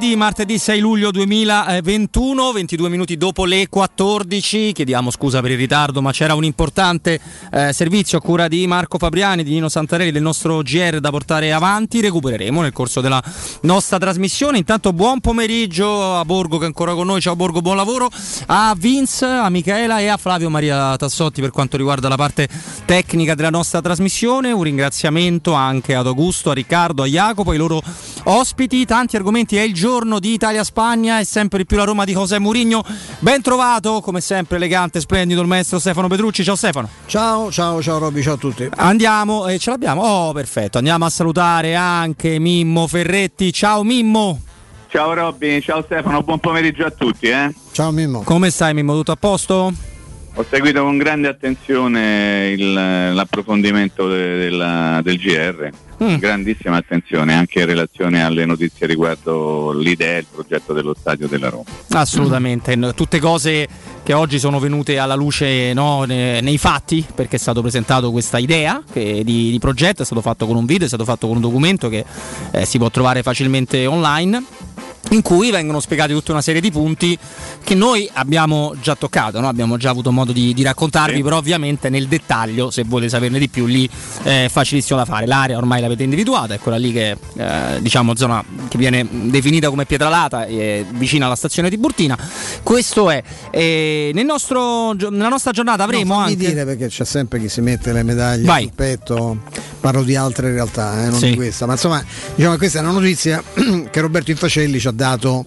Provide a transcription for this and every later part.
Martedì, martedì 6 luglio 2021, 22 minuti dopo le 14. Chiediamo scusa per il ritardo, ma c'era un importante eh, servizio a cura di Marco Fabriani, di Nino Santarelli, del nostro GR da portare avanti. Recupereremo nel corso della nostra trasmissione. Intanto, buon pomeriggio a Borgo che è ancora con noi. Ciao Borgo, buon lavoro. A Vince, a Michaela e a Flavio Maria Tassotti per quanto riguarda la parte tecnica della nostra trasmissione. Un ringraziamento anche ad Augusto, a Riccardo, a Jacopo, ai loro ospiti. Tanti argomenti è il giorno di Italia-Spagna e sempre di più la Roma di José Mourinho. Ben trovato, come sempre elegante, splendido il maestro Stefano Petrucci. Ciao Stefano. Ciao, ciao, ciao Robby, ciao a tutti. Andiamo, e eh, ce l'abbiamo. Oh, perfetto. Andiamo a salutare anche Mimmo Ferretti. Ciao Mimmo. Ciao Robby, ciao Stefano, buon pomeriggio a tutti. Eh? Ciao Mimmo. Come stai Mimmo? Tutto a posto? Ho seguito con grande attenzione il, l'approfondimento de, de del GR, mm. grandissima attenzione anche in relazione alle notizie riguardo l'idea e il progetto dello stadio della Roma. Assolutamente, mm. tutte cose che oggi sono venute alla luce no, nei fatti perché è stato presentato questa idea di, di, progetto, è stato fatto con un video, è stato fatto con un documento che eh, si può trovare facilmente online in cui vengono spiegati tutta una serie di punti che noi abbiamo già toccato, no? abbiamo già avuto modo di, di raccontarvi, sì. però ovviamente nel dettaglio, se volete saperne di più, lì è facilissimo da fare. L'area ormai l'avete individuata, è quella lì che eh, diciamo zona che viene definita come Pietralata, è vicina alla stazione di Burtina. Questo è. Nel nostro, nella nostra giornata avremo no, anche. dire perché c'è sempre chi si mette le medaglie Vai. sul petto. Parlo di altre realtà, eh, non sì. di questa. Ma insomma, diciamo che questa è una notizia che Roberto Infacelli ci ha dato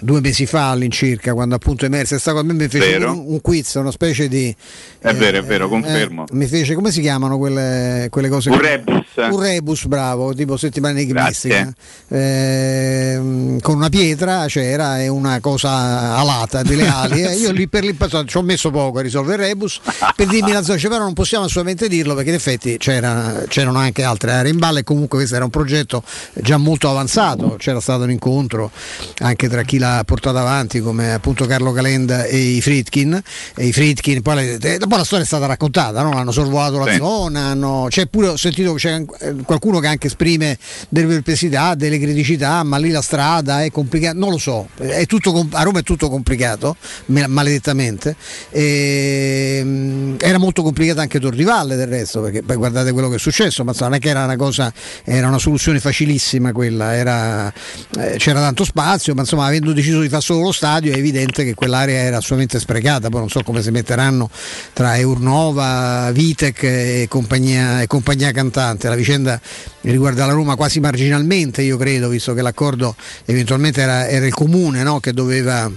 due mesi fa all'incirca, quando appunto emerse questa cosa, mi fece un, un, quiz, una specie di... È eh, vero, è vero, eh, confermo. Eh, mi fece, come si chiamano quelle, quelle cose? Un rebus. Un rebus, bravo, tipo settimana enigmistica. Eh, con una pietra c'era e una cosa alata delle ali. Eh. Io lì per lì ci ho messo poco a risolvere il rebus, per dirmi la zona, cioè, però non possiamo assolutamente dirlo perché in effetti c'era, c'erano anche altre aree in balle e comunque questo era un progetto già molto avanzato, c'era stato un incontro anche tra chi portato avanti come appunto Carlo Calenda e i Fritkin e i Fritkin poi, le, poi la storia è stata raccontata no? hanno sorvolato la sì. zona hanno, c'è pure ho sentito c'è eh, qualcuno che anche esprime delle perplessità delle criticità ma lì la strada è complicata non lo so è tutto, a Roma è tutto complicato maledettamente e, ehm, era molto complicata anche Torrivalle del resto perché poi guardate quello che è successo ma non è che era una cosa era una soluzione facilissima quella era, eh, c'era tanto spazio ma insomma avendo deciso di fare solo lo stadio, è evidente che quell'area era assolutamente sprecata, poi non so come si metteranno tra Eurnova, Vitec e compagnia, e compagnia cantante. La vicenda riguarda la Roma quasi marginalmente, io credo, visto che l'accordo eventualmente era, era il comune no? che doveva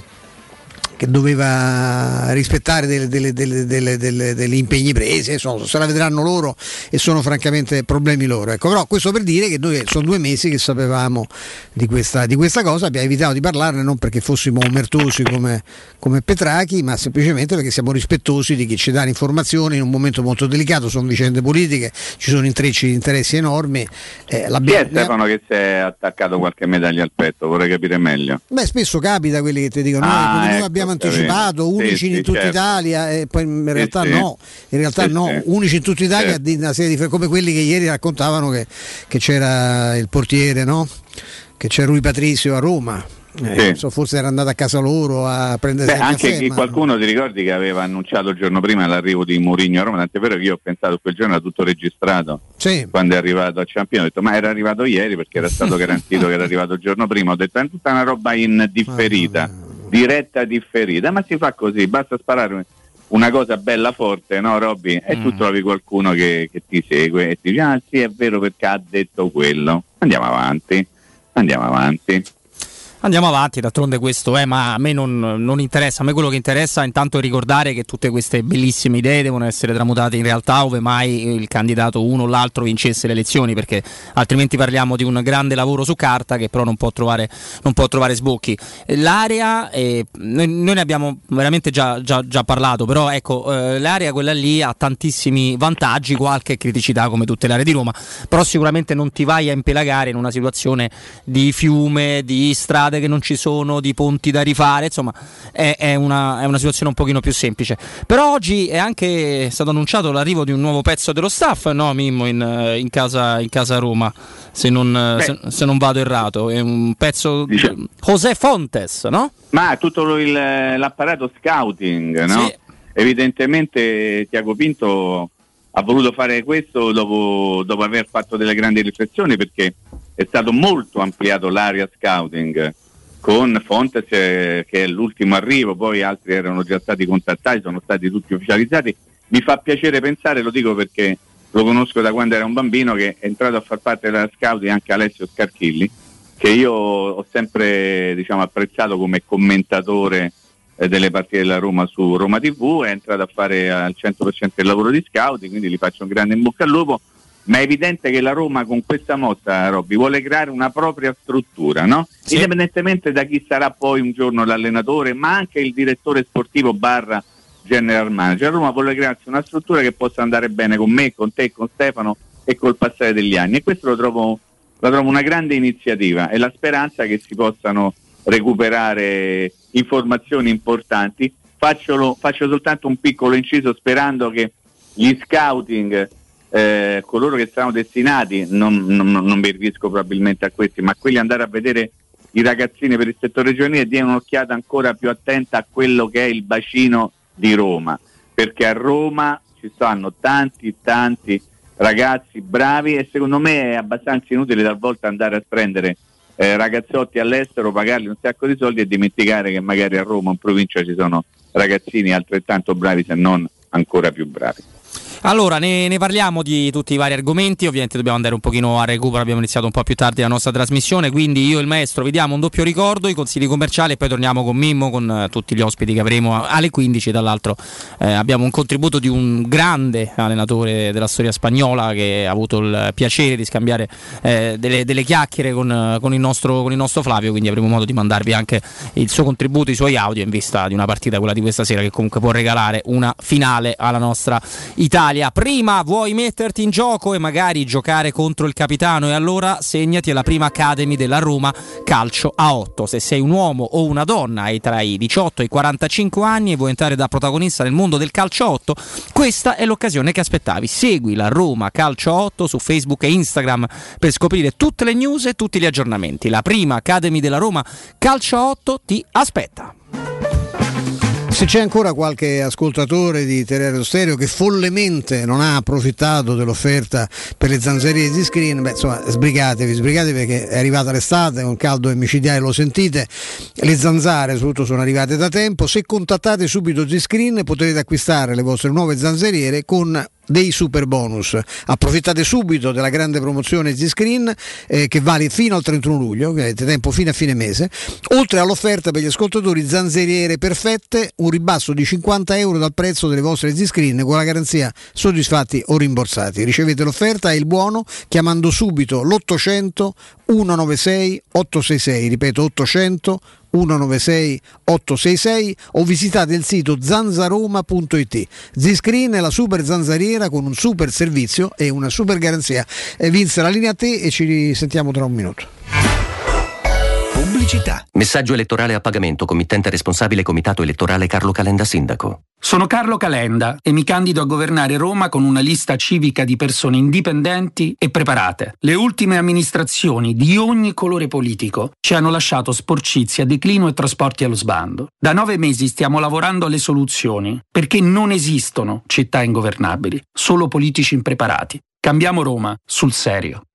che doveva rispettare delle, delle, delle, degli impegni presi, insomma, se la vedranno loro e sono francamente problemi loro. Ecco, però questo per dire che noi sono due mesi che sapevamo di questa, di questa cosa, abbiamo evitato di parlarne non perché fossimo omertosi come, come Petrachi, ma semplicemente perché siamo rispettosi di chi ci dà l'informazione in un momento molto delicato, sono vicende politiche, ci sono intrecci di interessi enormi. Eh, Chi è Stefano che si è attaccato qualche medaglia al petto? Vorrei capire meglio. Beh, spesso capita quelli che ti dicono, ah, noi, ecco, abbiamo anticipato, unici in tutta. Italia, e poi in realtà no, in realtà no, unici in tutta Italia di una serie di come quelli che ieri raccontavano che, che c'era il portiere, no? che c'è Rui Patrizio a Roma. Eh, sì. so, forse era andato a casa loro a prendere Beh, anche caffè, ma... qualcuno ti ricordi che aveva annunciato il giorno prima l'arrivo di Mourinho a Roma? Tant'è vero che io ho pensato quel giorno era tutto registrato. Sì. quando è arrivato a Ciampino ho detto ma era arrivato ieri perché era stato garantito che era arrivato il giorno prima ho detto è tutta una roba in differita ah, diretta differita ma si fa così basta sparare una cosa bella forte, no Robby? E mm. tu trovi qualcuno che, che, ti segue e ti dice ah sì è vero perché ha detto quello. Andiamo avanti, andiamo avanti. Andiamo avanti, d'altronde questo è, ma a me non, non, interessa, a me quello che interessa è intanto ricordare che tutte queste bellissime idee devono essere tramutate in realtà ove mai il candidato uno o l'altro vincesse le elezioni, perché altrimenti parliamo di un grande lavoro su carta che però non può trovare, non può trovare sbocchi. L'area, eh, noi, noi, ne abbiamo veramente già, già, già parlato, però ecco, eh, l'area quella lì ha tantissimi vantaggi, qualche criticità come tutte le aree di Roma, però sicuramente non ti vai a impelagare in una situazione di fiume, di strade strade che non ci sono, di ponti da rifare, insomma è, è, una, è una, situazione un pochino più semplice. Però oggi è anche stato annunciato l'arrivo di un nuovo pezzo dello staff, no Mimmo, in, in, casa, in casa, Roma, se non, se, se non, vado errato, è un pezzo diciamo. di José Fontes, no? Ma tutto il, l'apparato scouting, no? Sì. Evidentemente Tiago Pinto ha voluto fare questo dopo, dopo aver fatto delle grandi riflessioni perché è stato molto ampliato l'area scouting con Fontes eh, che è l'ultimo arrivo, poi altri erano già stati contattati, sono stati tutti ufficializzati. Mi fa piacere pensare, lo dico perché lo conosco da quando era un bambino, che è entrato a far parte della scouting anche Alessio Scarchilli, che io ho sempre diciamo, apprezzato come commentatore eh, delle partite della Roma su Roma TV, è entrato a fare al 100% il lavoro di scouting, quindi gli faccio un grande in bocca al lupo ma è evidente che la Roma con questa mossa, Robby, vuole creare una propria struttura, no? Sì. indipendentemente da chi sarà poi un giorno l'allenatore, ma anche il direttore sportivo barra general manager. La Roma vuole crearsi una struttura che possa andare bene con me, con te, con Stefano e col passare degli anni e questo lo trovo, lo trovo una grande iniziativa e la speranza che si possano recuperare informazioni importanti. Faccio, faccio soltanto un piccolo inciso sperando che gli scouting eh, coloro che saranno destinati, non, non, non mi riferisco probabilmente a questi, ma a quelli andare a vedere i ragazzini per il settore giovanile diano un'occhiata ancora più attenta a quello che è il bacino di Roma, perché a Roma ci stanno tanti, tanti ragazzi bravi e secondo me è abbastanza inutile talvolta andare a prendere eh, ragazzotti all'estero, pagarli un sacco di soldi e dimenticare che magari a Roma in provincia ci sono ragazzini altrettanto bravi se non ancora più bravi. Allora, ne, ne, parliamo di tutti i vari argomenti. Ovviamente dobbiamo andare un pochino a recupero. Abbiamo iniziato un po' più tardi la nostra trasmissione. Quindi io e il maestro vediamo un doppio ricordo, i consigli commerciali e poi torniamo con Mimmo, con uh, tutti gli ospiti che avremo alle 15. Dall'altro eh, abbiamo un contributo di un grande allenatore della storia spagnola che ha avuto il piacere di scambiare eh, delle, delle, chiacchiere con, con, il nostro, con, il nostro, Flavio. Quindi avremo modo di mandarvi anche il suo contributo, i suoi audio in vista di una partita, quella di questa sera, che comunque può regalare una finale alla nostra Italia. Italia. Prima vuoi metterti in gioco e magari giocare contro il capitano e allora segnati alla prima Academy della Roma Calcio a 8. Se sei un uomo o una donna hai tra i 18 e i 45 anni e vuoi entrare da protagonista nel mondo del calcio a 8, questa è l'occasione che aspettavi. Segui la Roma Calcio a 8 su Facebook e Instagram per scoprire tutte le news e tutti gli aggiornamenti. La prima Academy della Roma Calcio a 8 ti aspetta. Se c'è ancora qualche ascoltatore di Teleradio Stereo che follemente non ha approfittato dell'offerta per le zanzerie di screen, beh, insomma, sbrigatevi, sbrigatevi perché è arrivata l'estate, un caldo micidiale, lo sentite, le zanzare soprattutto sono arrivate da tempo, se contattate subito Z-Screen potrete acquistare le vostre nuove zanzeriere con dei super bonus. Approfittate subito della grande promozione Z-Screen eh, che vale fino al 31 luglio, che avete tempo fino a fine mese, oltre all'offerta per gli ascoltatori zanzeriere perfette, un ribasso di 50 euro dal prezzo delle vostre Z-Screen con la garanzia soddisfatti o rimborsati. Ricevete l'offerta e il buono chiamando subito l'800 196 866, ripeto 800 196 866 o visitate il sito zanzaroma.it. Ziscreen è la super zanzariera con un super servizio e una super garanzia. Vince la linea a te e ci risentiamo tra un minuto. Pubblicità. Messaggio elettorale a pagamento, committente responsabile Comitato elettorale Carlo Calenda Sindaco. Sono Carlo Calenda e mi candido a governare Roma con una lista civica di persone indipendenti e preparate. Le ultime amministrazioni di ogni colore politico ci hanno lasciato sporcizia, declino e trasporti allo sbando. Da nove mesi stiamo lavorando alle soluzioni perché non esistono città ingovernabili, solo politici impreparati. Cambiamo Roma sul serio.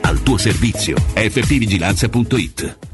al tuo servizio. fpvigilanza.it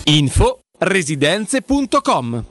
Info residenze.com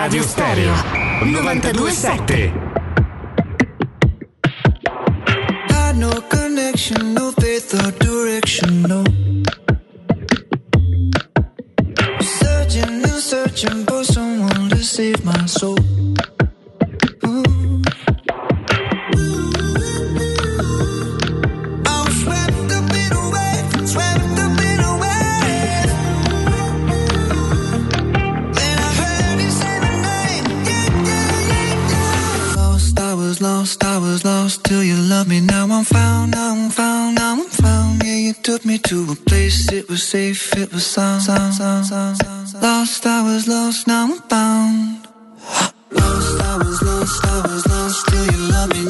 Teleradio Stereo 927 no connection, no faith or direction, no. Searching and searching for someone to save my soul. lost, I was lost till you loved me. Now I'm found, I'm found, I'm found. Yeah, you took me to a place, it was safe, it was sound, sound, sound, sound. sound. Lost, I was lost, now I'm found. lost, I was lost, I was lost till you loved me.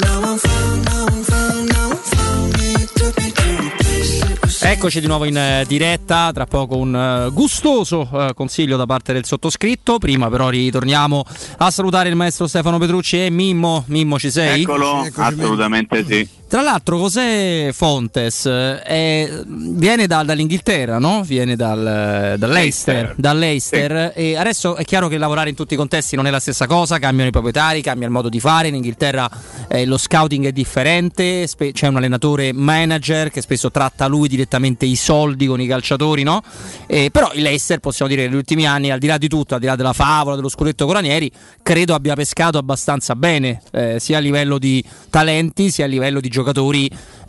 Eccoci di nuovo in eh, diretta, tra poco un eh, gustoso eh, consiglio da parte del sottoscritto. Prima però ritorniamo a salutare il maestro Stefano Petrucci e Mimmo. Mimmo ci sei? Eccolo, assolutamente sì. Tra l'altro, José Fontes eh, viene da- dall'Inghilterra, no? Viene dal, dall'Eister, dall'Eister e adesso è chiaro che lavorare in tutti i contesti non è la stessa cosa, cambiano i proprietari, cambia il modo di fare. In Inghilterra eh, lo scouting è differente, spe- c'è un allenatore manager che spesso tratta lui direttamente i soldi con i calciatori, no? Eh, però il Leicester, possiamo dire, negli ultimi anni, al di là di tutto, al di là della favola, dello scudetto con Ranieri, credo abbia pescato abbastanza bene, eh, sia a livello di talenti, sia a livello di giocatori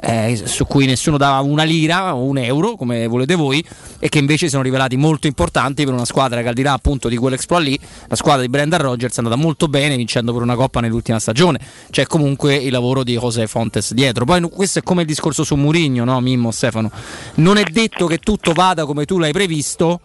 eh, su cui nessuno dava una lira o un euro, come volete voi, e che invece sono rivelati molto importanti per una squadra che al di là appunto di quell'exploit lì, la squadra di Brendan Rodgers è andata molto bene vincendo per una coppa nell'ultima stagione. C'è comunque il lavoro di José Fontes dietro. Poi questo è come il discorso su Murigno, no, Mimmo Stefano? Non è detto che tutto vada come tu l'hai previsto,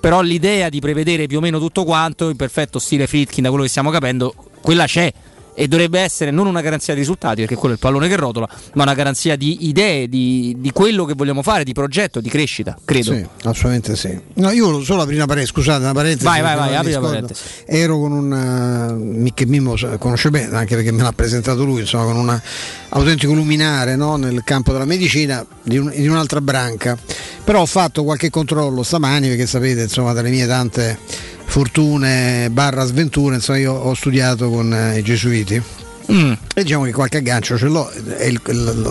però l'idea di prevedere più o meno tutto quanto, in perfetto stile Fritkin, da quello che stiamo capendo, quella c'è e dovrebbe essere non una garanzia di risultati, perché quello è il pallone che rotola, ma una garanzia di idee, di, di quello che vogliamo fare, di progetto, di crescita, credo. Sì, assolutamente sì. No, io volevo solo aprire una parentesi, scusate, una parentesi. Vai, vai, vai, apri la parentesi. Ero con un che Mimmo conosce bene, anche perché me l'ha presentato lui, insomma, con un autentico luminare no, nel campo della medicina di, un- di un'altra branca. Però ho fatto qualche controllo stamani, perché sapete, insomma, dalle mie tante fortune barra sventure, insomma, io ho studiato con eh, i gesuiti. E diciamo che qualche aggancio ce l'ho, è il-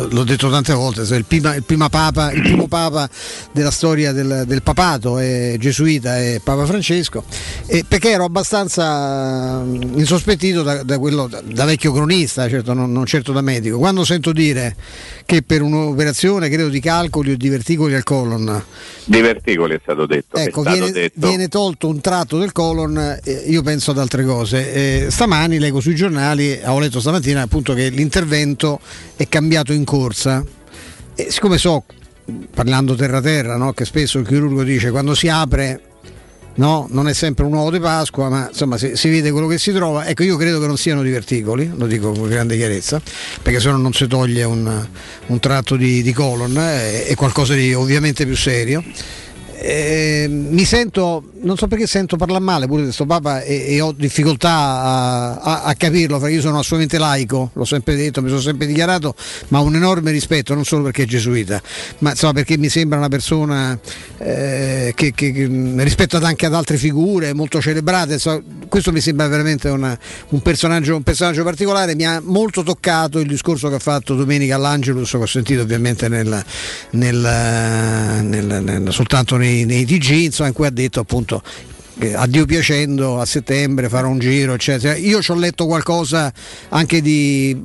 l'ho detto tante volte, il, prima, il prima papa, il primo papa della storia del, del papato è gesuita è Papa Francesco, e perché ero abbastanza mm, insospettito da, da quello, da, da vecchio cronista, certo, non, non certo da medico. Quando sento dire che per un'operazione, credo di calcoli o di verticoli al colon, Di verticoli è stato detto. Ecco, stato viene, detto. viene tolto un tratto del colon, eh, io penso ad altre cose. Eh, stamani leggo sui giornali, avevo letto stamattina appunto che l'intervento è cambiato in corsa. E siccome so, parlando terra terra, no, che spesso il chirurgo dice quando si apre no, non è sempre un uovo di Pasqua, ma insomma si, si vede quello che si trova. Ecco, io credo che non siano diverticoli, lo dico con grande chiarezza, perché se no non si toglie un, un tratto di, di colon, eh, è qualcosa di ovviamente più serio. Eh, mi sento, non so perché sento parlare male pure di questo Papa e, e ho difficoltà a, a- a capirlo perché io sono assolutamente laico, l'ho sempre detto, mi sono sempre dichiarato, ma ho un enorme rispetto non solo perché è gesuita, ma insomma perché mi sembra una persona eh, che, che- che, rispetto ad anche ad altre figure molto celebrate, insomma, questo mi sembra veramente una- un, personaggio, un personaggio particolare, mi ha molto toccato il discorso che ha fatto domenica all'Angelus, che ho sentito ovviamente nel- nel- nel- soltanto nei, nei TG, insomma, in cui ha detto appunto a Dio piacendo a settembre farò un giro eccetera. Io ci ho letto qualcosa anche di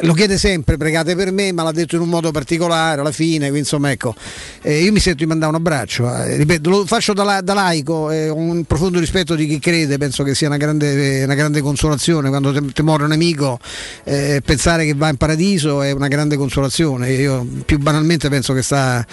lo chiede sempre pregate per me ma l'ha detto in un modo particolare alla fine insomma ecco. Eh, io mi sento di mandare un abbraccio eh, ripeto lo faccio da, da laico eh, un profondo rispetto di chi crede penso che sia una grande, una grande consolazione. Quando ti ti muore un amico eh, pensare che va in paradiso è una grande consolazione. Io più banalmente penso che sta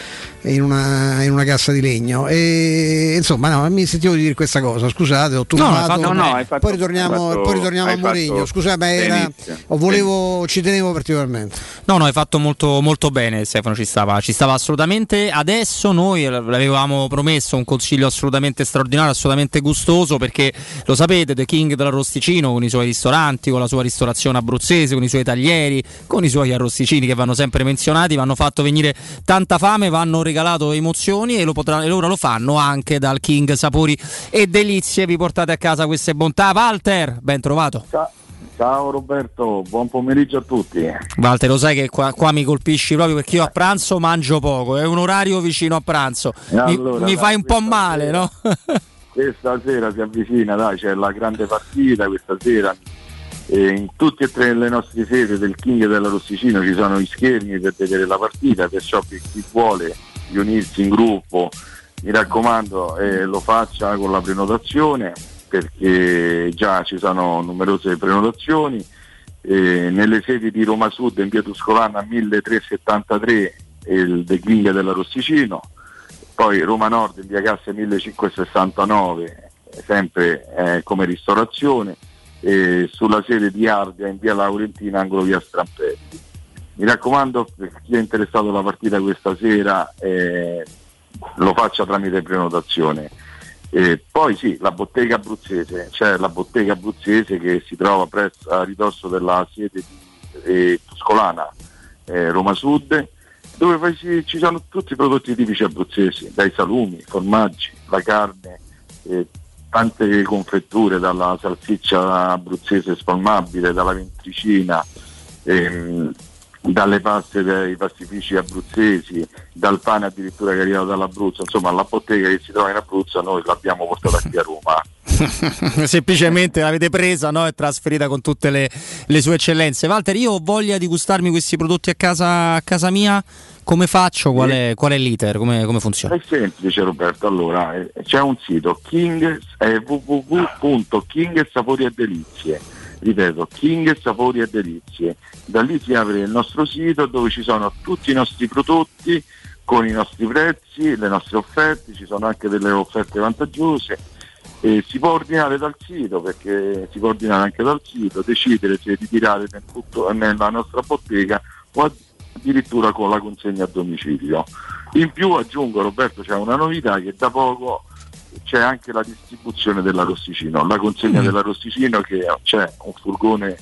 in una, in una cassa di legno. E insomma no, mi sentivo di dire questa cosa scusate ho No, no, turbato fatto- no, hai fatto- poi ritorniamo, fatto- poi ritorniamo a Mourinho. Scusate ma era o volevo ci tenevo particolarmente. No, no, hai fatto molto, molto bene, Stefano. Ci stava, ci stava assolutamente. Adesso noi l'avevamo promesso un consiglio assolutamente straordinario, assolutamente gustoso, perché lo sapete, The King dell'Arrosticino con i suoi ristoranti, con la sua ristorazione abruzzese, con i suoi taglieri, con i suoi arrosticini che vanno sempre menzionati, vanno fatto venire tanta fame, vanno regalato emozioni e, lo potrà- e ora lo fanno anche dal King Sapori. E Delizie. Vi portate a casa queste bontà. Walter, ben trovato. Ciao Roberto, buon pomeriggio a tutti. Walter, lo sai che qua, qua mi colpisci proprio perché io a pranzo mangio poco, è un orario vicino a pranzo. E Mi, allora, mi dai, fai un po' male, no? Questa sera si avvicina, dai, c'è la grande partita questa sera. E in tutte e tre le nostre sedi del King e della Rossicino ci sono gli schermi per vedere la partita, perciò per chi vuole riunirsi in gruppo, mi raccomando eh, lo faccia con la prenotazione perché già ci sono numerose prenotazioni. Eh, nelle sedi di Roma Sud in via Tuscolana 1373 il The King della Rossicino, poi Roma Nord in via Casse 1569, sempre eh, come ristorazione, e sulla sede di Ardea in via Laurentina, angolo via Strampelli. Mi raccomando, per chi è interessato alla partita questa sera, eh, lo faccia tramite prenotazione. E poi sì, la bottega abruzzese, c'è la bottega abruzzese che si trova presso, a ridosso della sede eh, Tuscolana, eh, Roma Sud, dove ci, ci, sono tutti i prodotti tipici abruzzesi, dai salumi, formaggi, la carne, eh, tante confetture, dalla salsiccia abruzzese spalmabile, dalla ventricina, ehm, dalle paste dei pastifici abruzzesi, dal pane addirittura che arriva dall'Abruzzo, insomma la bottega che si trova in Abruzzo noi l'abbiamo portata qui a Roma. Semplicemente l'avete presa no? e trasferita con tutte le, le, sue eccellenze. Walter, io ho voglia di gustarmi questi prodotti a casa, a casa mia. Come faccio? Qual è, qual è l'iter? Come, come, funziona? È semplice Roberto, allora eh, c'è un sito king, eh, www.kingsapori e delizie ripeto, King Sapori e Delizie. Da lì si apre il nostro sito dove ci sono tutti i nostri prodotti con i nostri prezzi, le nostre offerte, ci sono anche delle offerte vantaggiose. E si può ordinare dal sito perché si può ordinare anche dal sito, decidere se ritirare nel tutto, nella nostra bottega o addirittura con la consegna a domicilio. In più aggiungo Roberto c'è una novità che da poco c'è anche la distribuzione dell'arrosticino, la consegna mm. dell'arrosticino che c'è un furgone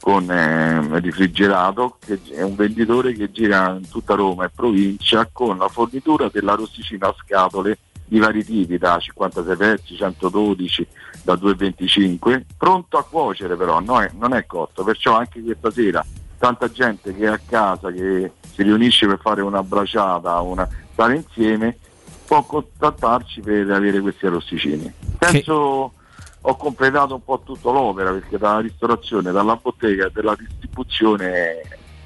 con eh, rifrigerato che è un venditore che gira in tutta Roma e provincia con la fornitura dell'arrosticino a scatole di vari tipi da 56 pezzi, 112 da 2,25 pronto a cuocere però no, non è cotto perciò anche questa sera tanta gente che è a casa che si riunisce per fare una braciata una, stare insieme può contattarci per avere questi arrosticini. Penso che... ho completato un po' tutta l'opera perché dalla ristorazione, dalla bottega e dalla distribuzione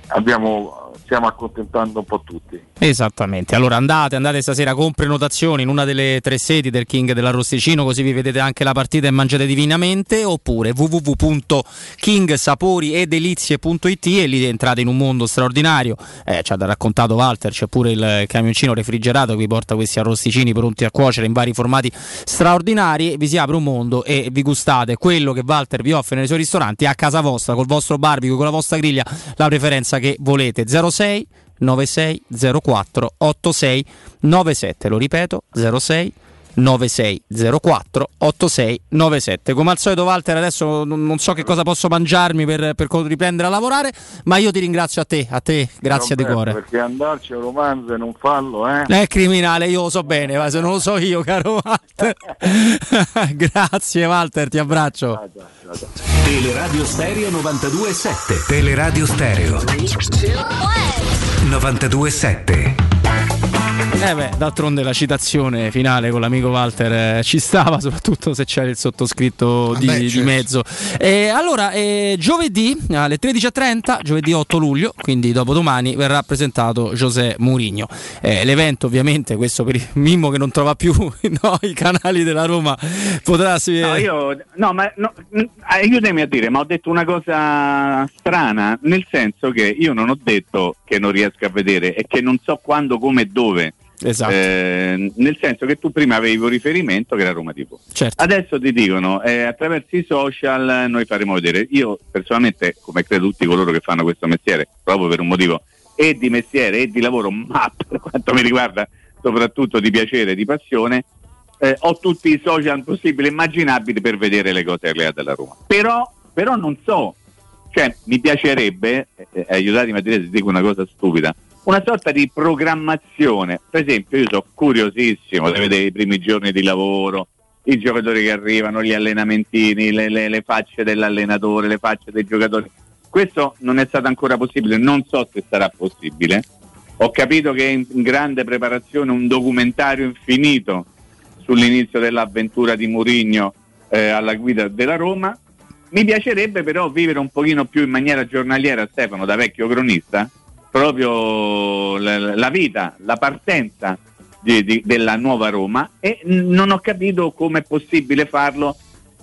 abbiamo stiamo accontentando un po' tutti. Esattamente, allora andate, andate stasera con prenotazioni in una delle tre sedi del King dell'Arrosticino così vi vedete anche la partita e mangiate divinamente oppure www.kingsaporiedelizie.it e lì entrate in un mondo straordinario, eh, ci ha raccontato Walter, c'è pure il camioncino refrigerato che vi porta questi arrosticini pronti a cuocere in vari formati straordinari, vi si apre un mondo e vi gustate. Quello che Walter vi offre nei suoi ristoranti a casa vostra, col vostro barbecue, con la vostra griglia, la preferenza che volete. 06 96 04 86 97, lo ripeto 06 9604 8697 come al solito Walter adesso non so che cosa posso mangiarmi per, per riprendere a lavorare ma io ti ringrazio a te a te grazie di cuore. perché andarci a un romanzo e non farlo eh? è criminale io lo so bene ma se non lo so io caro Walter. Grazie Walter ti abbraccio. Teleradio Stereo 92.7 Teleradio Stereo 92.7 eh beh, d'altronde la citazione finale con l'amico Walter eh, ci stava, soprattutto se c'era il sottoscritto di, Vabbè, certo. di mezzo. Eh, allora, eh, giovedì alle 13.30, giovedì 8 luglio, quindi dopodomani, verrà presentato José Mourinho. Eh, l'evento, ovviamente, questo per il Mimmo che non trova più no, i canali della Roma, potrà... No, io, no, ma no, aiutami a dire, ma ho detto una cosa strana, nel senso che io non ho detto che non riesco a vedere e che non so quando, come e dove. Esatto. Eh, nel senso che tu prima avevi un riferimento che era Roma TV. Certo. Adesso ti dicono eh, attraverso i social noi faremo vedere. Io personalmente, come credo tutti coloro che fanno questo mestiere, proprio per un motivo e di mestiere e di lavoro, ma per quanto mi riguarda soprattutto di piacere e di passione, eh, ho tutti i social possibili e immaginabili per vedere le cose legate alla Roma. Però, però non so, cioè mi piacerebbe, eh, eh aiutatemi a dire se dico una cosa stupida, una sorta di programmazione. Per esempio, io sono curiosissimo di vedere i primi giorni di lavoro, i giocatori che arrivano, gli allenamentini, le, le, le, facce dell'allenatore, le facce dei giocatori. Questo non è stato ancora possibile, non so se sarà possibile. Ho capito che è in grande preparazione un documentario infinito sull'inizio dell'avventura di Mourinho eh, alla guida della Roma. Mi piacerebbe però vivere un pochino più in maniera giornaliera, Stefano, da vecchio cronista, proprio la, la vita, la partenza di, di, della nuova Roma e non ho capito come è possibile farlo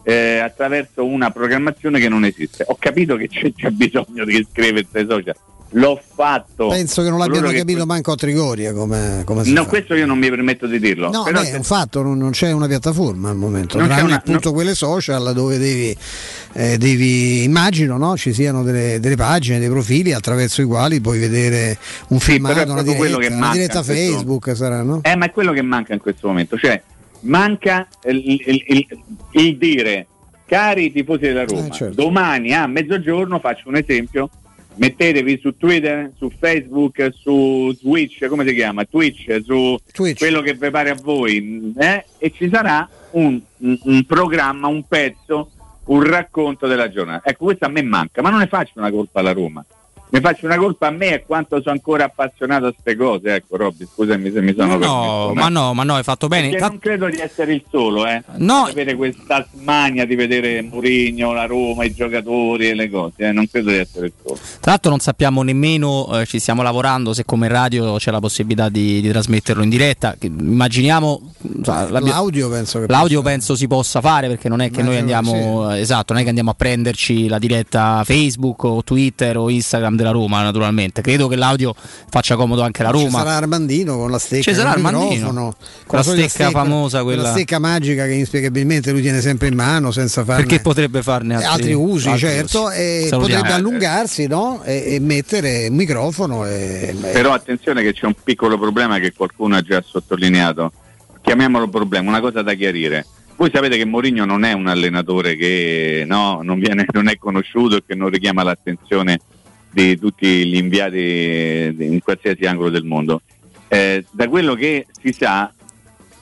eh, attraverso una programmazione che non esiste. Ho capito che c'è, c'è bisogno di iscriversi ai social, l'ho fatto. Penso che non l'abbiano Coloro che capito manco a Trigoria come, come si No, fa. questo io non mi permetto di dirlo. No, Però beh, se- è un fatto, non, non c'è una piattaforma al momento, Non tranne una- appunto quelle social dove devi, eh, devi immagino, no? ci siano delle, delle pagine, dei profili attraverso i quali puoi vedere un Sì, filmato, una diretta, che una manca diretta in questo- Facebook sarà, no? Eh, ma è quello che manca in questo momento, cioè manca il, il- il- il dire, cari tifosi della Roma, Eh, certo. domani a mezzogiorno, faccio un esempio, mettetevi su Twitter, su Facebook, su Twitch, come si chiama? Twitch, su quello che vi pare a voi, eh? e ci sarà un, un- un programma, un pezzo, un racconto della giornata. Ecco, questo a me manca, ma non ne faccio una colpa alla Roma. Ne faccio una colpa a me e quanto sono ancora appassionato a queste cose. Ecco, Robby, scusami se mi sono No, permesso, ma no, ma no, hai fatto bene. perché Tra- non credo di essere il solo, eh. No. Avere questa smania di vedere Mourinho, la Roma, i giocatori e le cose, eh. non credo di essere il solo. Tra l'altro non sappiamo nemmeno, eh, ci stiamo lavorando, se come radio c'è la possibilità di, di trasmetterlo in diretta. Che- Immaginiamo... l'abbia- L'audio penso che L'audio penso si possa fare perché non è che noi Immagino andiamo, esatto, non è che andiamo a prenderci la diretta Facebook o Twitter o Instagram della Roma, naturalmente. Credo che l'audio faccia comodo anche alla Ci Roma. sarà Armandino con la stecca, Ci sarà Armandino, con la solita stecca famosa, quella- Perché potrebbe farne altri, altri usi, altri certo, usi. e Salutiamo. potrebbe allungarsi no? e, e mettere un microfono. E, Però attenzione che c'è un piccolo problema che qualcuno ha già sottolineato. Chiamiamolo problema, una cosa da chiarire. Voi sapete che Mourinho non è un allenatore che no, non, viene- non è conosciuto e che non richiama l'attenzione di tutti gli inviati in qualsiasi angolo del mondo. Eh, da quello che si sa,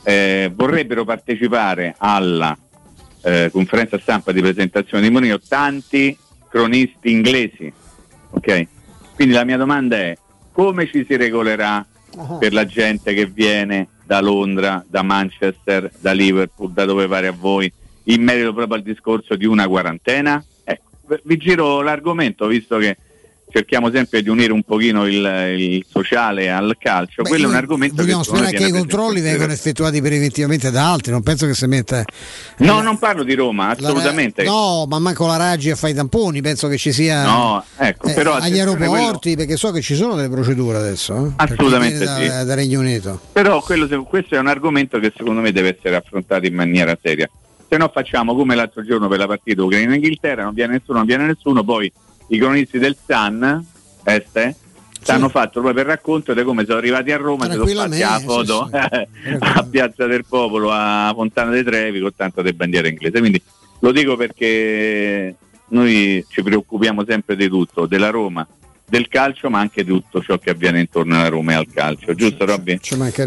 eh, vorrebbero partecipare alla eh, conferenza stampa di presentazione di Mourinho tanti cronisti inglesi. ok? Quindi la mia domanda è come ci si regolerà per la gente che viene da Londra, da Manchester, da Liverpool, da dove pare a voi, in merito proprio al discorso di una quarantena? Ecco, vi giro l'argomento visto che cerchiamo sempre di unire un pochino il, il sociale al calcio. Beh, Quello è un argomento che Vogliamo me sperare che i controlli vengono effettuati preventivamente da altri, non penso che si metta. No, non parlo di Roma, la- assolutamente. no, ma manco la Raggi a fare i tamponi, penso che ci sia No, ecco, eh, però agli aeroporti, perché so che ci sono delle procedure adesso. eh, Assolutamente da, sì. da Regno Unito. Però quello, questo è un argomento che secondo me deve essere affrontato in maniera seria. Se no facciamo come l'altro giorno per la partita Ucraina-Inghilterra, non viene nessuno, non viene nessuno, poi i cronisti del Sun, este, ci hanno fatto proprio il racconto di come sono arrivati a Roma e sono fatti la foto a Piazza del Popolo, a Fontana dei Trevi con tanto di bandiera inglese. Quindi lo dico perché noi ci preoccupiamo sempre di tutto, della Roma, del calcio, ma anche di tutto ciò che avviene intorno alla Roma e al calcio, giusto Robby?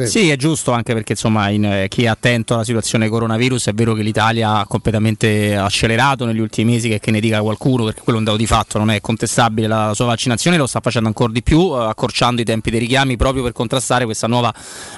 Sì, è giusto anche perché insomma in, eh, chi è attento alla situazione coronavirus è vero che l'Italia ha completamente accelerato negli ultimi mesi che, che ne dica qualcuno perché quello è un dato di fatto, non è contestabile la, la sua vaccinazione, lo sta facendo ancora di più eh, accorciando i tempi dei richiami proprio per contrastare questa nuova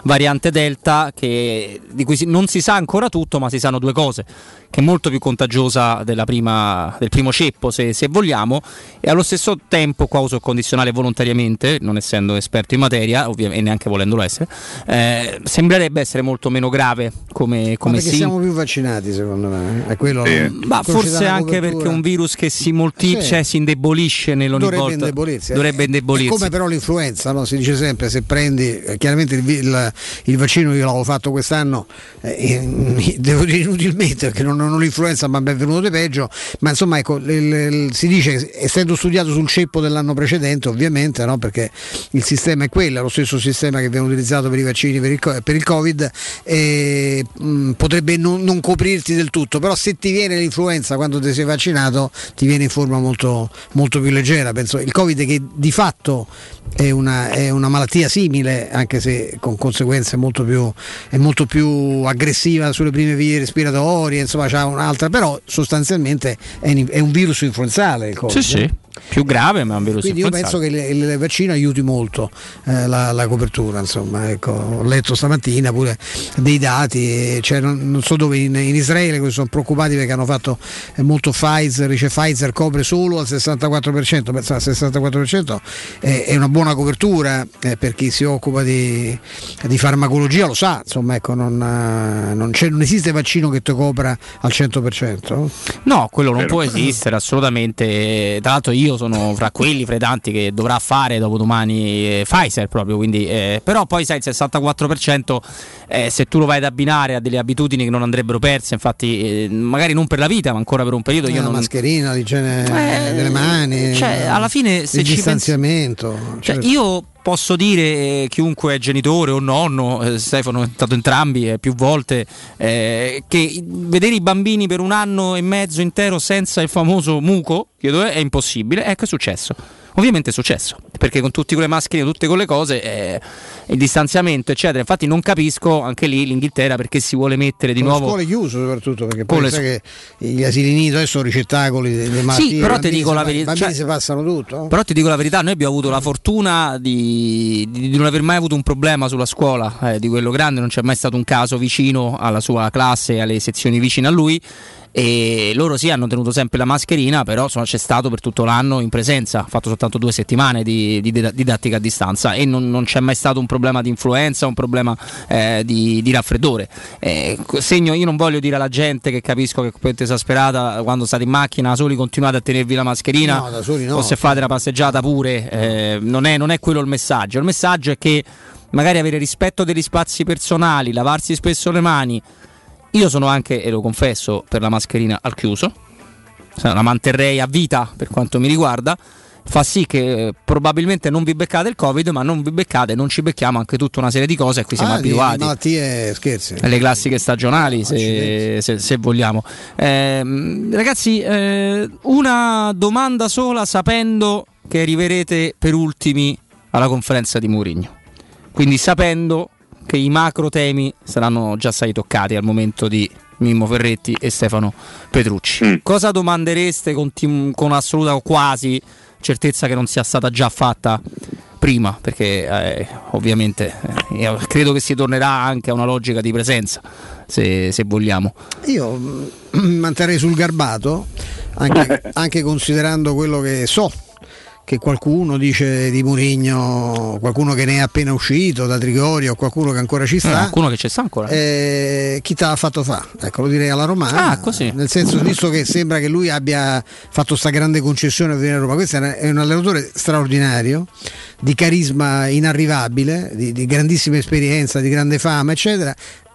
variante Delta che, di cui si- non si sa ancora tutto ma si sanno due cose che è molto più contagiosa della prima- del primo ceppo se, se vogliamo e allo stesso tempo qua uso il condizionale volontariamente non essendo esperto in materia ovviamente e neanche volendolo essere eh, sembrerebbe essere molto meno grave come, Ma come perché sì siamo più vaccinati secondo me. È quello, ma ci dà forse anche perché è un virus che si, molti- Sì. cioè, si indebolisce nell'ogni dovrebbe volta indebolirsi. eh. dovrebbe È indebolirsi come però l'influenza, no? si dice sempre se prendi, eh, chiaramente il, il- il vaccino io l'avevo fatto quest'anno, eh, devo dire inutilmente perché non, non ho l'influenza ma ben venuto di peggio, ma insomma ecco, il- il- si dice, essendo studiato sul ceppo dell'anno precedente ovviamente, no? perché il sistema è quello, è lo stesso sistema che viene utilizzato per i vaccini per il, per il Covid, e, mh, potrebbe non, non coprirti del tutto, però se ti viene l'influenza quando ti sei vaccinato ti viene in forma molto, molto più leggera. Penso il Covid che di fatto è una, è una malattia simile, anche se con conseguenze molto più, è molto più aggressiva sulle prime vie respiratorie, insomma c'ha un'altra, però sostanzialmente è un virus influenzale il Covid. sì sì più grave ma è un virus Quindi io penso che il, il vaccino aiuti molto eh, la, la copertura, insomma, ecco, ho letto stamattina pure dei dati, cioè, non, non so dove in, in Israele sono preoccupati perché hanno fatto eh, molto Pfizer, dice Pfizer copre solo al 64%, penso al 64% è, è una buona copertura eh, per chi si occupa di, di farmacologia, lo sa, insomma, ecco, non, eh, non, c'è- non esiste vaccino che ti copra al 100%. No, quello non Vero. può esistere assolutamente. Tra l'altro, io io sono fra quelli, fra i tanti che dovrà fare dopo domani eh, Pfizer proprio, quindi, eh, però poi sai il 64% eh, se tu lo vai ad abbinare a delle abitudini che non andrebbero perse, infatti eh, magari non per la vita ma ancora per un periodo io la non... mascherina, l'igiene delle mani, cioè, alla fine se il distanziamento. pensi- cioè, certo. io posso dire, eh, chiunque è genitore o nonno, eh, Stefano è stato entrambi eh, più volte, eh, che vedere i bambini per un anno e mezzo intero senza il famoso muco, eh, è impossibile. Ecco, è successo. Ovviamente è successo, perché con tutte quelle mascherine, tutte quelle cose, eh, il distanziamento, eccetera. Infatti non capisco anche lì l'Inghilterra perché si vuole mettere di Con le nuovo... scuole chiuse soprattutto perché Con poi le sai che gli asili nido adesso sono ricettacoli delle malattie. però i ti dico la verità, cioè- si passano tutto. Però ti dico la verità, noi abbiamo avuto la fortuna di, di- di non aver mai avuto un problema sulla scuola eh, di quello grande, non c'è mai stato un caso vicino alla sua classe, alle sezioni vicine a lui. E loro sì hanno tenuto sempre la mascherina, però insomma, c'è stato per tutto l'anno in presenza, ha fatto soltanto due settimane di, di dida- didattica a distanza e non, non c'è mai stato un problema di influenza, un problema eh, di, di raffreddore. Eh, segno, io non voglio dire alla gente che capisco che è completamente esasperata quando state in macchina da soli continuate a tenervi la mascherina No, da soli no. o se fate la passeggiata pure, eh, non, è, non è quello il messaggio. Il messaggio è che magari avere rispetto degli spazi personali, lavarsi spesso le mani. Io sono anche, e lo confesso, per la mascherina al chiuso, la manterrei a vita per quanto mi riguarda. Fa sì che eh, probabilmente non vi beccate il Covid, ma non vi beccate, non ci becchiamo anche tutta una serie di cose a cui siamo Ah, abituati. di malattie scherzi. Le classiche stagionali, se, se- se vogliamo. Ehm, ragazzi, eh, una domanda sola sapendo che arriverete per ultimi alla conferenza di Mourinho. Quindi sapendo che i macro temi saranno già stati toccati al momento di Mimmo Ferretti e Stefano Petrucci. Cosa domandereste con, tim- con assoluta o quasi certezza che non sia stata già fatta prima? Perché eh, ovviamente eh, credo che si tornerà anche a una logica di presenza, se, se vogliamo. Io mm, manterrei sul garbato, anche, anche considerando quello che so che qualcuno dice di Murigno, qualcuno che ne è appena uscito da Trigorio, qualcuno che ancora ci Eh, sta. qualcuno che ci sta ancora. Eh, chi te l'ha fatto fa? Ecco, lo direi alla Romana. Ah, così. Nel senso, visto che sembra che lui abbia fatto sta grande concessione a venire a Roma, questo è un- è un allenatore straordinario, di carisma inarrivabile, di, di grandissima esperienza, di grande fama, eccetera.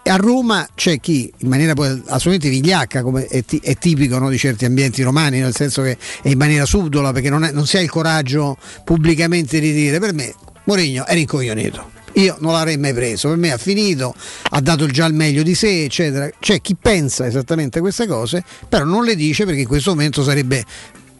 A Roma c'è chi in maniera assolutamente vigliacca, come è, ti- è tipico no, di certi ambienti romani, nel senso che è in maniera subdola, perché non, è- non si ha il coraggio pubblicamente di dire per me Mourinho è rincoglionito. Io non l'avrei mai preso, per me ha finito, ha dato già il meglio di sé, eccetera. C'è chi pensa esattamente queste cose, però non le dice perché in questo momento sarebbe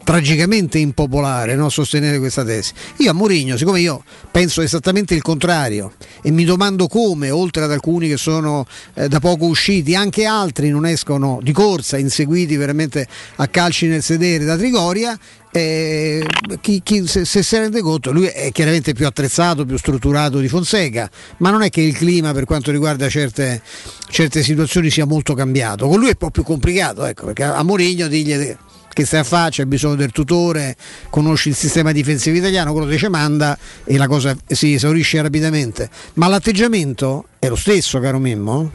tragicamente impopolare no, sostenere questa tesi. Io a Mourinho, siccome io penso esattamente il contrario e mi domando come, oltre ad alcuni che sono eh, da poco usciti, anche altri non escono di corsa, inseguiti veramente a calci nel sedere da Trigoria, eh, chi, chi- se, se si rende conto, lui è chiaramente più attrezzato, più strutturato di Fonseca, ma non è che il clima per quanto riguarda certe, certe situazioni sia molto cambiato. Con lui è un po' più complicato, ecco, perché a Mourinho digli che stai a faccia, hai bisogno del tutore, conosci il sistema difensivo italiano, quello dice manda e la cosa si esaurisce rapidamente. Ma l'atteggiamento è lo stesso, caro Mimmo?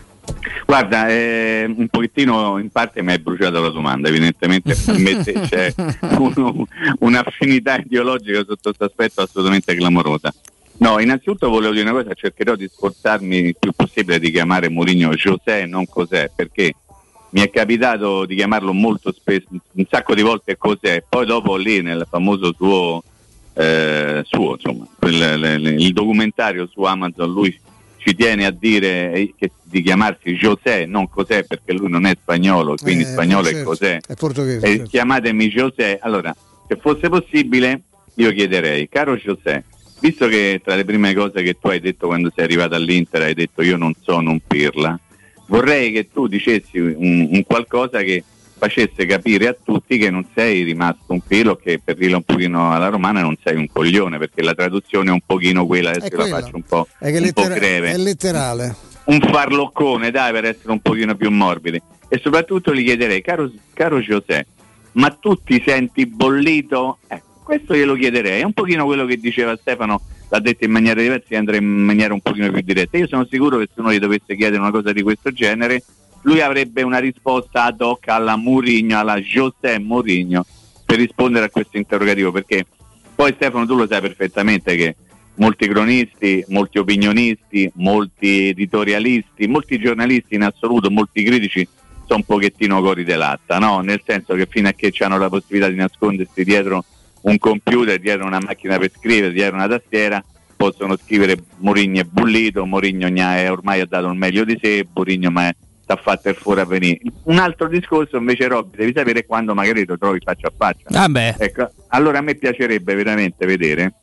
Guarda, eh, un pochettino in parte mi hai bruciato la domanda, evidentemente per me c'è un- un'affinità ideologica sotto questo aspetto assolutamente clamorosa. No, innanzitutto volevo dire una cosa, cercherò di sforzarmi il più possibile di chiamare Mourinho José e non cos'è, perché mi è capitato di chiamarlo molto spesso, un sacco di volte cos'è, poi dopo lì nel famoso suo, eh, suo insomma, quel- le- le- il documentario su Amazon, lui ci tiene a dire che- di chiamarsi José, non cos'è perché lui non è spagnolo, quindi Eh, spagnolo è certo, cos'è. È portoghese. Eh, certo. chiamatemi José. Allora, se fosse possibile, io chiederei, caro José, visto che tra le prime cose che tu hai detto quando sei arrivato all'Inter hai detto io non sono un pirla, vorrei che tu dicessi un, un qualcosa che facesse capire a tutti che non sei rimasto un filo, che per dirla un pochino alla romana non sei un coglione, perché la traduzione è un pochino quella, adesso la quella. faccio un po', È, che un po' lettera- breve è letterale. un farloccone, dai, per essere un pochino più morbidi. E soprattutto gli chiederei, caro, caro José, ma tu ti senti bollito? Ecco, questo glielo chiederei. È un pochino quello che diceva Stefano, l'ha detto in maniera diversa, io andrei in maniera un pochino più diretta. Io sono sicuro che se uno gli dovesse chiedere una cosa di questo genere, lui avrebbe una risposta ad hoc alla Murigno, alla José Mourinho, per rispondere a questo interrogativo, perché poi Stefano tu lo sai perfettamente che molti cronisti, molti opinionisti, molti editorialisti, molti giornalisti in assoluto, molti critici sono un pochettino cori dell'atta, no? nel senso che fino a che hanno la possibilità di nascondersi dietro un computer, dietro una macchina per scrivere, dietro una tastiera, possono scrivere Mourinho è bullito, Mourinho ormai ha dato il meglio di sé, Mourinho ma sta fatto il fuori a venire. Un altro discorso invece Robby, devi sapere quando magari lo trovi faccia a faccia. Ah ecco, allora a me piacerebbe veramente vedere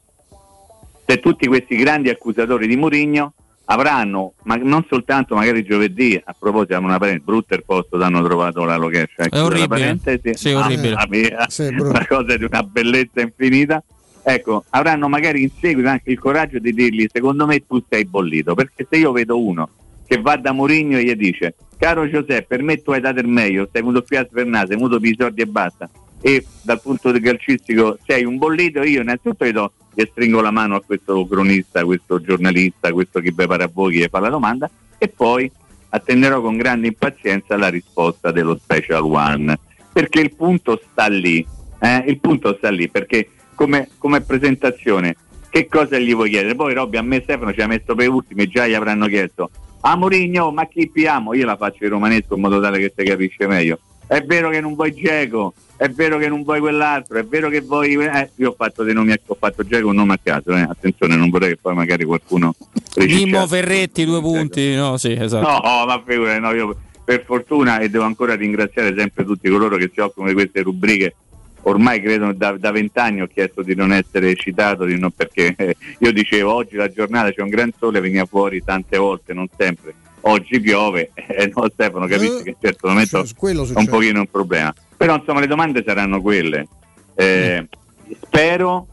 se tutti questi grandi accusatori di Mourinho avranno, ma non soltanto magari giovedì, a proposito, una parentesi, brutto il posto hanno trovato la location. È orribile. Sì, è orribile. Mia, sì, una cosa di una bellezza infinita. Ecco, avranno magari in seguito anche il coraggio di dirgli secondo me tu sei bollito, perché se io vedo uno che va da Mourinho e gli dice caro Giuseppe, per me tu hai dato il meglio, sei venuto qui a svernare, sei venuto per i soldi e basta, e dal punto di calcistico sei un bollito, io innanzitutto gli, do, gli stringo la mano a questo cronista, a questo giornalista, questo che prepara a voi, che fa la domanda, e poi attenderò con grande impazienza la risposta dello Special One, perché il punto sta lì, eh? il punto sta lì, perché come, come presentazione che cosa gli vuoi chiedere? Poi Robby a me Stefano ci ha messo per ultimi, già gli avranno chiesto a Mourinho, ma chi piamo? Io la faccio in romanesco in modo tale che si capisce meglio. È vero che non vuoi Geco, è vero che non vuoi quell'altro, è vero che vuoi. Eh, io ho fatto dei nomi, ho fatto Geco un nome a caso, eh. attenzione, non vorrei che poi magari qualcuno. Mimmo Ferretti, due punti, no, sì, esatto. No, ma figurati, no, io per fortuna e devo ancora ringraziare sempre tutti coloro che si occupano di queste rubriche ormai credo da, vent'anni ho chiesto di non essere citato di non, perché eh, io dicevo oggi la giornata c'è un gran sole veniva fuori tante volte non sempre oggi piove eh, no Stefano capisci eh, che in certo momento è un pochino un problema però insomma le domande saranno quelle eh, mm. spero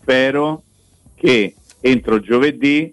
spero che entro giovedì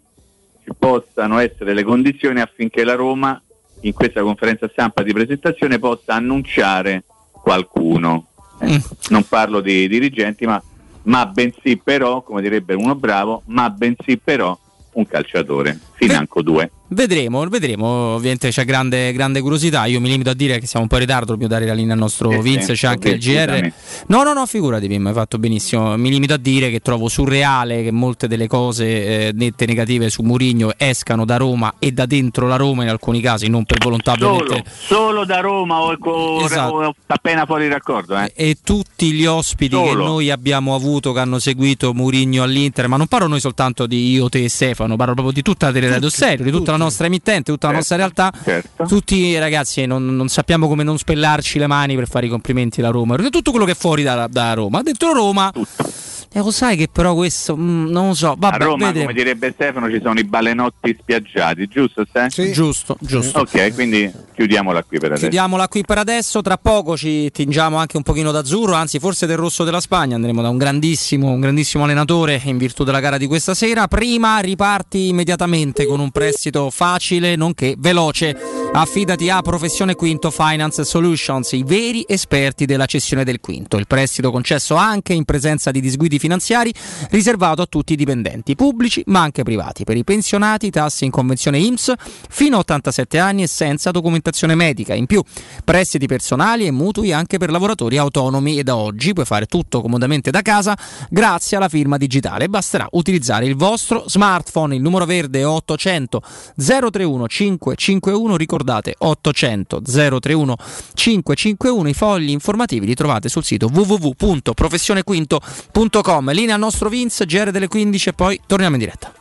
ci possano essere le condizioni affinché la Roma in questa conferenza stampa di presentazione possa annunciare qualcuno Mm. Non parlo di dirigenti, ma, ma bensì però, come direbbe uno bravo, ma bensì però un calciatore, financo due. Vedremo, vedremo. Ovviamente c'è grande, grande, curiosità. Io mi limito a dire che siamo un po' in ritardo, dobbiamo dare la linea al nostro eh Vince. C'è anche il GR. No, no, no, figurati, Pim, hai fatto benissimo. Mi limito a dire che trovo surreale che molte delle cose eh, nette negative su Murigno escano da Roma e da dentro la Roma in alcuni casi, non per volontà solo, solo da Roma o, o, esatto. o appena fuori raccordo. Eh. E tutti gli ospiti solo. che noi abbiamo avuto che hanno seguito Murigno all'Inter, ma non parlo noi soltanto di io, te e Stefano, parlo proprio di tutta la Teleradio Serio, di tutta la nostra emittente, tutta la nostra certo, realtà. Certo. Tutti ragazzi non, non, sappiamo come non spellarci le mani per fare i complimenti alla Roma. Tutto quello che è fuori da, da Roma. Dentro Roma. Tutto e lo sai che però questo mh, non lo so. Vabbè, a Roma, vedremo. come direbbe Stefano, ci sono i balenotti spiaggiati, giusto? Sì. Giusto, giusto. Ok, quindi chiudiamola qui per adesso. Chiudiamola qui per adesso. Tra poco ci tingiamo anche un pochino d'azzurro, anzi, forse del rosso della Spagna. Andremo da un grandissimo, un grandissimo allenatore in virtù della gara di questa sera. Prima riparti immediatamente con un prestito facile nonché veloce. Affidati a Professione Quinto Finance Solutions, i veri esperti della cessione del quinto. Il prestito concesso anche in presenza di disguidi finanziari riservato a tutti i dipendenti pubblici ma anche privati. Per i pensionati tassi in convenzione IMSS fino a 87 anni e senza documentazione medica. In più prestiti personali e mutui anche per lavoratori autonomi e da oggi puoi fare tutto comodamente da casa grazie alla firma digitale. Basterà utilizzare il vostro smartphone. Il numero verde è 800 031 551. Ricordate 800 031 551. I fogli informativi li trovate sul sito www.professionequinto.com www.radioticino.com. Linea al nostro Vince, GR delle 15 e poi torniamo in diretta.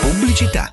Pubblicità.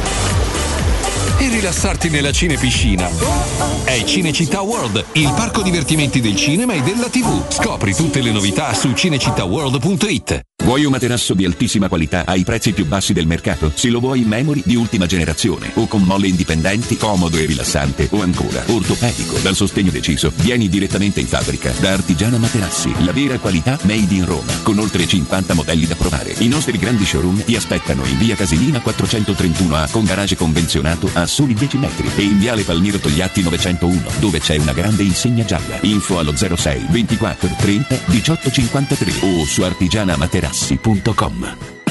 e rilassarti nella cinepiscina. È Cinecittà World, il parco divertimenti del cinema e della TV. Scopri tutte le novità su cinecittàworld.it. Vuoi un materasso di altissima qualità ai prezzi più bassi del mercato? Se lo vuoi in memory di ultima generazione o con molle indipendenti, comodo e rilassante o ancora ortopedico dal sostegno deciso, vieni direttamente in fabbrica da Artigiana Materassi, la vera qualità made in Roma, con oltre 50 modelli da provare. I nostri grandi showroom ti aspettano in via Casilina 431A con garage convenzionato a soli 10 metri e in viale Palmiro Togliatti 901 dove c'è una grande insegna gialla. Info allo 06 24 30 18 53 o su artigianamaterassi.com.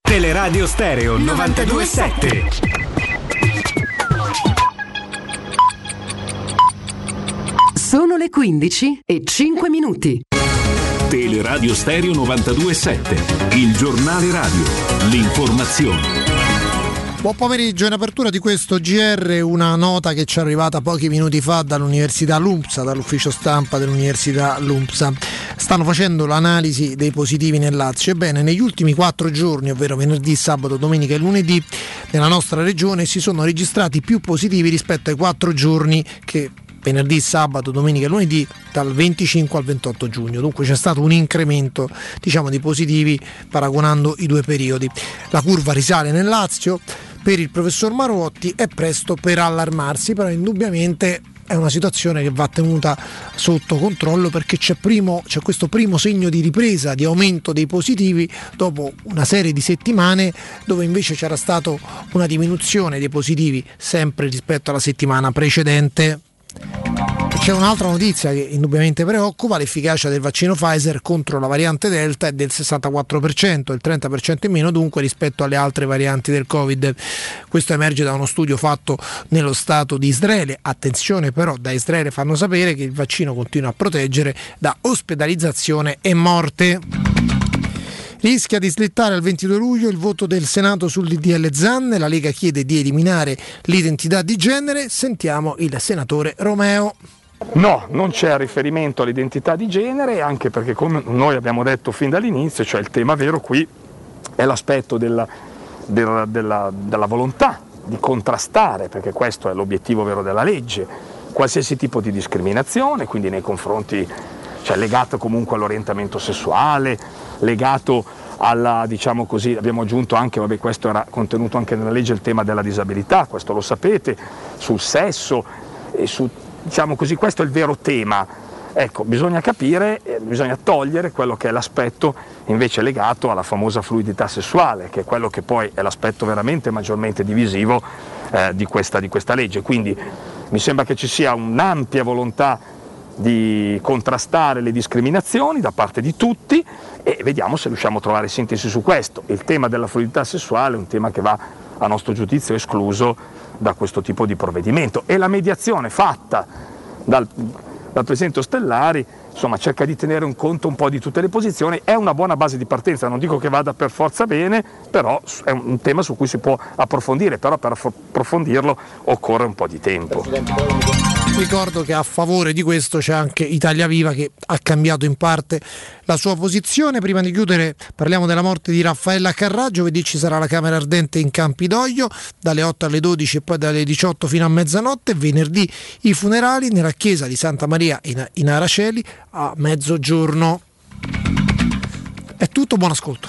Teleradio Stereo 927. Sono le 15 e 5 minuti. Teleradio Stereo 927, il giornale radio, l'informazione. Buon pomeriggio, in apertura di questo GR una nota che ci è arrivata pochi minuti fa dall'Università Lumpsa, dall'ufficio stampa dell'Università Lumpsa. Stanno facendo l'analisi dei positivi nel Lazio. Ebbene, negli ultimi quattro giorni, ovvero venerdì, sabato, domenica e lunedì, nella nostra regione si sono registrati più positivi rispetto ai quattro giorni che venerdì, sabato, domenica e lunedì dal 25 al 28 giugno. Dunque c'è stato un incremento diciamo, di positivi paragonando i due periodi. La curva risale nel Lazio, per il professor Marotti è presto per allarmarsi, però indubbiamente è una situazione che va tenuta sotto controllo perché c'è, primo, c'è, questo primo segno di ripresa, di aumento dei positivi dopo una serie di settimane dove invece c'era stata una diminuzione dei positivi sempre rispetto alla settimana precedente. C'è un'altra notizia che indubbiamente preoccupa, l'efficacia del vaccino Pfizer contro la variante Delta è del 64%, il 30% in meno dunque rispetto alle altre varianti del Covid. Questo emerge da uno studio fatto nello Stato di Israele. Attenzione però, da Israele fanno sapere che il vaccino continua a proteggere da ospedalizzazione e morte. Rischia di slittare al 22 luglio il voto del Senato sul DDL Zanne, la Lega chiede di eliminare l'identità di genere, sentiamo il senatore Romeo. No, non c'è riferimento all'identità di genere, anche perché come noi abbiamo detto fin dall'inizio, cioè il tema vero qui è l'aspetto della, della, della, della volontà di contrastare, perché questo è l'obiettivo vero della legge, qualsiasi tipo di discriminazione, quindi nei confronti, cioè legato comunque all'orientamento sessuale, legato alla, diciamo così, abbiamo aggiunto anche, vabbè questo era contenuto anche nella legge, il tema della disabilità, questo lo sapete, sul sesso e su diciamo così, questo è il vero tema. Ecco, bisogna capire, eh, bisogna togliere quello che è l'aspetto invece legato alla famosa fluidità sessuale, che è quello che poi è l'aspetto veramente maggiormente divisivo eh, di, questa, di questa legge. Quindi mi sembra che ci sia un'ampia volontà di contrastare le discriminazioni da parte di tutti e vediamo se riusciamo a trovare sintesi su questo. Il tema della fluidità sessuale è un tema che va a nostro giudizio escluso da questo tipo di provvedimento e la mediazione fatta dal, dal Presidente Ostellari insomma, cerca di tenere un conto un po' di tutte le posizioni, è una buona base di partenza, non dico che vada per forza bene, però è un tema su cui si può approfondire, però per approfondirlo occorre un po' di tempo. Ricordo che a favore di questo c'è anche Italia Viva che ha cambiato in parte la sua posizione. Prima di chiudere parliamo della morte di Raffaella Carrà, giovedì ci sarà la Camera Ardente in Campidoglio dalle 8 alle 12 e poi dalle 18 fino a mezzanotte, venerdì i funerali nella chiesa di Santa Maria in Araceli a mezzogiorno. È tutto, buon ascolto.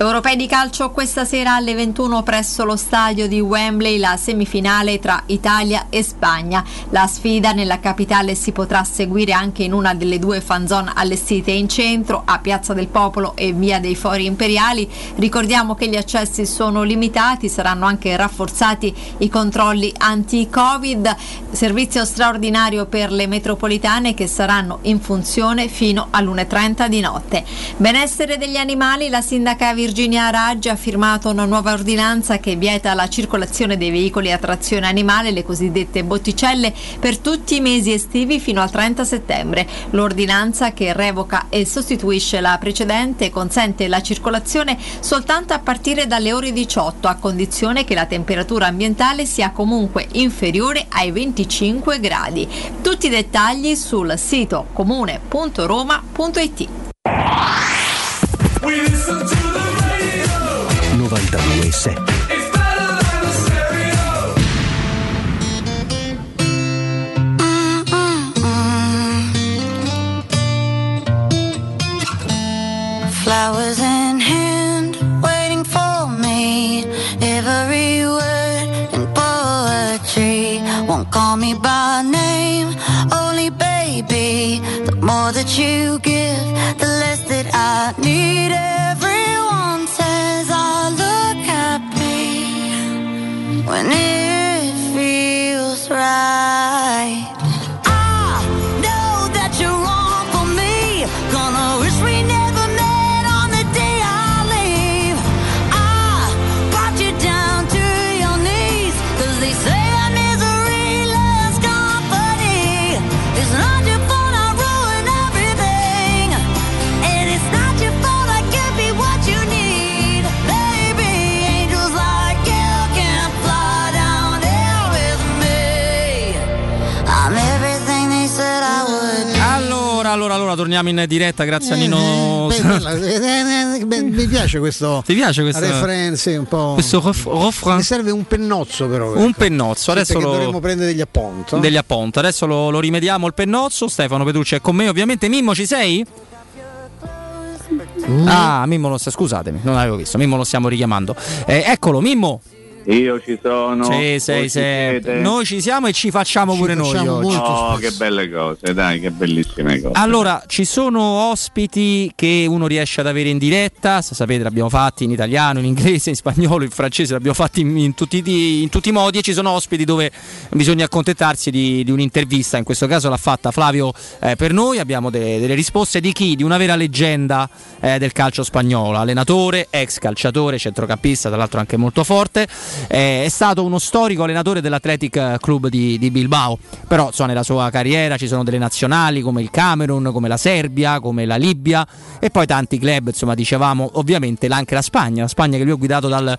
Europei di calcio questa sera alle 21 presso lo stadio di Wembley la semifinale tra Italia e Spagna. La sfida nella capitale si potrà seguire anche in una delle due fanzone allestite in centro, a Piazza del Popolo e Via dei Fori Imperiali. Ricordiamo che gli accessi sono limitati, saranno anche rafforzati i controlli anti-Covid, servizio straordinario per le metropolitane che saranno in funzione fino all'1.30 di notte. Benessere degli animali, la sindaca Virginia Virginia Raggi ha firmato una nuova ordinanza che vieta la circolazione dei veicoli a trazione animale, le cosiddette botticelle, per tutti i mesi estivi fino al 30 settembre. L'ordinanza che revoca e sostituisce la precedente consente la circolazione soltanto a partire dalle ore 18, a condizione che la temperatura ambientale sia comunque inferiore ai 25 gradi. Tutti i dettagli sul sito comune.roma.it. 927. Flowers in hand, waiting for me. Every word in poetry won't call me by name, only baby. The more that you give, the less that I need. Everyone torniamo in diretta grazie a Nino. Eh, beh, mi piace questo. Ti piace questo? Referenze un po'. Questo refrain? Mi serve un pennozzo però. Un pennozzo, adesso lo... dovremmo prendere degli appunti. degli appunti. Adesso lo, lo rimediamo il pennozzo. Stefano Petrucci è con me, ovviamente. Mimmo, ci sei? Ah, Mimmo lo sta, scusatemi, non avevo visto. Mimmo lo stiamo richiamando. Eh, eccolo, Mimmo. Io ci sono. Sì, voi sei ci? Noi ci siamo e ci facciamo pure noi oggi. Oh, che belle cose, dai, che bellissime cose. Allora, ci sono ospiti che uno riesce ad avere in diretta, sa- sapete, l'abbiamo fatti in italiano, in inglese, in spagnolo, in francese, l'abbiamo fatti in, in tutti, i- in tutti i modi e ci sono ospiti dove bisogna accontentarsi di, di un'intervista, in questo caso l'ha fatta Flavio eh, per noi, abbiamo delle, delle risposte di chi? Di una vera leggenda eh, del calcio spagnolo, allenatore, ex calciatore, centrocampista, tra l'altro anche molto forte, eh, è stato uno storico allenatore dell'Athletic Club di, di Bilbao, però insomma, nella sua carriera ci sono delle nazionali come il Camerun, come la Serbia, come la Libia e poi tanti club, insomma dicevamo ovviamente anche la Spagna, la Spagna che lui ha guidato dal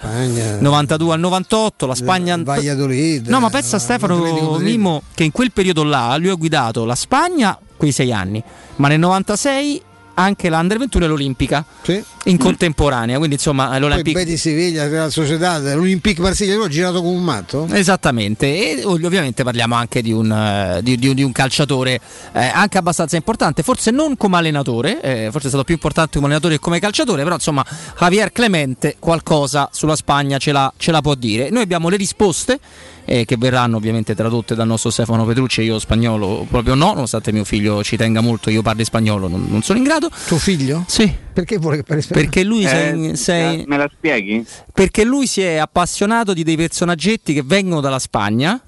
92 al 98, la Spagna... Valladolid. No, ma pensa a Stefano Mimmo che in quel periodo là lui ha guidato la Spagna quei sei anni, ma nel 96 anche l'Under 21 e l'Olimpica in contemporanea, quindi insomma l'Olympique Betis Siviglia, Real Sociedad, l'Olympique Marsiglia, ha girato come un matto? Esattamente, e ov- ovviamente parliamo anche di un, eh, di- di di un calciatore eh, anche abbastanza importante, forse non come allenatore, eh, forse è stato più importante come allenatore che come calciatore, però insomma Javier Clemente qualcosa sulla Spagna ce la, ce la può dire. Noi abbiamo le risposte eh, che verranno ovviamente tradotte dal nostro Stefano Petrucci, io spagnolo proprio no, nonostante mio figlio ci tenga molto, io parli spagnolo, non, non sono in grado. Tuo figlio? Sì. Perché vuole che parli Perché lui Eh, sei- sei- Me la spieghi? perché lui si è appassionato di dei personaggetti che vengono dalla Spagna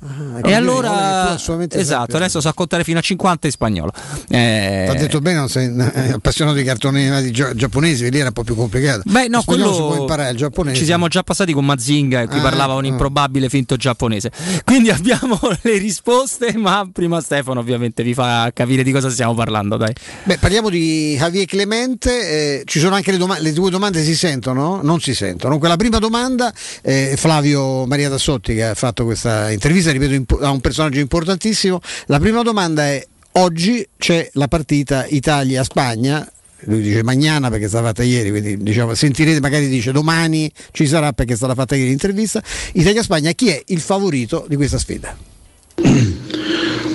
e e allora esatto, sappia. adesso sa contare fino a 50 in spagnolo. Eh, Ti ha detto bene, non sei eh, appassionato di cartoni animati gia- giapponesi, lì era un po' più complicato. Beh, no, Lo spagnolo quello si può imparare il giapponese. Ci siamo già passati con Mazinga, qui Ah, parlava un ah. improbabile finto giapponese. Quindi abbiamo le risposte, ma prima Stefano ovviamente vi fa capire di cosa stiamo parlando, dai. Beh, parliamo di Javier Clemente, eh, ci sono anche le, doma- le due domande, si sentono? Non si sentono. Dunque, la prima domanda, eh, Flavio Maria Tassotti che ha fatto questa intervista, ripeto, impo- a un personaggio importantissimo. La prima domanda è, oggi c'è la partita Italia-Spagna, lui dice mañana perché è stata fatta ieri, quindi diciamo, sentirete magari dice domani ci sarà perché è stata fatta ieri l'intervista. Italia-Spagna, chi è il favorito di questa sfida?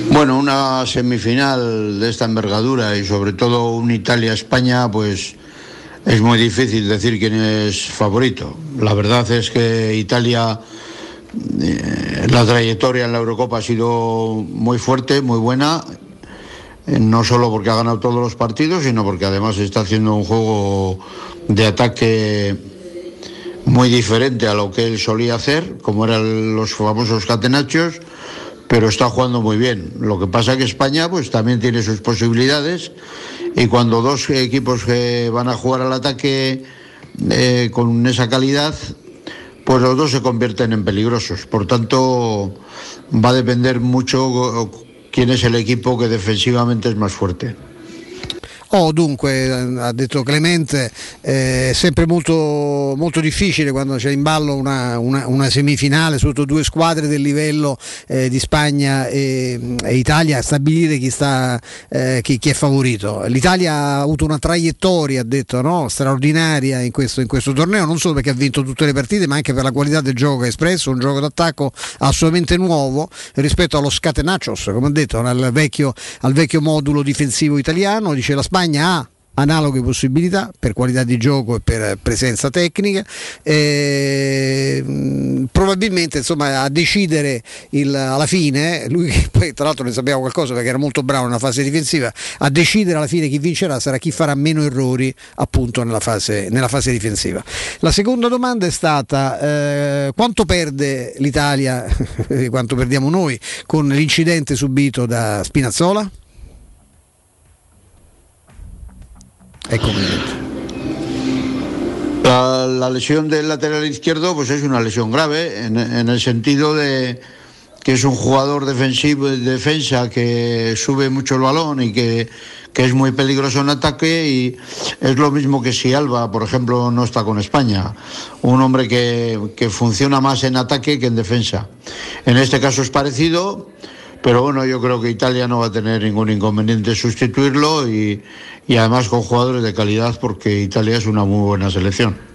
Bueno, una semifinal de esta envergadura y sobre todo un Italia-España, pues es muy difícil decir quién es favorito. La verdad es que Italia, eh, la trayectoria en la Eurocopa ha sido muy fuerte, muy buena, no solo porque ha ganado todos los partidos, sino porque además está haciendo un juego de ataque muy diferente a lo que él solía hacer, como eran los famosos catenachos, pero está jugando muy bien. Lo que pasa que España pues también tiene sus posibilidades y cuando dos equipos que van a jugar al ataque eh, con esa calidad, pues los dos se convierten en peligrosos. Por tanto, va a depender mucho quién es el equipo que defensivamente es más fuerte. Oh, dunque, ha detto Clemente, eh, è sempre molto, molto difficile quando c'è in ballo una, una- una semifinale sotto due squadre del livello eh, di Spagna e, e Italia stabilire chi, sta, eh, chi, chi è favorito. L'Italia ha avuto una traiettoria, ha detto, no? straordinaria in questo, in questo torneo, non solo perché ha vinto tutte le partite, ma anche per la qualità del gioco che ha espresso, un gioco d'attacco assolutamente nuovo rispetto allo scatenachos, come ho detto, al vecchio, al vecchio modulo difensivo italiano. Dice la Spagna ha analoghe possibilità per qualità di gioco e per presenza tecnica e, probabilmente insomma a decidere il- alla fine lui poi tra l'altro ne sapeva qualcosa perché era molto bravo nella fase difensiva a decidere alla fine chi vincerà sarà chi farà meno errori appunto nella fase, nella fase difensiva. La seconda domanda è stata eh, quanto perde l'Italia quanto perdiamo noi con l'incidente subito da Spinazzola La, lesión del lateral izquierdo pues es una lesión grave en, el sentido de que es un jugador defensivo defensa que sube mucho el balón y que, que es muy peligroso en ataque y es lo mismo que si Alba, por ejemplo, no está con España. Un hombre que, que funciona más en ataque que en defensa. En este caso es parecido. pero bueno, yo creo que Italia no va a tener ningún inconveniente en sustituirlo y, y además con jugadores de calidad porque Italia es una muy buena selección.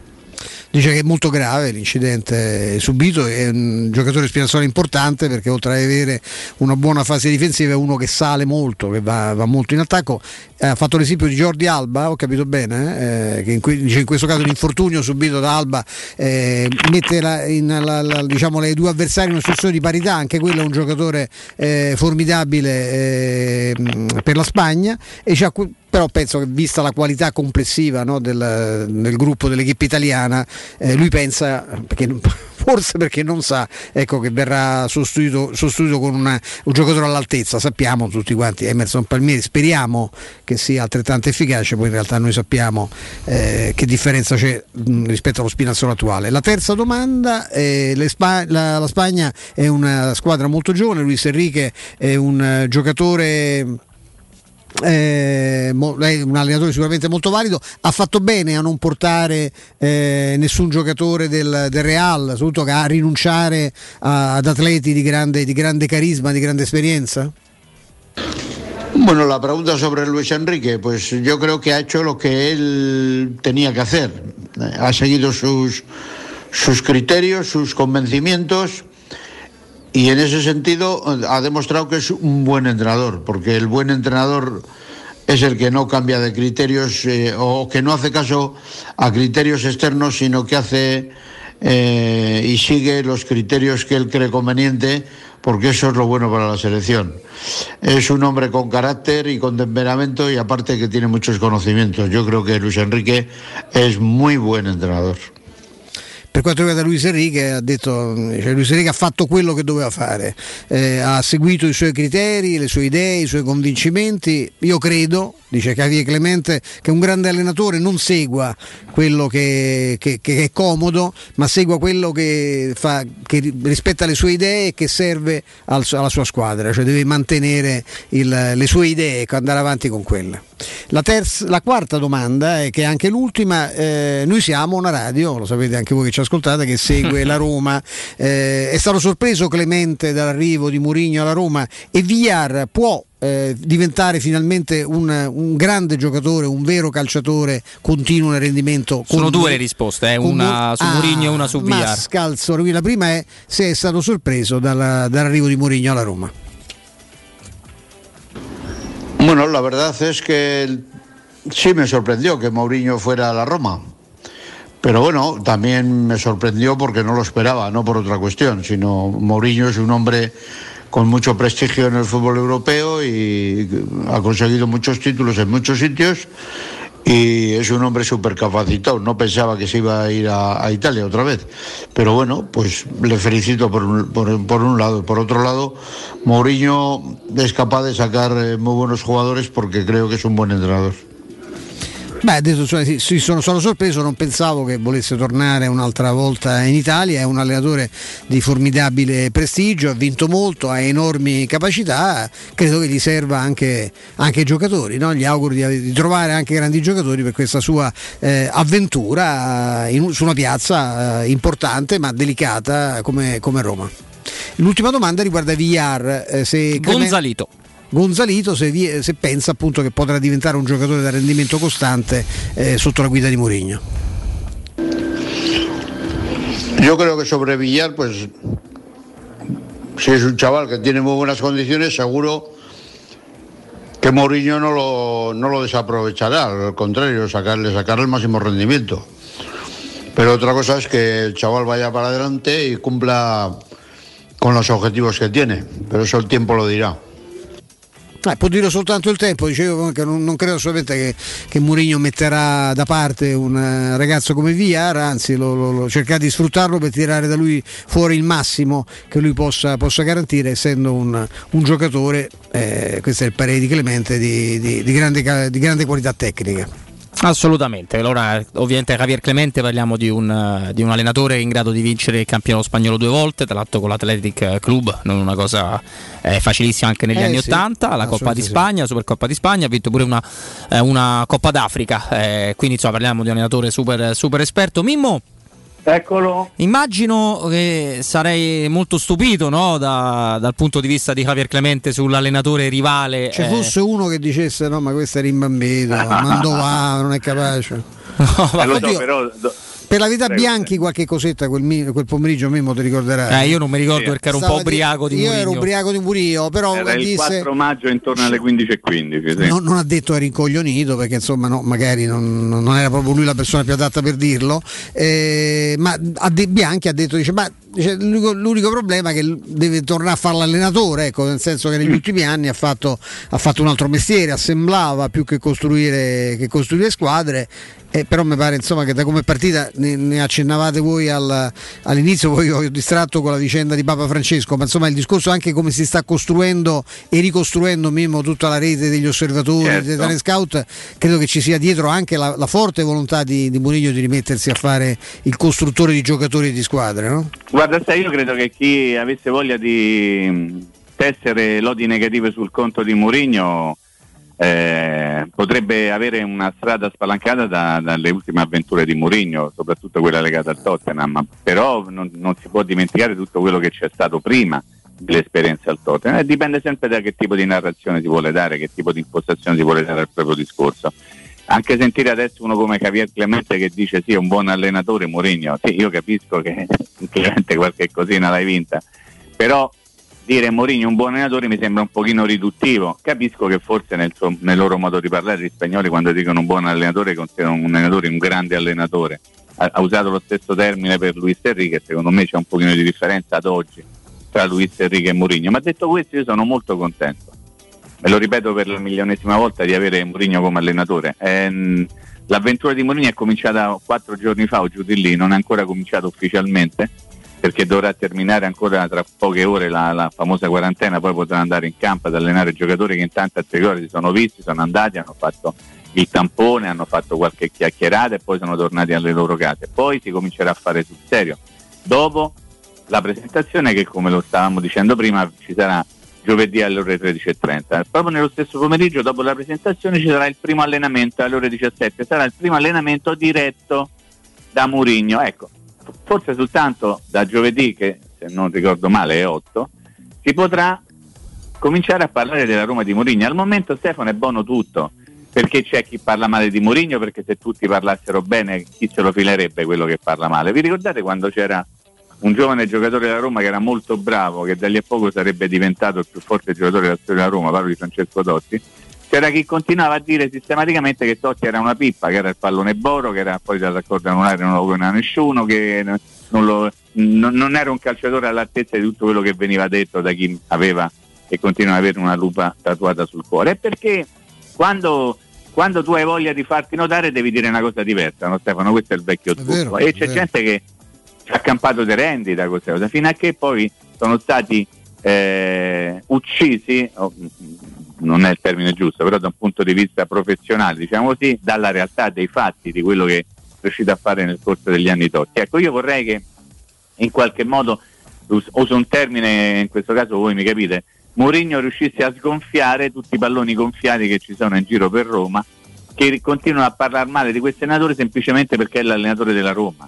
Dice che è molto grave l'incidente subito, è un giocatore Spinazzola importante perché oltre ad avere una buona fase difensiva è uno che sale molto, che va, va molto in attacco. Eh, Ha fatto l'esempio di Jordi Alba, ho capito bene, eh, che in, dice in questo caso l'infortunio subito da Alba eh, mette la- in- la- la- diciamo, le due avversari in una situazione di parità, anche quello è un giocatore eh, formidabile eh, per la Spagna e c'ha que- però penso che vista la qualità complessiva no, del, del gruppo dell'equipe italiana, eh, lui pensa, perché, forse perché non sa ecco, che verrà sostituito, sostituito con una- un giocatore all'altezza, sappiamo tutti quanti, Emerson Palmieri, speriamo che sia altrettanto efficace, poi in realtà noi sappiamo eh, che differenza c'è mh, rispetto allo Spinazzola attuale. La terza domanda, eh, Spa- la, la Spagna è una squadra molto giovane, Luis Enrique è un eh, giocatore eh, lei è un allenatore sicuramente molto valido, ha fatto bene a non portare eh, nessun giocatore del, del Real, soprattutto a rinunciare a- ad atleti di grande, di grande carisma, di grande esperienza? Bueno, la pregunta sobre Luis Enrique, pues yo creo que ha hecho lo que él tenía que hacer. Ha seguido sus, sus criterios, sus convencimientos y en ese sentido ha demostrado que es un buen entrenador, porque el buen entrenador es el que no cambia de criterios eh, o que no hace caso a criterios externos, sino que hace eh, y sigue los criterios que él cree conveniente, porque eso es lo bueno para la selección. Es un hombre con carácter y con temperamento y aparte que tiene muchos conocimientos. Yo creo que Luis Enrique es muy buen entrenador. Per quanto riguarda Luis Enrique, ha detto, cioè Luis Enrique ha fatto quello che doveva fare, Eh, ha seguito i suoi criteri, le sue idee, i suoi convincimenti. Io credo, dice Javier Clemente, che un grande allenatore non segua quello che, che- che è comodo, ma segua quello che, fa, che rispetta le sue idee e che serve al- alla sua squadra, cioè deve mantenere il- le sue idee e andare avanti con quelle. La, terza- la quarta domanda, è che è anche l'ultima, eh, noi siamo una radio, lo sapete anche voi che ci ascoltate, che segue la Roma, Eh, è stato sorpreso Clemente dall'arrivo di Mourinho alla Roma e Villar può eh, diventare finalmente un, un grande giocatore, un vero calciatore continuo nel rendimento. Sono con- due le risposte, eh, una su Ah, Mourinho e una su Villar. la prima è se è stato sorpreso dalla- dall'arrivo di Mourinho alla Roma. Bueno, la verdad es que sí me sorprendió que Mourinho fuera a la Roma. Pero bueno, también me sorprendió porque no lo esperaba, no por otra cuestión, sino Mourinho es un hombre con mucho prestigio en el fútbol europeo y ha conseguido muchos títulos en muchos sitios y es un hombre súper capacitado. No pensaba que se iba a ir a, Italia otra vez. Pero bueno, pues le felicito por un, por- por un lado. Por otro lado, Mourinho es capaz de sacar eh, muy buenos jugadores porque creo que es un buen entrenador. Beh, ha detto, cioè, sì, sono, sono sorpreso, non pensavo che volesse tornare un'altra volta in Italia, è un allenatore di formidabile prestigio, ha vinto molto, ha enormi capacità, credo che gli serva anche, anche ai giocatori, no? gli auguro di, di trovare anche grandi giocatori per questa sua eh, avventura in- su una piazza eh, importante ma delicata come, come Roma. L'ultima domanda riguarda Villar, eh, se Gonzalito. Gonzalito se, vi- se pensa appunto che potrà diventare un giocatore da rendimento costante eh, sotto la guida di Mourinho. Yo creo que sobre Villar, pues si es un chaval que tiene muy buenas condiciones, seguro que Mourinho no lo, desaprovechará, al contrario, sacarle, sacarle el máximo rendimiento. Pero otra cosa es que el chaval vaya para adelante y cumpla con los objetivos que tiene, pero eso el tiempo lo dirá. Eh, può dire soltanto il tempo, dicevo che non, non credo assolutamente che, che Mourinho metterà da parte un eh, ragazzo come Villar, anzi lo, lo- lo- cercherà di sfruttarlo per tirare da lui fuori il massimo che lui possa, possa garantire, essendo un, un giocatore, eh, questo è il parere di Clemente, di, di- di grande, di grande qualità tecnica. Assolutamente, allora ovviamente Javier Clemente parliamo di un, eh, di un allenatore in grado di vincere il campionato spagnolo due volte, tra l'altro con l'Athletic Club, non una cosa eh, facilissima anche negli Eh, anni sì, 80, la Coppa di assolutamente sì. Spagna, Supercoppa di Spagna, ha vinto pure una, eh, una Coppa d'Africa, eh, quindi insomma parliamo di un allenatore super, super esperto. Mimmo, Eccolo. Immagino che sarei molto stupito no, da- dal punto di vista di Javier Clemente sull'allenatore rivale. C'è eh, fosse uno che dicesse no, ma questo è rimbambito, va, non è capace. Eh, lo so, Oddio, però, do- Per la vita Prego, Bianchi qualche cosetta quel, quel pomeriggio Mimmo ti ricorderai. Eh, io non mi ricordo perché ero un Stava po' ubriaco di Io ero ubriaco di Murillo, però era il disse 4 maggio intorno alle 15.15. Sì. non, non ha detto era incoglionito perché insomma no, magari non, non era proprio lui la persona più adatta per dirlo eh, ma a De Bianchi ha detto dice, ma, dice, l'unico, l'unico problema è che deve tornare a fare l'allenatore ecco, nel senso che negli Mm. ultimi anni ha fatto, ha fatto un altro mestiere assemblava più che costruire, che costruire squadre eh, però mi pare insomma che da come partita ne, ne accennavate voi al- all'inizio poi ho distratto con la vicenda di Papa Francesco ma insomma il discorso anche come si sta costruendo e ricostruendo Mimmo tutta la rete degli osservatori Certo. dei talent scout credo che ci sia dietro anche la, la forte volontà di, di Mourinho di rimettersi a fare il costruttore di giocatori e di squadre no? Guarda, sai, io credo che chi avesse voglia di tessere lodi negative sul conto di Mourinho eh, potrebbe avere una strada spalancata da- dalle ultime avventure di Mourinho, soprattutto quella legata al Tottenham, però non, non si può dimenticare tutto quello che c'è stato prima dell'esperienza al Tottenham e dipende sempre da che tipo di narrazione si vuole dare, che tipo di impostazione si vuole dare al proprio discorso. Anche sentire adesso uno come Javier Clemente che dice sì è un buon allenatore Mourinho, sì io capisco che Clemente qualche cosina l'hai vinta, però dire Mourinho un buon allenatore mi sembra un pochino riduttivo. Capisco che forse nel, suo- nel loro modo di parlare gli spagnoli quando dicono un buon allenatore considerano un allenatore un grande allenatore. Ha, ha usato lo stesso termine per Luis Enrique, secondo me c'è un pochino di differenza ad oggi tra Luis Enrique e Mourinho. Ma detto questo io sono molto contento. E lo ripeto per la milionesima volta di avere Mourinho come allenatore. Ehm, l'avventura di Mourinho è cominciata quattro giorni fa o giù di lì, non è ancora cominciata ufficialmente perché dovrà terminare ancora tra poche ore la, la famosa quarantena, poi potrà andare in campo ad allenare giocatori che intanto a tre ore si sono visti, sono andati, hanno fatto il tampone, hanno fatto qualche chiacchierata e poi sono tornati alle loro case. Poi si comincerà a fare sul serio. Dopo la presentazione che come lo stavamo dicendo prima ci sarà giovedì alle ore 13.30. Proprio nello stesso pomeriggio, dopo la presentazione, ci sarà il primo allenamento alle ore 17. Sarà il primo allenamento diretto da Murigno. Ecco, forse soltanto da giovedì, che se non ricordo male è 8, si potrà cominciare a parlare della Roma di Mourinho. Al momento Stefano è buono tutto, perché c'è chi parla male di Mourinho, perché se tutti parlassero bene chi se lo filerebbe quello che parla male. Vi ricordate quando c'era un giovane giocatore della Roma che era molto bravo, che da lì a poco sarebbe diventato il più forte giocatore della storia della Roma, parlo di Francesco Totti? C'era chi continuava a dire sistematicamente che Totti era una pippa, che era il pallone boro, che era poi dall'accordo anulare non lo voleva nessuno, che non, lo- non- non era un calciatore all'altezza di tutto quello che veniva detto da chi aveva e continua ad avere una lupa tatuata sul cuore. È perché quando, quando tu hai voglia di farti notare devi dire una cosa diversa, no Stefano? Questo è il vecchio trucco. e c'è vero. gente che ci ha campato di rendita queste cose, fino a che poi sono stati eh, uccisi, non è il termine giusto, però da un punto di vista professionale, diciamo così, dalla realtà dei fatti, di quello che è riuscito a fare nel corso degli anni Totti. Ecco, io vorrei che in qualche modo, us- uso un termine, in questo caso voi mi capite, Mourinho riuscisse a sgonfiare tutti i palloni gonfiati che ci sono in giro per Roma, che continuano a parlare male di questo allenatore semplicemente perché è l'allenatore della Roma.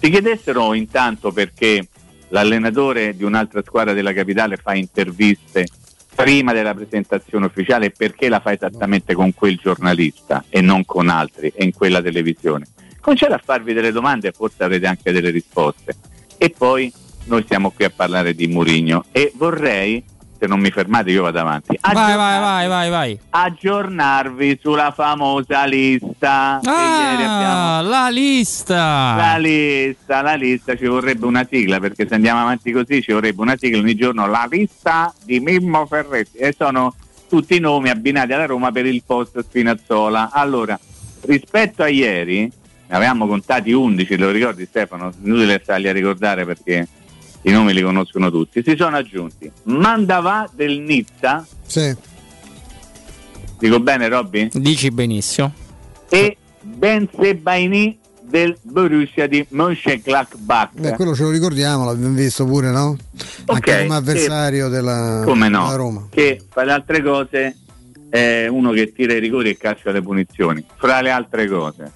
Si chiedessero intanto perché l'allenatore di un'altra squadra della capitale fa interviste prima della presentazione ufficiale perché la fa esattamente con quel giornalista e non con altri e in quella televisione. Cominciate a farvi delle domande e forse avrete anche delle risposte. E poi noi siamo qui a parlare di Murigno e vorrei, se non mi fermate io vado avanti, Vai, vai, vai, vai, vai. aggiornarvi sulla famosa lista Ah, la lista. la lista, la lista ci vorrebbe una sigla perché se andiamo avanti così ci vorrebbe una sigla ogni giorno la lista di Mimmo Ferretti e sono tutti i nomi abbinati alla Roma per il post Spinazzola. Allora, rispetto a ieri, ne avevamo contati 11, lo ricordi Stefano? Inutile starli a ricordare perché i nomi li conoscono tutti. Si sono aggiunti Mandavà del Nizza, Sì. dico bene Robby? Dici benissimo. E Ben Sebaini del Borussia di Mönchengladbach. Beh, quello ce lo ricordiamo, l'abbiamo visto pure, no? Anche Ok, come avversario della, Come no? della Roma. Che fra le altre cose è uno che tira i rigori e calcia le punizioni. Fra le altre cose,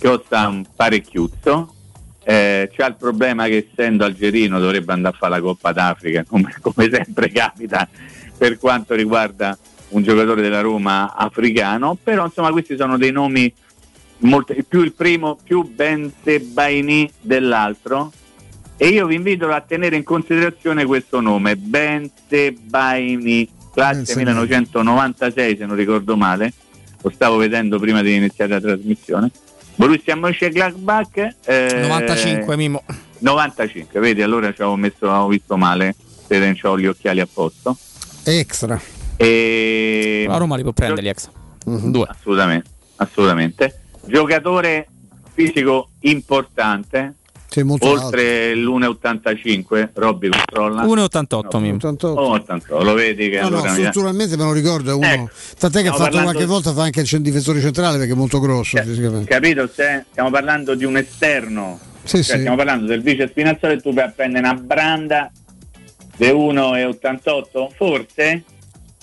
costa un parecchiuzzo eh, c'ha il problema che essendo algerino dovrebbe andare a fare la Coppa d'Africa, come, come sempre capita per quanto riguarda un giocatore della Roma africano, però insomma questi sono dei nomi molto, più il primo più Bente Baini dell'altro e io vi invito a tenere in considerazione questo nome Bente Baini classe Eh, sì. 1996 se non ricordo male lo stavo vedendo prima di iniziare la trasmissione Borussia Mönchengladbach eh, 95 Mimo. 95 vedi allora ci avevo messo avevo visto male se non ho gli occhiali a posto Extra. e La Roma li può prendere gli ex. Due. assolutamente, assolutamente. Giocatore fisico importante, Sì, molto oltre l'1,85, Robby controlla. 1,88 Mimo. 1,88, lo vedi che No, no, allora mi- strutturalmente me lo ricordo, è uno. Ecco, Tant'è che ha fatto parlando- qualche volta fa anche il difensore centrale perché è molto grosso fisicamente. Capito? Se stiamo parlando di un esterno, Sì, cioè sì. stiamo parlando del vice Spinazzola e tu a prendere una branda di 1,88, forse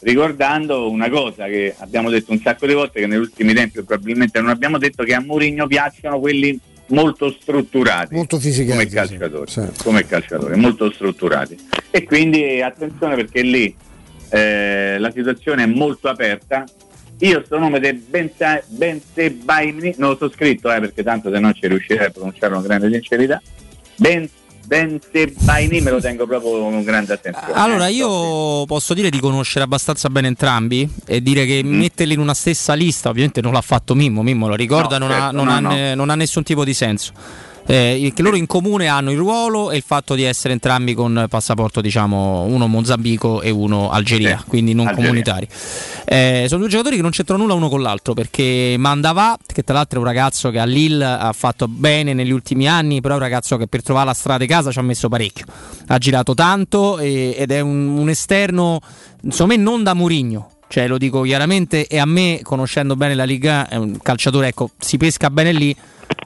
ricordando una cosa che abbiamo detto un sacco di volte che negli ultimi tempi probabilmente non abbiamo detto che a Mourinho piacciono quelli molto strutturati Molto come calciatori, come calciatori, molto strutturati. E quindi attenzione perché lì eh, la situazione è molto aperta. Io sto nome del Bense- Bensebaini non lo so scritto eh, perché tanto se no ci riuscirei a pronunciarlo con grande sincerità. Ben, Bensebaini me lo tengo proprio con grande attenzione Allora, io posso dire di conoscere abbastanza bene entrambi e dire che Mm. metterli in una stessa lista, ovviamente non l'ha fatto Mimmo, Mimmo lo ricorda, No, non, ha, certo, non no, ha no. non ha nessun tipo di senso. Eh, che loro in comune hanno il ruolo e il fatto di essere entrambi con passaporto, diciamo, uno Mozambico e uno Algeria, Sì, quindi non Algeria. comunitari. Eh, sono due giocatori che non c'entrano nulla uno con l'altro perché Mandava, che tra l'altro è un ragazzo che a Lille ha fatto bene negli ultimi anni, però è un ragazzo che per trovare la strada di casa ci ha messo parecchio. Ha girato tanto e- ed è un, un esterno, insomma, non da Murigno. Cioè, lo dico chiaramente, e a me, conoscendo bene la Liga, è un calciatore, ecco, si pesca bene lì.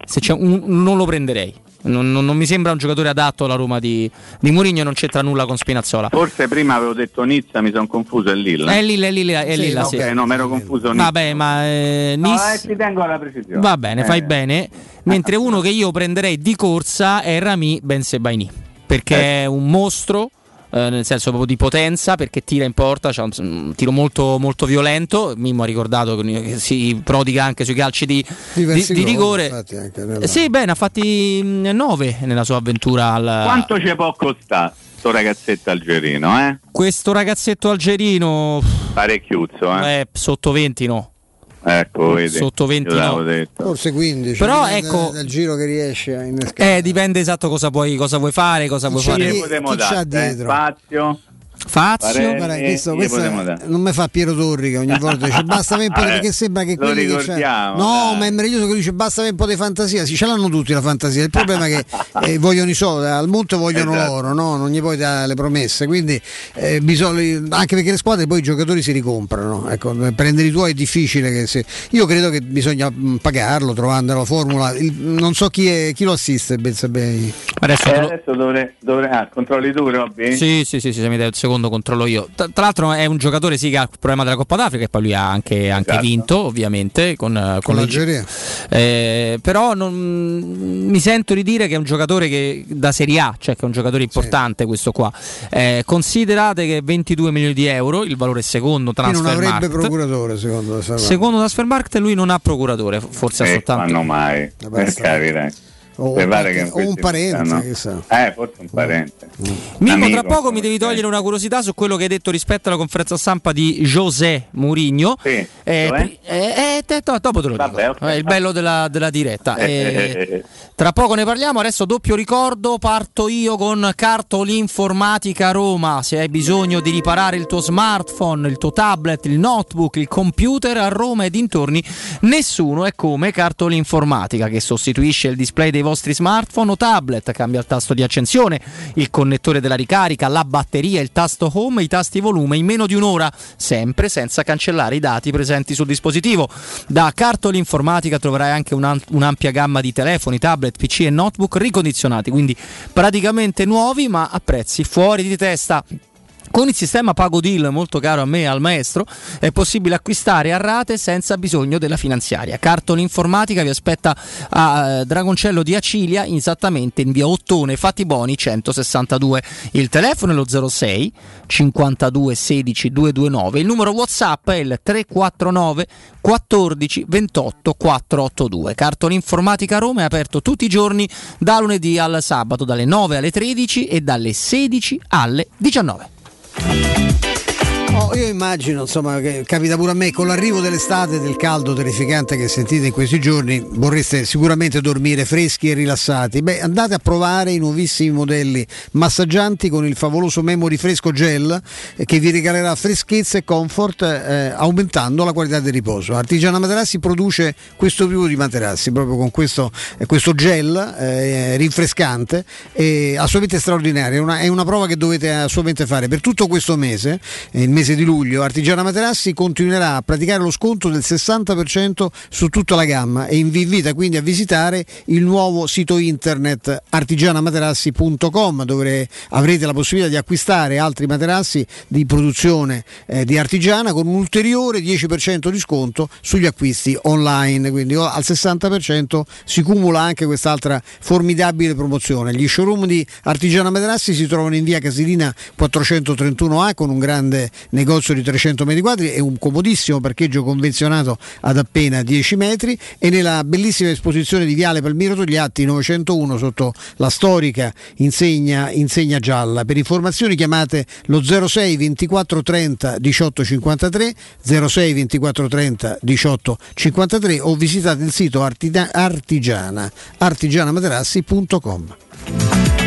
Se c'è un- non lo prenderei. Non, non- non mi sembra un giocatore adatto alla Roma di, di Murigno, non c'entra nulla con Spinazzola. forse prima avevo detto Nizza mi sono confuso è Lille È Lille, è Lille, è Sì, Lille, ok, sì. no mi ero confuso Nizza Vabbè, ma eh, no, Nis- eh, ci tengo alla precisione Va bene, fai Eh. bene. Mentre uno che io prenderei di corsa è Rami Bensebaini, perché Eh. è un mostro. Eh, nel senso proprio di potenza perché tira in porta, c'ha un, un tiro molto, molto violento. Mimmo ha ricordato che si prodiga anche sui calci di, di, di rigore. nella- Sì, bene, ha fatti 9 nella sua avventura. Al, quanto ci può costare sto ragazzetto algerino eh? Questo ragazzetto algerino parecchiuzzo eh? eh, sotto 20 no. Ecco vedi Sotto 20 Io l'avevo no. detto. Forse 15. Però, dipende ecco- dal giro che riesce a innescare. Eh, dipende esatto cosa puoi, cosa vuoi fare, cosa vuoi c'è fare. potremmo chi c'ha eh? dietro? Fazio Guarda, questo, chi questo dare? non mi fa Piero Torri che ogni volta dice basta avere un po' di Eh, perché sembra che quelli che ricordiamo, no dai. ma è meraviglioso che dice basta avere un po' di fantasia sì ce l'hanno tutti la fantasia il problema è che eh, vogliono i soldi al monte vogliono Esatto. loro no? non gli puoi dare le promesse quindi eh, bisogna anche perché le squadre poi i giocatori si ricomprano ecco, prendere i tuoi è difficile che se... io credo che bisogna mh, pagarlo trovando la formula Il- non so chi, è, chi lo assiste Benzabei Adesso Eh, adesso dovrei, dovrei ah, controlli tu Robby? Sì, sì, sì, sì, se mi dai il secondo controllo io. Tra, tra l'altro è un giocatore sì che ha il problema della Coppa d'Africa e poi lui ha anche, anche Esatto. vinto ovviamente con, eh, con le- l'Algeria Eh, però non- mi sento di dire che è un giocatore che, da Serie A, cioè che è un giocatore importante questo qua. Eh, considerate che 22 milioni di euro, il valore secondo Chi non transfer avrebbe market. procuratore secondo Secondo Transfermarkt lui non ha procuratore, forse ha Eh, soltanto fanno mai Vabbè, per capire o, che o un parente eh forse un parente Mimmo, Amico, tra poco mi devi togliere una curiosità su quello che hai detto rispetto alla conferenza stampa di José Mourinho. Sì, Eh, pri- eh, eh, te- to- dopo te lo dico. È il bello della, della diretta. Eh, tra poco ne parliamo. Adesso doppio ricordo. Parto io con Cartoli Informatica Roma. Se hai bisogno di riparare il tuo smartphone, il tuo tablet, il notebook, il computer a Roma e dintorni, nessuno è come Cartoli Informatica che sostituisce il display dei vostri smartphone o tablet, cambia il tasto di accensione, il connettore della ricarica, la batteria, il tasto home e i tasti volume in meno di un'ora, sempre senza cancellare i dati presenti sul dispositivo. Da Cartoli Informatica troverai anche un'am- un'ampia gamma di telefoni, tablet, PC e notebook ricondizionati, quindi praticamente nuovi ma a prezzi fuori di testa. Con il sistema Pago Deal, molto caro a me e al maestro, è possibile acquistare a rate senza bisogno della finanziaria. Carton Informatica vi aspetta a eh, Dragoncello di Acilia, esattamente in via Ottone, Fatti Boni 162. Il telefono è lo 06 52 16 229. Il numero WhatsApp è il 349 14 28 482. Carton Informatica Roma è aperto tutti i giorni da lunedì al sabato dalle 9 alle 13 e dalle 16 alle 19. Bye. Oh, io immagino, insomma, che capita pure a me, con l'arrivo dell'estate del caldo terrificante che sentite in questi giorni, vorreste sicuramente dormire freschi e rilassati. Beh, andate a provare i nuovissimi modelli massaggianti con il favoloso Memory Fresco Gel eh, che vi regalerà freschezza e comfort eh, aumentando la qualità del riposo. Artigiana Materassi produce questo tipo di materassi proprio con questo, eh, questo gel eh, rinfrescante assolutamente straordinario. È una, è una prova che dovete assolutamente fare per tutto questo mese, eh, il mese di luglio. Artigiana Materassi continuerà a praticare lo sconto del 60% su tutta la gamma e vi invita quindi a visitare il nuovo sito internet artigianamaterassi.com dove avrete la possibilità di acquistare altri materassi di produzione eh, di artigiana con un ulteriore 10% di sconto sugli acquisti online, quindi oh, al 60% si cumula anche quest'altra formidabile promozione. Gli showroom di Artigiana Materassi si trovano in via Casilina 431A con un grande negozio di 300 metri quadri e un comodissimo parcheggio convenzionato ad appena 10 metri e nella bellissima esposizione di Viale Palmiro Togliatti 901 sotto la storica insegna, insegna gialla. Per informazioni chiamate lo 06 24 30 18 53 06 24 30 18 53 o visitate il sito artigiana artigianamaterassi.com.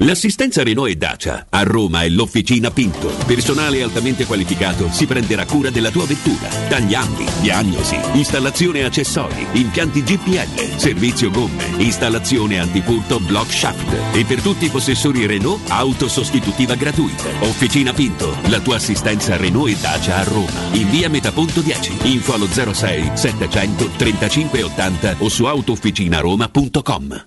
L'assistenza Renault e Dacia a Roma è l'Officina Pinto. Personale altamente qualificato si prenderà cura della tua vettura. Tagliandi, diagnosi, installazione accessori, impianti GPL, servizio gomme, installazione antifurto block shaft. E per tutti i possessori Renault, auto sostitutiva gratuita. Officina Pinto, la tua assistenza Renault e Dacia a Roma. In via Metaponto 10. Info allo 06 700 35 80 o su autofficinaroma.com.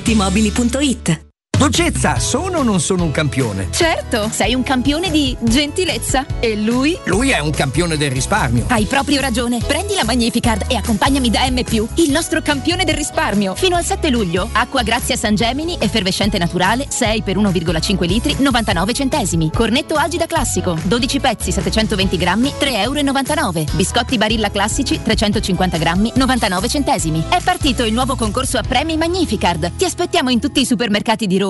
paolettimobili.it Dolcezza, sono o non sono un campione? Certo, sei un campione di gentilezza. E lui? Lui è un campione del risparmio. Hai proprio ragione. Prendi la Magnificard e accompagnami da M, il nostro campione del risparmio. Fino al 7 luglio, acqua Grazia San Gemini, effervescente naturale, 6 per 1,5 litri, 99 centesimi. Cornetto Agida classico, 12 pezzi, 720 grammi, 3,99 euro. Biscotti Barilla classici, 350 grammi, 99 centesimi. È partito il nuovo concorso a premi Magnificard. Ti aspettiamo in tutti i supermercati di Roma,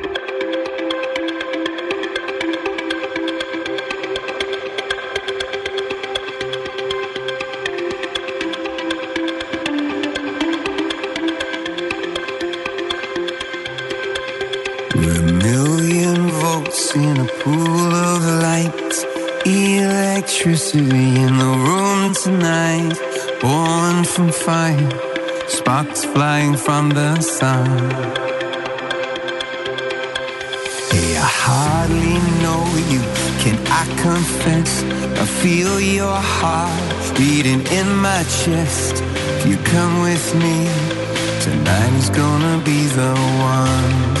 fire. Sparks flying from the sun. Hey, I hardly know you. Can I confess? I feel your heart beating in my chest. If you come with me, tonight is gonna be the one.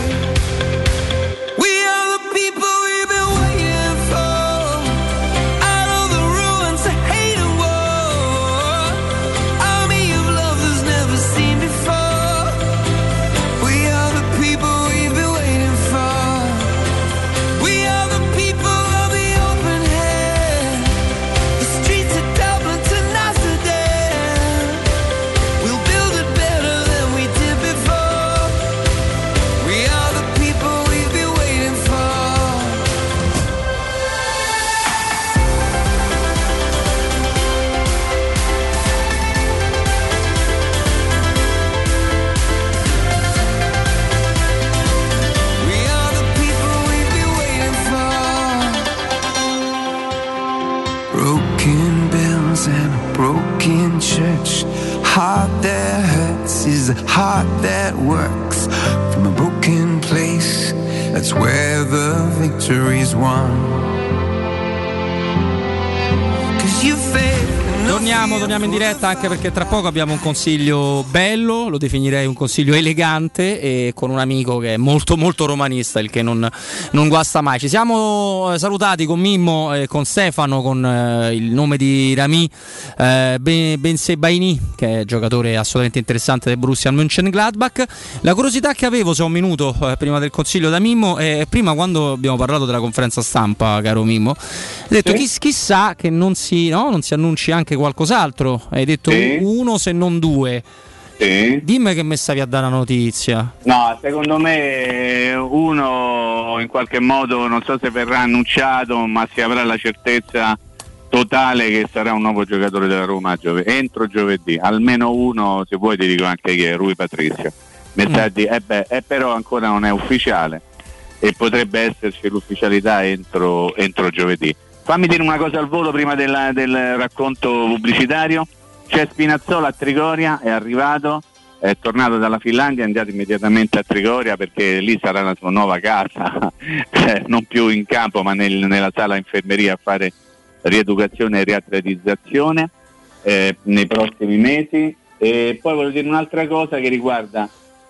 Heart that works. From a broken place, that's where the victory's won. Torniamo, torniamo in diretta anche perché tra poco abbiamo un consiglio bello, lo definirei un consiglio elegante e con un amico che è molto molto romanista, il che non, non guasta mai. Ci siamo eh, salutati con Mimmo e con Stefano con eh, il nome di Rami eh, Ben- Bensebaini, che è giocatore assolutamente interessante del Borussia Mönchengladbach. La curiosità che avevo, se ho un minuto eh, prima del consiglio da Mimmo, è prima quando abbiamo parlato della conferenza stampa, caro Mimmo, ho detto chi- chissà che non si, no, non si annunci anche qualcos'altro. Hai detto Sì. uno se non due. Sì. Dimmi che mi stavi a dare una notizia. No, secondo me uno in qualche modo, non so se verrà annunciato, ma si avrà la certezza totale che sarà un nuovo giocatore della Roma giove- entro giovedì. Almeno uno, se vuoi ti dico anche chi è, Rui Patrizio. messaggi, eh beh, eh, però ancora non è ufficiale e potrebbe esserci l'ufficialità entro, entro giovedì. Fammi dire una cosa al volo prima della- del racconto pubblicitario. C'è Spinazzola a Trigoria, è arrivato, è tornato dalla Finlandia, è andato immediatamente a Trigoria perché lì sarà la sua nuova casa, cioè, non più in campo ma nel- nella sala infermeria a fare rieducazione e riatletizzazione eh, nei prossimi mesi. E poi voglio dire un'altra cosa che riguarda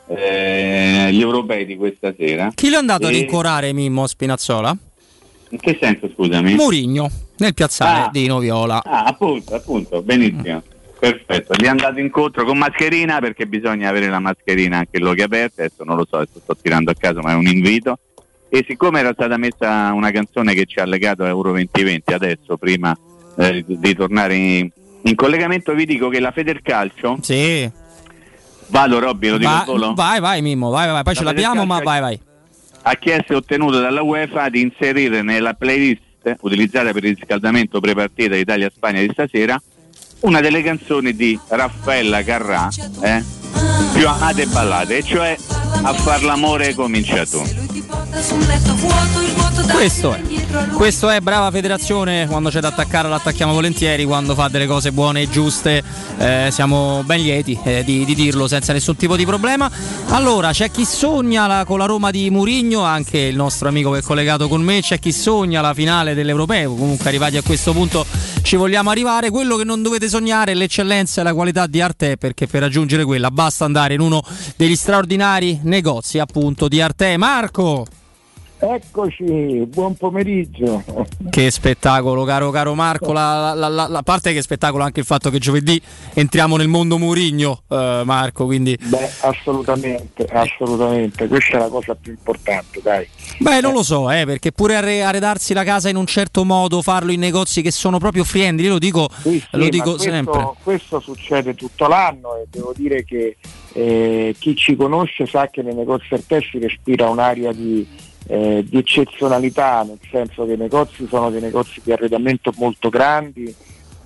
eh, gli europei di questa sera. Chi l'è andato E- rincuorare Mimmo Spinazzola? In che senso, scusami? Murigno, nel piazzale Ah. di Noviola. Ah, appunto, appunto, benissimo. Perfetto, gli è andato incontro con mascherina perché bisogna avere la mascherina anche in luoghi aperti, adesso non lo so, adesso sto tirando a caso ma è un invito. E siccome era stata messa una canzone che ci ha legato a Euro 2020 adesso, prima eh, di tornare in, in collegamento, vi dico che la Federcalcio... Sì. Vado Robby, lo dico Va- al volo? vai, vai Mimmo, vai, vai, poi La ce l'abbiamo, ma vai, vai. Ha chiesto e ottenuto dalla UEFA di inserire nella playlist utilizzata per il riscaldamento prepartita Italia-Spagna di stasera una delle canzoni di Raffaella Carrà eh, più amate ballate, e cioè A far l'amore comincia tu. Questo è. Questo è brava federazione, quando c'è da attaccare l'attacchiamo volentieri, quando fa delle cose buone e giuste eh, siamo ben lieti eh, di, di dirlo senza nessun tipo di problema. Allora c'è chi sogna la- con la Roma di Murigno, anche il nostro amico che è collegato con me, c'è chi sogna la finale dell'Europeo, comunque arrivati a questo punto ci vogliamo arrivare, quello che non dovete sognare è l'eccellenza e la qualità di Arte perché per raggiungere quella basta andare in uno degli straordinari negozi appunto di Arte. Marco! Eccoci, buon pomeriggio. Che spettacolo, caro, caro Marco. La, la- la- la parte che spettacolo anche il fatto che giovedì entriamo nel mondo Murigno, eh, Marco. Quindi, Beh, assolutamente, assolutamente, questa è la cosa più importante, dai. beh, non lo so, eh, perché pure arre- arredarsi la casa in un certo modo, farlo in negozi che sono proprio friendly, io lo dico, Sì, lo ma dico questo, sempre. Questo succede tutto l'anno e devo dire che eh, chi ci conosce sa che nei negozi Arte si respira un'aria di, eh, di eccezionalità, nel senso che i negozi sono dei negozi di arredamento molto grandi,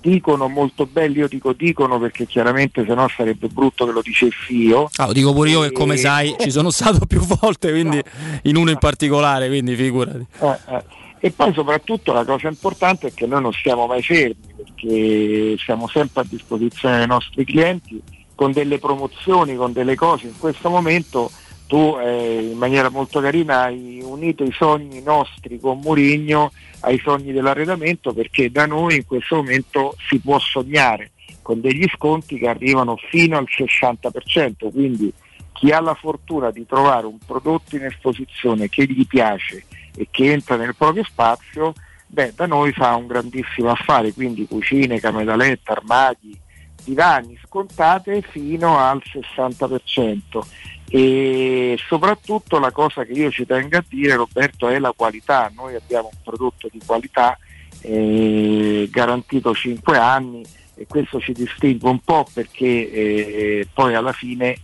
dicono molto belli, io dico dicono perché chiaramente se no sarebbe brutto che lo dicessi io. Ah, lo dico pure io che come E- sai ci sono stato più volte, quindi in uno in particolare, quindi figurati. Eh, eh. E poi soprattutto la cosa importante è che noi non siamo mai fermi perché siamo sempre a disposizione dei nostri clienti con delle promozioni, con delle cose. In questo momento tu eh, in maniera molto carina hai unito i sogni nostri con Murigno ai sogni dell'arredamento perché da noi in questo momento si può sognare con degli sconti che arrivano fino al 60%, quindi chi ha la fortuna di trovare un prodotto in esposizione che gli piace e che entra nel proprio spazio, beh, da noi fa un grandissimo affare, quindi cucine, camere da letto, armadi, divani scontate fino al 60% e soprattutto la cosa che io ci tengo a dire Roberto è la qualità, noi abbiamo un prodotto di qualità eh, garantito 5 anni e questo ci distingue un po' perché eh, poi alla fine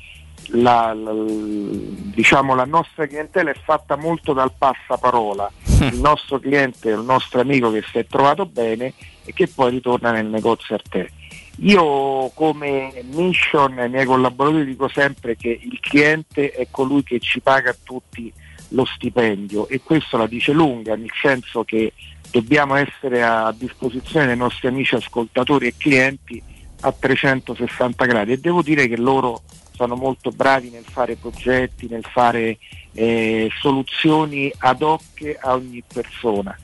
la, la- diciamo, la nostra clientela è fatta molto dal passaparola. Il nostro cliente il nostro amico che si è trovato bene e che poi ritorna nel negozio Arte. Io come mission ai miei collaboratori dico sempre che il cliente è colui che ci paga tutti lo stipendio e questo la dice lunga, nel senso che dobbiamo essere a disposizione dei nostri amici ascoltatori e clienti a 360 gradi e devo dire che loro sono molto bravi nel fare progetti, nel fare eh, soluzioni ad hoc a ogni persona.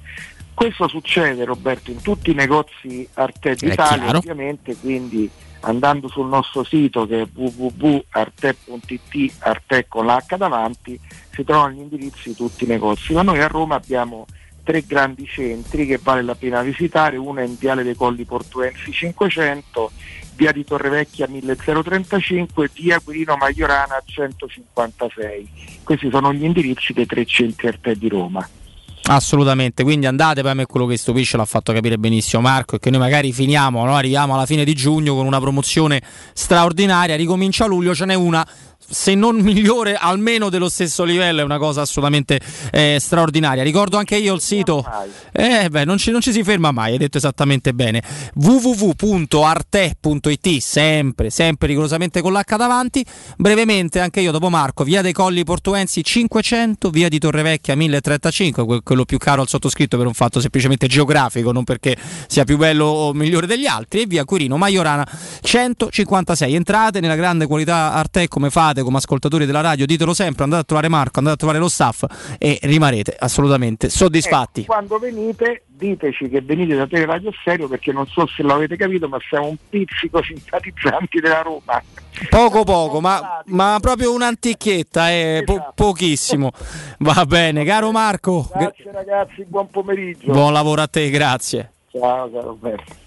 Questo succede Roberto in tutti i negozi Arte d'Italia ovviamente, quindi andando sul nostro sito che è www.arte.it, Arte con l'H davanti, si trovano gli indirizzi di tutti i negozi. Ma noi a Roma abbiamo tre grandi centri che vale la pena visitare, uno è in Viale dei Colli Portuensi 500, via di Torrevecchia 1035 via Quirino Maiorana 156. Questi sono gli indirizzi dei tre centri Arte di Roma. Assolutamente, quindi andate, poi a me quello che stupisce l'ha fatto capire benissimo Marco, è che noi magari finiamo, no? arriviamo alla fine di giugno con una promozione straordinaria, ricomincia luglio, ce n'è una se non migliore, almeno dello stesso livello, è una cosa assolutamente eh, straordinaria. Ricordo anche io il sito. Eh, beh, non ci, non ci si ferma mai, hai detto esattamente bene. www.arte.it, sempre, sempre rigorosamente con l'H davanti. Brevemente, anche io dopo Marco, via dei Colli Portuensi 500, via di Torrevecchia 1035, que- quello più caro al sottoscritto per un fatto semplicemente geografico, non perché sia più bello o migliore degli altri, e via Quirino Maiorana 156. Entrate nella grande qualità Arte come fate come ascoltatori della radio, ditelo sempre, andate a trovare Marco, andate a trovare lo staff e rimarrete assolutamente soddisfatti. Eh, quando venite, diteci che venite da Teleradio Stereo perché non so se l'avete capito, ma siamo un pizzico simpatizzanti della Roma. Poco poco, ma, ma proprio un'antichietta, eh, po- pochissimo. Va bene, caro Marco. Grazie ragazzi, buon pomeriggio. Buon lavoro a te, grazie. Ciao caro Roberto.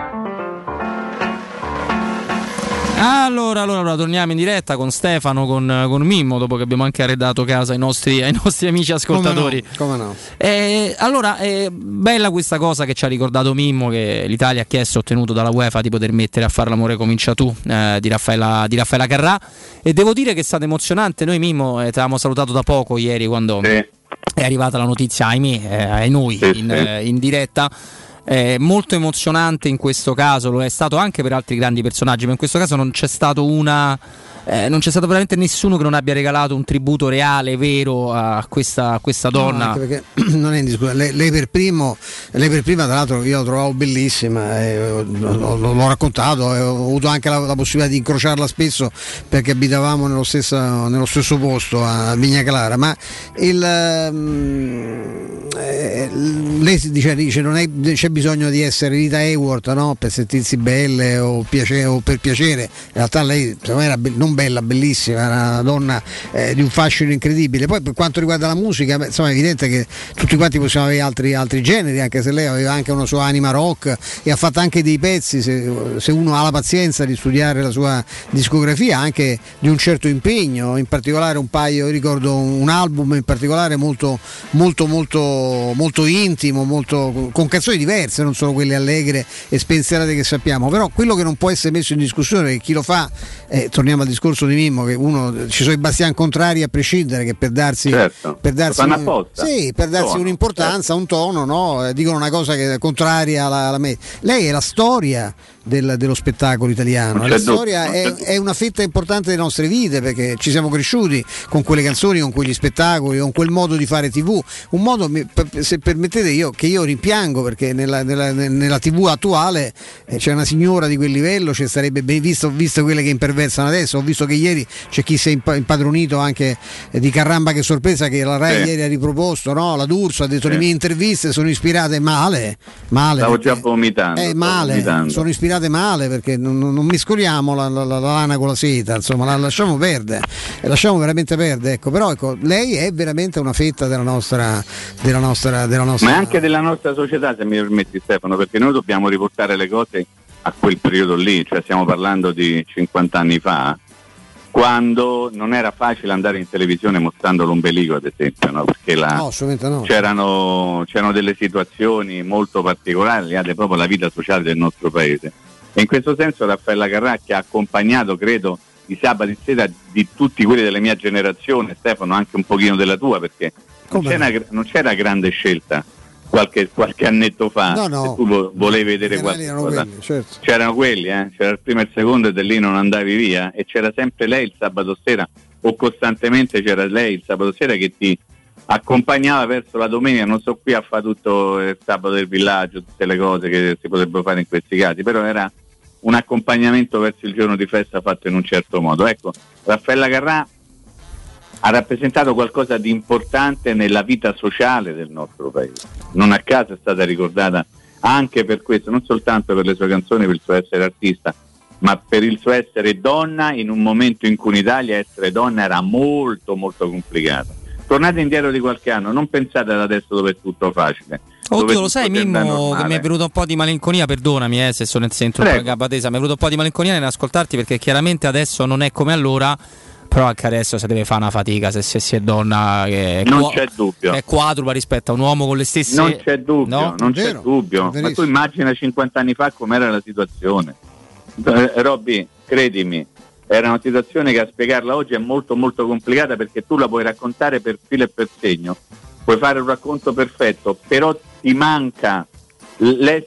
Allora, allora, allora, torniamo in diretta con Stefano, con, con Mimmo, dopo che abbiamo anche arredato casa ai nostri, ai nostri amici ascoltatori. Come no? Eh, allora, è bella questa cosa che ci ha ricordato Mimmo, che l'Italia ha chiesto e ottenuto dalla UEFA di poter mettere a fare l'amore comincia tu, eh, di, Raffaella, di Raffaella Carrà. E devo dire che è stato emozionante. Noi, Mimmo, eh, ti avevamo salutato da poco ieri quando è arrivata la notizia, ahimè, eh, ai noi, in, eh, in diretta. Eh, molto emozionante in questo caso, lo è stato anche per altri grandi personaggi, ma in questo caso non c'è stato una. Eh, non c'è stato veramente nessuno che non abbia regalato un tributo reale, vero a questa, a questa No, donna. anche perché non è in discussione. Lei, lei per primo, lei per prima, tra l'altro, io la trovavo bellissima, eh, l'ho, l'ho- raccontato, eh, ho avuto anche la, la possibilità di incrociarla spesso perché abitavamo nello stesso, nello stesso posto a Vigna Clara. Ma il, eh, lei dice, dice non è- c'è bisogno di essere Rita Hayworth no? per sentirsi belle o, piace- o per piacere. In realtà lei secondo me, era be- non bella, bellissima, era una donna eh, di un fascino incredibile. Poi per quanto riguarda la musica, beh, insomma è evidente che tutti quanti possiamo avere altri, altri generi, anche se lei aveva anche una sua anima rock e ha fatto anche dei pezzi, se, se uno ha la pazienza di studiare la sua discografia, anche di un certo impegno, in particolare un paio, io ricordo un album in particolare molto, molto, molto, molto intimo, molto, con canzoni diverse, non solo quelle allegre e spensierate che sappiamo, però quello che non può essere messo in discussione, chi lo fa, eh, torniamo al discorso di Mimmo, che uno, ci sono i bastian contrari a prescindere che per darsi, Certo, per darsi, un- sì, per darsi Tono, un'importanza, un tono, no? Eh, dicono una cosa che è contraria alla, alla me. Lei è la storia del- dello spettacolo italiano, la storia è, è una fetta importante delle nostre vite perché ci siamo cresciuti con quelle canzoni, con quegli spettacoli, con quel modo di fare tv, un modo, se permettete, io, che io rimpiango perché nella, nella- nella tv attuale eh, c'è una signora di quel livello, ci sarebbe ben visto, visto quelle che imperversano adesso, ho visto che ieri c'è chi si è impa- impadronito anche eh, di Carramba che sorpresa che la RAI Sì. ieri ha riproposto, no? la D'Urso ha detto Sì. le mie interviste sono ispirate male, male Stavo perché- già vomitando. eh, male, vomitando. sono ispirate male perché non, non- mescoliamo la, la- la lana con la seta, insomma, la lasciamo perdere, lasciamo veramente perdere. Ecco, però ecco, lei è veramente una fetta della nostra, della nostra, della nostra Ma anche della nostra società, se mi permetti Stefano, perché noi dobbiamo riportare le cose a quel periodo lì, cioè stiamo parlando di 50 anni fa, quando non era facile andare in televisione mostrando l'ombelico, ad esempio, no? perché la- No, no. c'erano, c'erano delle situazioni molto particolari legate proprio alla vita sociale del nostro paese. E in questo senso Raffaella Carrà che ha accompagnato, credo, i sabati sera di tutti quelli della mia generazione, Stefano, anche un pochino della tua, perché non c'era, non c'era grande scelta qualche, qualche annetto fa, No, no. se tu vo- volevi vedere qualche erano quelli, certo. C'erano quelli, eh? c'era il primo e il secondo e da lì non andavi via e c'era sempre lei il sabato sera o costantemente c'era lei il sabato sera che ti accompagnava verso la domenica, non so qui a fare tutto il sabato del villaggio, tutte le cose che si potrebbero fare in questi casi, però era un accompagnamento verso il giorno di festa fatto in un certo modo. Ecco, Raffaella Carrà ha rappresentato qualcosa di importante nella vita sociale del nostro paese. Non a caso è stata ricordata anche per questo, non soltanto per le sue canzoni, per il suo essere artista, ma per il suo essere donna in un momento in cui in Italia essere donna era molto molto complicato. Tornate indietro di qualche anno, non pensate ad adesso dove è tutto facile. Oddio, lo sai, Mimmo, che mi è venuto un po' di malinconia, perdonami eh, se sono in centro Prego. in gabba tesa, mi è venuto un po' di malinconia nell'ascoltarti perché chiaramente adesso non è come allora, Però anche adesso si deve fare una fatica se, se si è donna che è, Non qua- c'è dubbio. è quadrupla rispetto a un uomo con le stesse. Non c'è dubbio, No? non c'è Vero, dubbio. Ma tu immagina 50 anni fa com'era la situazione. Eh, Robby, credimi, era una situazione che a spiegarla oggi è molto molto complicata perché tu la puoi raccontare per filo e per segno, puoi fare un racconto perfetto, però ti manca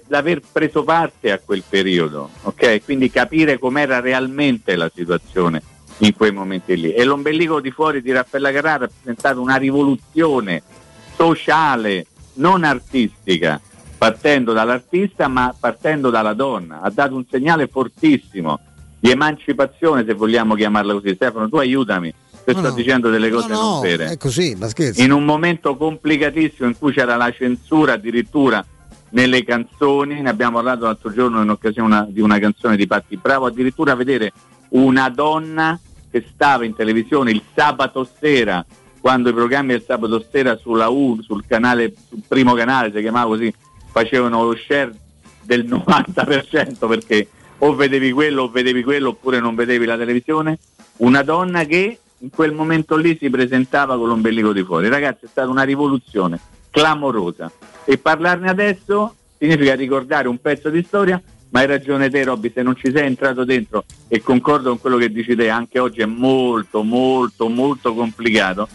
l'aver preso parte a quel periodo, ok? Quindi capire com'era realmente la situazione in quei momenti lì. E l'ombelico di fuori di Raffaella Carrà ha rappresentato una rivoluzione sociale, non artistica, partendo dall'artista ma partendo dalla donna. Ha dato un segnale fortissimo di emancipazione, se vogliamo chiamarla così. Stefano, tu aiutami, se No, sto no. dicendo delle cose No, non no, vere è così, ma scherzi. in un momento complicatissimo in cui c'era la censura addirittura nelle canzoni, ne abbiamo parlato l'altro giorno in occasione una- di una canzone di Patti Bravo, addirittura vedere una donna che stava in televisione il sabato sera, quando i programmi del sabato sera sulla U, sul canale, sul primo canale, si chiamava così, facevano lo share del 90% perché o vedevi quello o vedevi quello oppure non vedevi la televisione, una donna che in quel momento lì si presentava con l'ombelico di fuori. Ragazzi, è stata una rivoluzione clamorosa e parlarne adesso significa ricordare un pezzo di storia, ma hai ragione te Robby, se non ci sei entrato dentro e concordo con quello che dici te, anche oggi è molto molto molto complicato,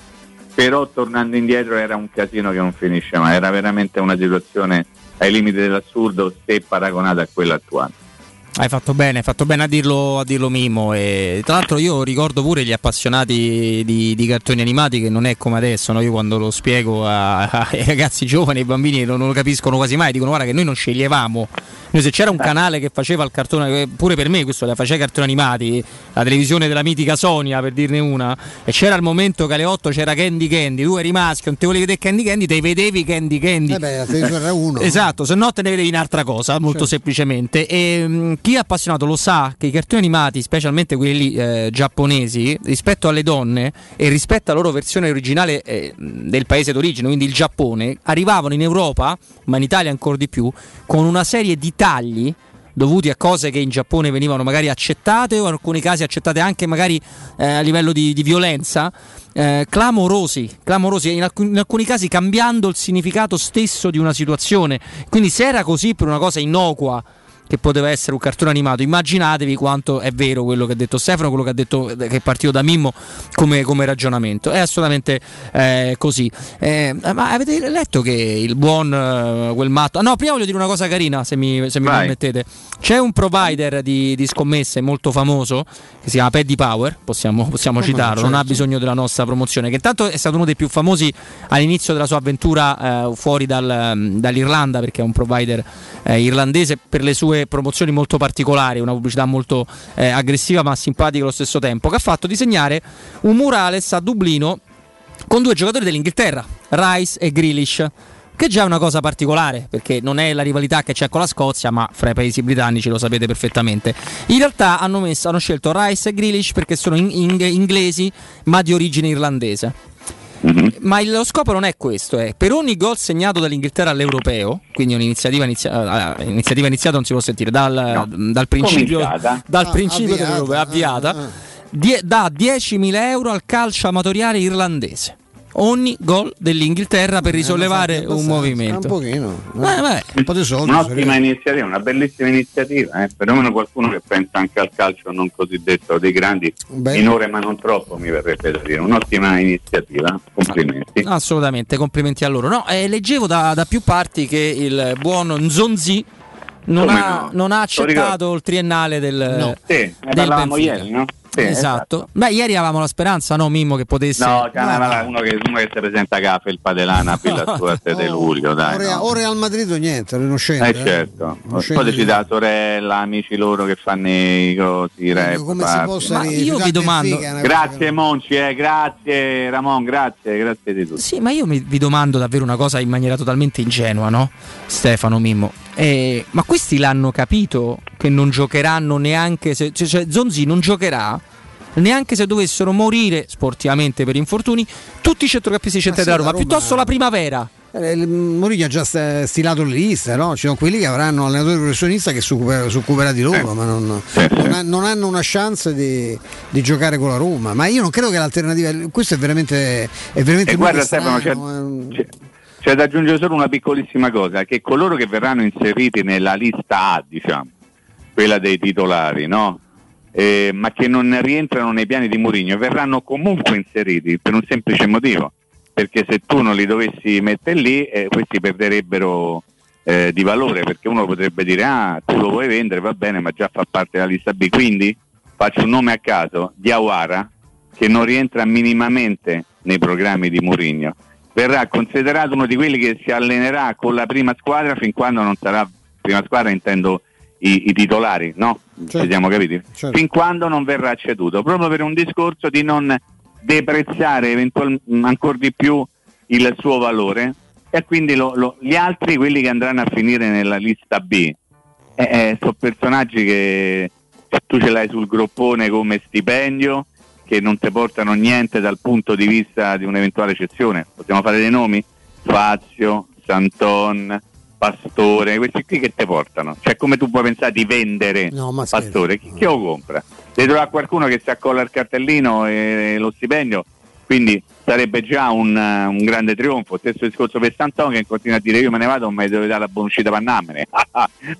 però tornando indietro era un casino che non finisce mai, era veramente una situazione ai limiti dell'assurdo se paragonata a quella attuale. Hai fatto bene, hai fatto bene a dirlo, a dirlo Mimmo. E, tra l'altro io ricordo pure gli appassionati di, di cartoni animati che non è come adesso, no? io quando lo spiego a- ai ragazzi giovani, ai bambini non, non lo capiscono quasi mai, dicono guarda che noi non sceglievamo. Noi se c'era un canale che faceva il cartone, eh, pure per me questo, faceva i cartoni animati, la televisione della mitica Sonia per dirne una, e c'era il momento che alle 8 c'era Candy Candy, tu eri maschio, non te volevi vedere Candy Candy, te vedevi Candy Candy. Eh beh, la televisione era uno. Esatto, se no te ne vedevi un'altra cosa, molto Certo. semplicemente. E, mh, chi è appassionato lo sa che i cartoni animati, specialmente quelli eh, giapponesi, rispetto alle donne e rispetto alla loro versione originale eh, del paese d'origine, quindi il Giappone, arrivavano in Europa, ma in Italia ancora di più, con una serie di tagli dovuti a cose che in Giappone venivano magari accettate o in alcuni casi accettate anche magari eh, a livello di, di violenza eh, clamorosi, clamorosi in, alcun- in alcuni casi cambiando il significato stesso di una situazione. Quindi se era così per una cosa innocua che poteva essere un cartone animato. Immaginatevi quanto è vero quello che ha detto Stefano, quello che ha detto che è partito da Mimmo come, come ragionamento. È assolutamente eh, così. Eh, ma avete letto che il buon eh, quel matto. ah, no, prima voglio dire una cosa carina, se mi, se mi permettete. C'è un provider di, di scommesse molto famoso che si chiama Paddy Power, possiamo, possiamo citarlo, non ha certo. bisogno della nostra promozione, che intanto è stato uno dei più famosi all'inizio della sua avventura eh, fuori dal- dall'Irlanda, perché è un provider eh, irlandese per le sue promozioni molto particolari, una pubblicità molto eh, aggressiva ma simpatica allo stesso tempo, che ha fatto disegnare un murales a Dublino con due giocatori dell'Inghilterra, Rice e Grealish. Che già è una cosa particolare, perché non è la rivalità che c'è con la Scozia, ma fra i paesi britannici lo sapete perfettamente. In realtà hanno, messo- hanno scelto Rice e Grealish perché sono in- in- inglesi, ma di origine irlandese. Ma il- lo scopo non è questo, è per ogni gol segnato dall'Inghilterra all'europeo, quindi un'iniziativa inizia- eh, iniziativa iniziata non si può sentire, dal, dal principio, dal Ah, principio avviata, dell'europeo, avviata, ah, ah. die- dà 10.000 euro al calcio amatoriale irlandese. Ogni gol dell'Inghilterra per risollevare un movimento. Un pochino. Eh, beh, un po' di soldi. Un'ottima iniziativa, una bellissima iniziativa, eh. perlomeno qualcuno che pensa anche al calcio non cosiddetto dei grandi, Beh. minore ma non troppo mi verrebbe da dire, un'ottima iniziativa, complimenti. Assolutamente, complimenti a loro. No, eh, leggevo da, da più parti che il buon Nzonzi non, ha, no? non ha accettato il triennale del, No. Sì, del ieri, no? Sì, esatto. Beh, ieri avevamo la speranza, no, Mimmo, che potesse. No, una- uno, che, uno che si presenta a Cafe, il Padelana a Villa Stuart di luglio, dai. Ora, no. ora al Madrid o niente, non scende. Eh certo, Non scende poi ci dà la sorella, amici loro che fanno i cosi, come si possa Ma io vi domando- una cosa Grazie Monci, eh, grazie Ramon, grazie, grazie di tutto. Sì, ma io mi, vi domando davvero una cosa in maniera totalmente ingenua, no? Stefano Mimmo. Eh, ma questi l'hanno capito che non giocheranno neanche se. Cioè, cioè, Zonzi non giocherà neanche se dovessero morire sportivamente per infortuni tutti i centrocampisti centrali sì, della Roma, Roma- piuttosto la primavera. Eh, Mourinho ha già stilato le liste, no? Ci sono quelli che avranno allenatori professionisti che si occuperà di loro, ma non, non ha- non hanno una chance di, di giocare con la Roma. Ma io non credo che l'alternativa. Questo è veramente. È veramente E guarda strano, Stefano, c'è, eh. c'è- c'è da aggiungere solo una piccolissima cosa, che coloro che verranno inseriti nella lista A, diciamo, quella dei titolari, no? Eh, ma che non rientrano nei piani di Mourinho, verranno comunque inseriti per un semplice motivo, perché se tu non li dovessi mettere lì, eh, questi perderebbero eh, di valore, perché uno potrebbe dire ah, tu lo vuoi vendere, va bene, ma già fa parte della lista B, quindi faccio un nome a caso, Diawara, che non rientra minimamente nei programmi di Mourinho, verrà considerato uno di quelli che si allenerà con la prima squadra fin quando non sarà prima squadra, intendo i, i titolari, no? Ci siamo capiti? Certo. Fin quando non verrà ceduto, proprio per un discorso di non deprezzare eventual- ancora di più il suo valore e quindi lo- lo- gli altri, quelli che andranno a finire nella lista B, eh, eh, sono personaggi che tu ce l'hai sul groppone come stipendio, che non ti portano niente dal punto di vista di un'eventuale cessione. Possiamo fare dei nomi? Fazio, Santon, Pastore, questi qui che ti portano? Cioè come tu puoi pensare di vendere Pastore? Chi, chi lo compra? Devi trovare qualcuno che si accolla il cartellino e lo stipendio, quindi sarebbe già un, un grande trionfo. Stesso discorso per Santon che continua a dire io me ne vado, ma mi deve dare la buonuscita per andarmene.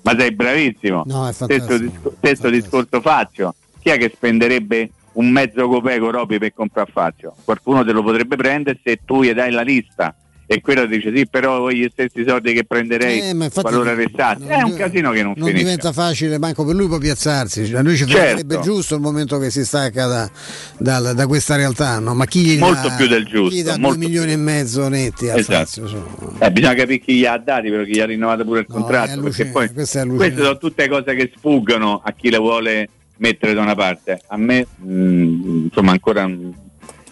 ma sei bravissimo. No, stesso, discor- stesso discorso Fazio. Chi è che spenderebbe un mezzo copeco Roby per comprare Fazio? Qualcuno te lo potrebbe prendere se tu gli dai la lista e quello dice sì, però ho gli stessi soldi che prenderei Eh, infatti qualora restassi. È un casino che non, non finisce. diventa facile manco per lui poi piazzarsi. Cioè, a lui ci farebbe Certo. giusto il momento che si stacca da, dal- da questa realtà, no? ma chi gli Molto dà, più del giusto, Chi dà molto due milioni e mezzo netti a Esatto. Fazio, insomma. Eh, bisogna capire chi gli ha dati, però chi gli ha rinnovato pure il contratto. è Perché poi queste sono tutte cose che sfuggono a chi le vuole mettere da una parte. A me, mh, insomma, ancora,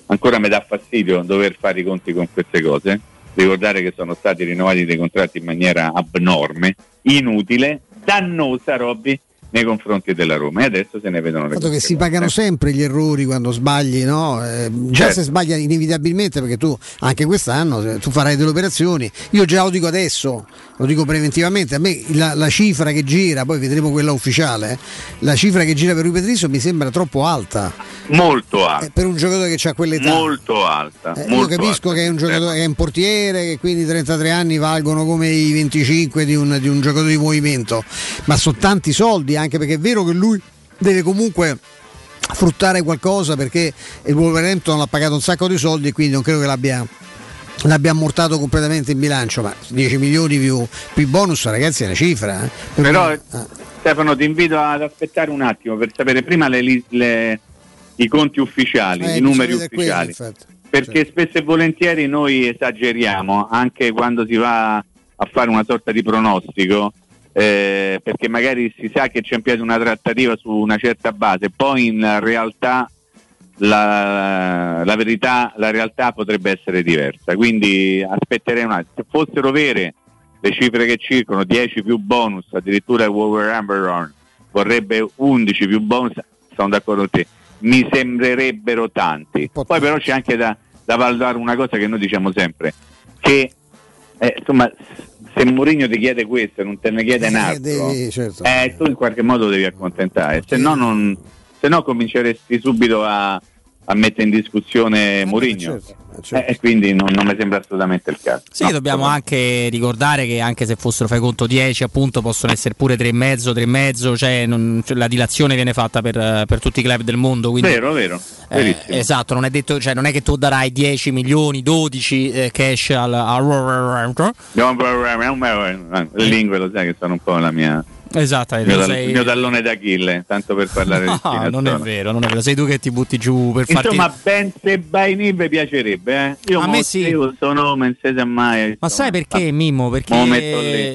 ancora mi dà fastidio dover fare i conti con queste cose. Ricordare che sono stati rinnovati dei contratti in maniera abnorme, inutile, dannosa, Robby, nei confronti della Roma. E adesso se ne vedono le fatto che si pagano sempre gli errori quando sbagli, no? Eh, già Certo. se sbaglia inevitabilmente perché tu anche quest'anno tu farai delle operazioni, io già lo dico adesso, lo dico preventivamente, a me la, la cifra che gira, poi vedremo quella ufficiale, eh, la cifra che gira per Rui Patrizio mi sembra troppo alta Molto alta. per un giocatore che ha quell'età. Molto alta. Eh, io molto capisco alta. che è un giocatore che è un portiere, che quindi 33 anni valgono come i 25 di un, di un giocatore di movimento, ma sono tanti soldi, anche perché è vero che lui deve comunque fruttare qualcosa perché il Wolverhampton ha pagato un sacco di soldi e quindi non credo che l'abbia l'abbia ammortato completamente in bilancio ma 10 milioni più, più bonus ragazzi è una cifra eh. Per Però cui- Stefano ti invito ad aspettare un attimo per sapere prima le le- i conti ufficiali, Eh, i numeri quelli, ufficiali. infatti. perché spesso e volentieri noi esageriamo anche quando si va a fare una sorta di pronostico. Eh, perché magari si sa che c'è in piedi una trattativa su una certa base, poi in realtà la, la verità, la realtà potrebbe essere diversa. Quindi aspetterei un attimo. Se fossero vere le cifre che circolano, 10 più bonus, addirittura Wolverhampton vorrebbe 11 più bonus, sono d'accordo con te, mi sembrerebbero tanti. Poi però c'è anche da, da valutare una cosa che noi diciamo sempre, che eh, insomma se Mourinho ti chiede questo e non te ne chiede un Eh, altro, devi- certo. eh, tu in qualche modo devi accontentare, se no, non, se no cominceresti subito a, a mettere in discussione Mourinho. Eh, e quindi non, non mi sembra assolutamente il caso. Sì, dobbiamo anche ricordare che anche se fossero fai conto 10, appunto, possono essere pure 3,5, 3,5, cioè, non- cioè la dilazione viene fatta per, eh, per tutti i club del mondo. Quindi, Vero, vero, eh, esatto, non è detto, cioè, non è che tu darai 10 milioni, 12 eh, cash al, al Le lingue lo sai che sono un po' la mia Esatto, il mio, sei- il mio tallone d'Achille, tanto per parlare di No, non è vero, non è vero, sei tu che ti butti giù per farti Insomma, ben se Baini mi piacerebbe, eh. Io A me sì. non si sa mai. Ma sai perché Mimmo? Perché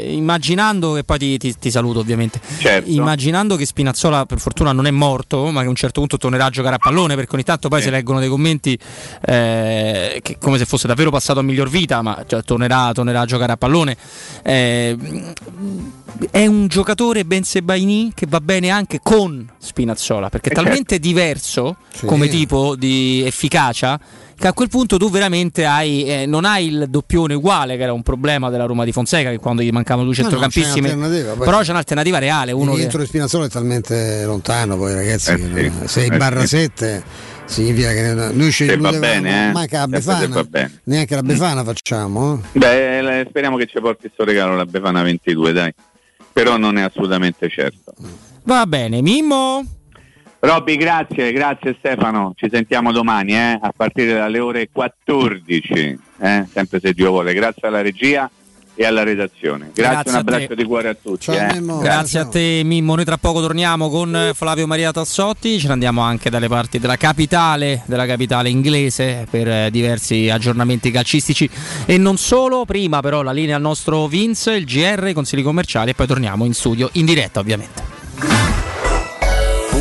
immaginando che poi ti, ti- ti saluto ovviamente. Certo. Immaginando che Spinazzola per fortuna non è morto, ma che a un certo punto tornerà a giocare a pallone, perché ogni tanto poi Sì. si leggono dei commenti eh, che come se fosse davvero passato a miglior vita, ma cioè, tornerà, tornerà a giocare a pallone. Eh, è un giocatore giocatore Ben Sebaini che va bene anche con Spinazzola, perché è Eh, talmente diverso Sì. come tipo di efficacia che a quel punto tu veramente hai, eh, non hai il doppione uguale, che era un problema della Roma di Fonseca, che quando gli mancavano due No, no, centrocampissimi. c'è un'alternativa, poi- però c'è un'alternativa reale. Uno che... di Spinazzola è talmente lontano poi ragazzi Eh, sì. non- 6 Eh, barra sì. 7 significa che noi ci illudevamo, bene, eh. manca la se Befana neanche la Befana facciamo eh. Beh, speriamo che ci porti sto regalo la Befana 22, dai. Però non è assolutamente certo. Va bene, Mimmo. Robby, grazie, grazie Stefano. Ci sentiamo domani, eh, a partire dalle ore 14, eh, sempre se Dio vuole. Grazie alla regia e alla redazione. Grazie, Grazie un abbraccio di cuore a tutti. eh. Grazie a te Mimmo, noi tra poco torniamo con Flavio Maria Tassotti, ce ne andiamo anche dalle parti della capitale, della capitale inglese per eh, diversi aggiornamenti calcistici e non solo, prima però la linea al nostro Vince, il GR, i consigli commerciali e poi torniamo in studio in diretta ovviamente.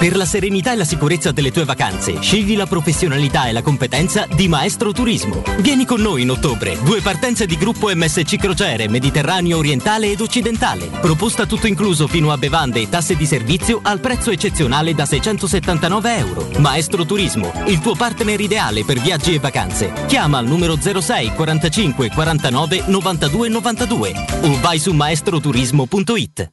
Per la serenità e la sicurezza delle tue vacanze, scegli la professionalità e la competenza di Maestro Turismo. Vieni con noi in ottobre. Due partenze di gruppo MSC Crociere, Mediterraneo orientale ed occidentale. Proposta tutto incluso fino a bevande e tasse di servizio al prezzo eccezionale da 679 euro. Maestro Turismo, il tuo partner ideale per viaggi e vacanze. Chiama al numero 06 45 49 92 92 o vai su maestroturismo.it.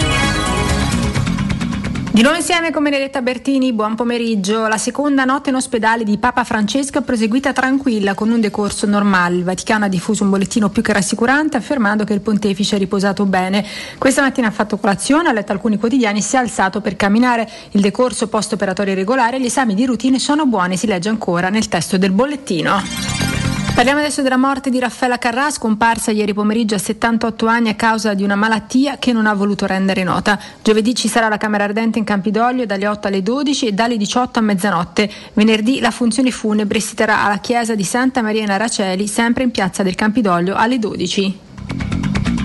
Di nuovo insieme con Benedetta Bertini, buon pomeriggio. La seconda notte in ospedale di Papa Francesco è proseguita tranquilla con un decorso normale. Il Vaticano ha diffuso un bollettino più che rassicurante affermando che il pontefice ha riposato bene. Questa mattina ha fatto colazione, ha letto alcuni quotidiani e si è alzato per camminare. Il decorso post-operatorio regolare e gli esami di routine sono buoni, si legge ancora nel testo del bollettino. Parliamo adesso della morte di Raffaella Carrà, scomparsa ieri pomeriggio a 78 anni a causa di una malattia che non ha voluto rendere nota. Giovedì ci sarà la Camera Ardente in Campidoglio dalle 8 alle 12 e dalle 18 a mezzanotte. Venerdì la funzione funebre si terrà alla chiesa di Santa Maria in Araceli, sempre in piazza del Campidoglio alle 12.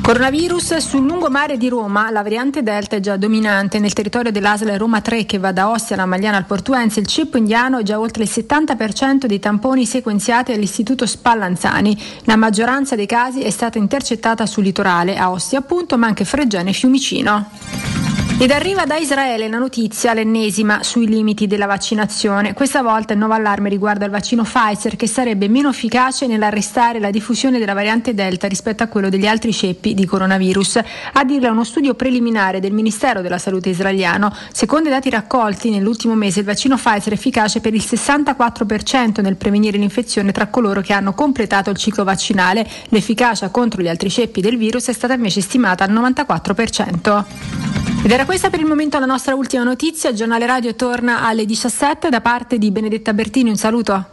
Coronavirus sul lungomare di Roma, la variante Delta è già dominante. Nel territorio dell'ASL Roma 3 che va da Ostia alla Magliana al Portuense, il ceppo indiano è già oltre il 70% dei tamponi sequenziati all'Istituto Spallanzani. La maggioranza dei casi è stata intercettata sul litorale, a Ostia appunto, ma anche Fregene e Fiumicino. Ed arriva da Israele la notizia, l'ennesima, sui limiti della vaccinazione. Questa volta il nuovo allarme riguarda il vaccino Pfizer che sarebbe meno efficace nell'arrestare la diffusione della variante Delta rispetto a quello degli altri ceppi di coronavirus. A dirla uno studio preliminare del Ministero della Salute israeliano. Secondo i dati raccolti nell'ultimo mese il vaccino Pfizer è efficace per il 64% nel prevenire l'infezione tra coloro che hanno completato il ciclo vaccinale. L'efficacia contro gli altri ceppi del virus è stata invece stimata al 94%. Ed era questa per il momento la nostra ultima notizia. Il giornale radio torna alle 17 da parte di Benedetta Bertini. Un saluto.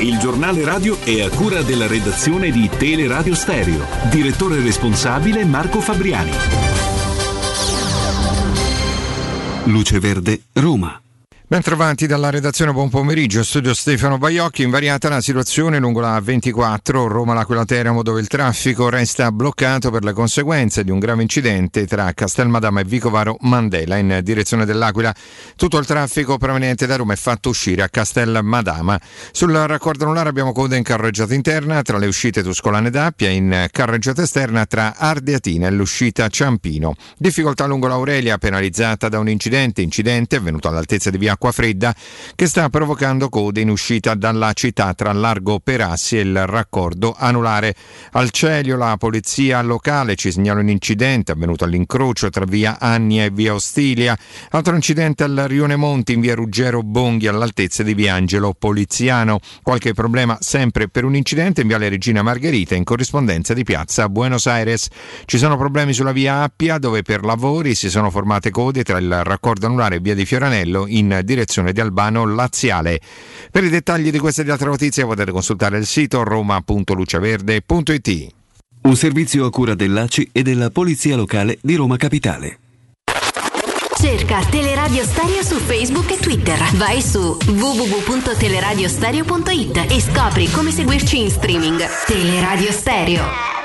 Il giornale radio è a cura della redazione di Teleradio Stereo. Direttore responsabile Marco Fabriani. Luce Verde, Roma. Bentrovati dalla redazione, buon pomeriggio, studio Stefano Baiocchi, invariata la situazione lungo la 24 Roma-L'Aquila Teramo dove il traffico resta bloccato per le conseguenze di un grave incidente tra Castelmadama e Vicovaro Mandela in direzione dell'Aquila. Tutto il traffico proveniente da Roma è fatto uscire a Castelmadama. Sul raccordo anulare abbiamo coda in carreggiata interna tra le uscite Tuscolane d'Appia in carreggiata esterna tra Ardeatina e l'uscita Ciampino. Difficoltà lungo l'Aurelia penalizzata da un incidente, incidente avvenuto all'altezza di via Acquafredda che sta provocando code in uscita dalla città tra Largo Perassi e il raccordo anulare. Al Celio la polizia locale ci segnala un incidente avvenuto all'incrocio tra via Annia e via Ostilia, altro incidente al Rione Monti in via Ruggero Bonghi all'altezza di via Angelo Poliziano. Qualche problema sempre per un incidente in viale Regina Margherita in corrispondenza di piazza Buenos Aires. Ci sono problemi sulla via Appia dove per lavori si sono formate code tra il raccordo anulare e via di Fioranello in direzione di Albano Laziale. Per i dettagli di queste e di altre notizie potete consultare il sito roma.luciaverde.it. Un servizio a cura dell'ACI e della Polizia Locale di Roma Capitale. Cerca Teleradio Stereo su Facebook e Twitter. Vai su www.teleradiostereo.it e scopri come seguirci in streaming. Teleradio Stereo.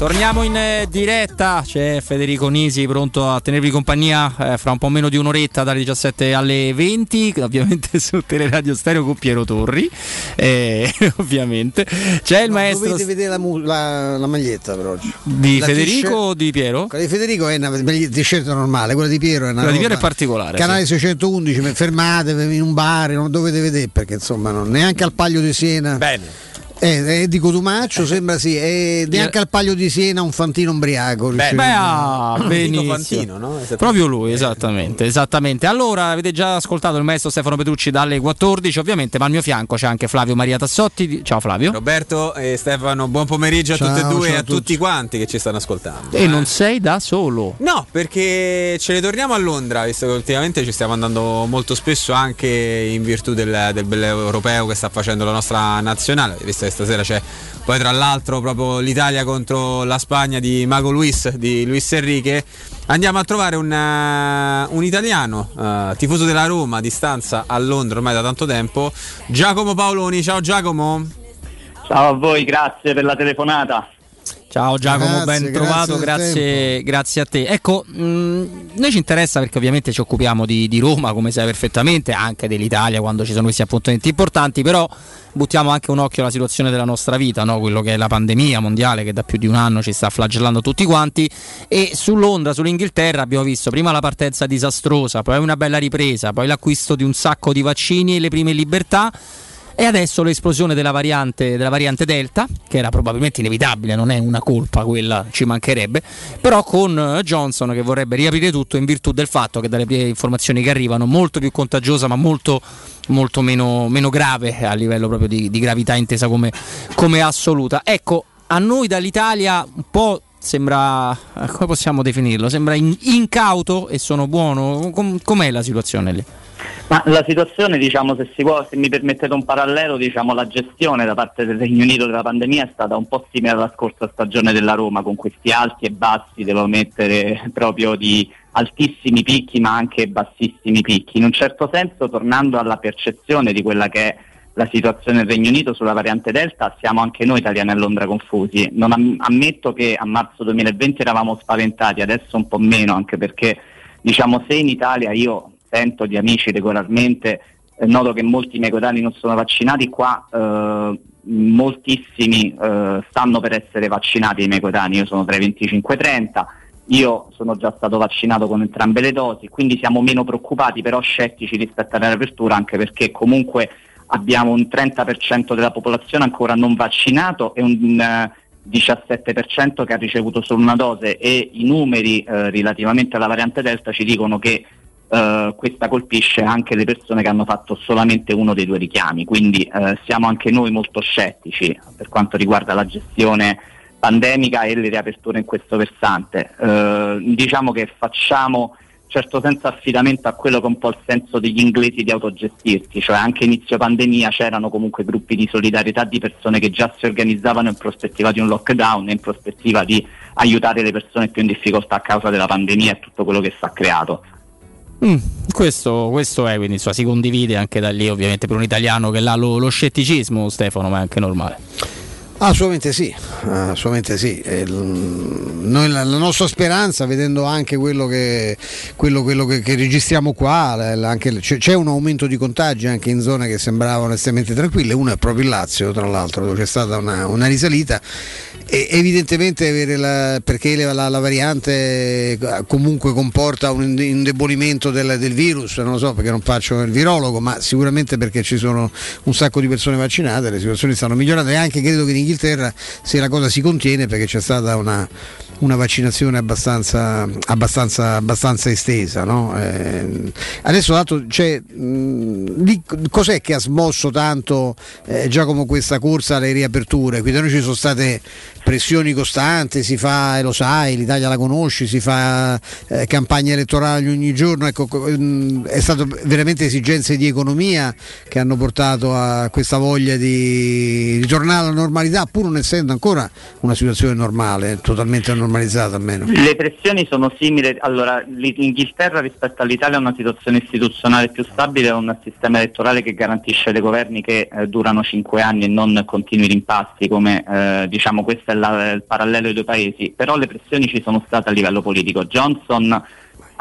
Torniamo in eh, diretta, c'è Federico Nisi pronto a tenervi compagnia eh, fra un po' meno di un'oretta dalle 17 alle 20, ovviamente su Teleradio Stereo con Piero Torri, eh, ovviamente. C'è il No, maestro Dovete vedere la, mu- la- la maglietta per oggi. di La Federico t-shirt- o di Piero? Quella di Federico è una maglietta t-shirt normale, quella di Piero è una Quella di Piero è particolare, Canale 611, fermatevi in un bar, non dovete vedere perché insomma non, neanche al Paglio di Siena. Bene. Eh, eh, di Cotumaccio sembra sì, e neanche al Paglio di Siena un fantino ubriaco. Beh, riuscirebbe- ah, benissimo. Fantino, no? Proprio lui, esattamente, esattamente. Allora, avete già ascoltato il maestro Stefano Petrucci dalle 14, ovviamente, ma al mio fianco c'è anche Flavio Maria Tassotti. Ciao Flavio. Roberto e Stefano, buon pomeriggio a Ciao, tutte e due e a a tutti quanti che ci stanno ascoltando. E non sei da solo. No, perché ce ne torniamo a Londra, visto che ultimamente ci stiamo andando molto spesso anche in virtù del, del bel europeo che sta facendo la nostra nazionale, visto che stasera c'è poi tra l'altro proprio l'Italia contro la Spagna di Mago Luis, di Luis Enrique. Andiamo a trovare un, eh, un italiano, eh, tifoso della Roma, a distanza a Londra ormai da tanto tempo, Giacomo Paoloni. Ciao Giacomo. Ciao a voi, grazie per la telefonata. Ciao Giacomo, Grazie, ben trovato, grazie grazie, grazie a te. Ecco, mh, noi ci interessa perché ovviamente ci occupiamo di, di Roma, come sai perfettamente, anche dell'Italia quando ci sono questi appuntamenti importanti, però buttiamo anche un occhio alla situazione della nostra vita, no? quello che è la pandemia mondiale che da più di un anno ci sta flagellando tutti quanti e su Londra, sull'Inghilterra abbiamo visto prima la partenza disastrosa, poi una bella ripresa, poi l'acquisto di un sacco di vaccini e le prime libertà. E adesso l'esplosione della variante, della variante Delta, che era probabilmente inevitabile, non è una colpa quella, ci mancherebbe, però con eh, Johnson che vorrebbe riaprire tutto in virtù del fatto che dalle prime informazioni che arrivano molto più contagiosa ma molto, molto meno, meno grave a livello proprio di, di gravità intesa come, come assoluta. Ecco, a noi dall'Italia un po' sembra, eh, come possiamo definirlo? Sembra in- incauto e sono buono? Com- com'è la situazione lì? Ma la situazione, diciamo, se, può, se mi permettete un parallelo, diciamo, la gestione da parte del Regno Unito della pandemia è stata un po' simile alla scorsa stagione della Roma, con questi alti e bassi, devo mettere proprio di altissimi picchi ma anche bassissimi picchi. In un certo senso, tornando alla percezione di quella che è la situazione del Regno Unito sulla variante Delta, siamo anche noi italiani a Londra confusi. Non am- ammetto che a marzo 2020 eravamo spaventati, adesso un po' meno, anche perché diciamo se in Italia io sento di amici regolarmente, noto che molti miei coetanei non sono vaccinati, qua eh, moltissimi eh, stanno per essere vaccinati i miei coetanei, io sono tra i 25 e i 30, io sono già stato vaccinato con entrambe le dosi, quindi siamo meno preoccupati, però scettici rispetto alla riapertura, anche perché comunque abbiamo un 30% della popolazione ancora non vaccinato e un eh, 17% che ha ricevuto solo una dose e i numeri eh, relativamente alla variante Delta ci dicono che eh, questa colpisce anche le persone che hanno fatto solamente uno dei due richiami, quindi eh, siamo anche noi molto scettici per quanto riguarda la gestione pandemica e le riaperture in questo versante. Eh, diciamo che facciamo certo senso affidamento a quello che è un po' il senso degli inglesi di autogestirsi, cioè anche inizio pandemia c'erano comunque gruppi di solidarietà di persone che già si organizzavano in prospettiva di un lockdown e in prospettiva di aiutare le persone più in difficoltà a causa della pandemia e tutto quello che sta creato. Mm, questo, questo è, quindi insomma, si condivide anche da lì ovviamente per un italiano che ha lo, lo scetticismo Stefano, ma è anche normale. Assolutamente sì, assolutamente sì. L- noi la, nostra speranza, vedendo anche quello che, quello, quello che, che registriamo qua, anche- c'è, c'è un aumento di contagi anche in zone che sembravano estremamente tranquille, uno è proprio il Lazio tra l'altro, dove c'è stata una, una risalita. E evidentemente avere la- perché la, la- la variante eh, comunque comporta un inde- indebolimento del, del virus, non lo so perché non faccio il virologo, ma sicuramente perché ci sono un sacco di persone vaccinate, le situazioni stanno migliorando e anche credo che in Inghilterra se la cosa si contiene perché c'è stata una, una vaccinazione abbastanza, abbastanza, abbastanza estesa. no? Eh, adesso dato, cioè, mh, lì cos'è che ha smosso tanto eh, Giacomo questa corsa alle riaperture? Qui da noi ci sono state pressioni costanti, si fa, e lo sai, l'Italia la conosci, si fa eh, campagne elettorali ogni giorno, ecco, co- mh, è stato veramente esigenze di economia che hanno portato a questa voglia di ritornare alla normalità, pur non essendo ancora una situazione normale, totalmente normale. Normalizzata almeno. Le pressioni sono simili, allora l'Inghilterra rispetto all'Italia ha una situazione istituzionale più stabile, ha un sistema elettorale che garantisce dei governi che eh, durano cinque anni e non continui rimpasti come eh, diciamo questo è la, il parallelo dei due paesi, però le pressioni ci sono state a livello politico. Johnson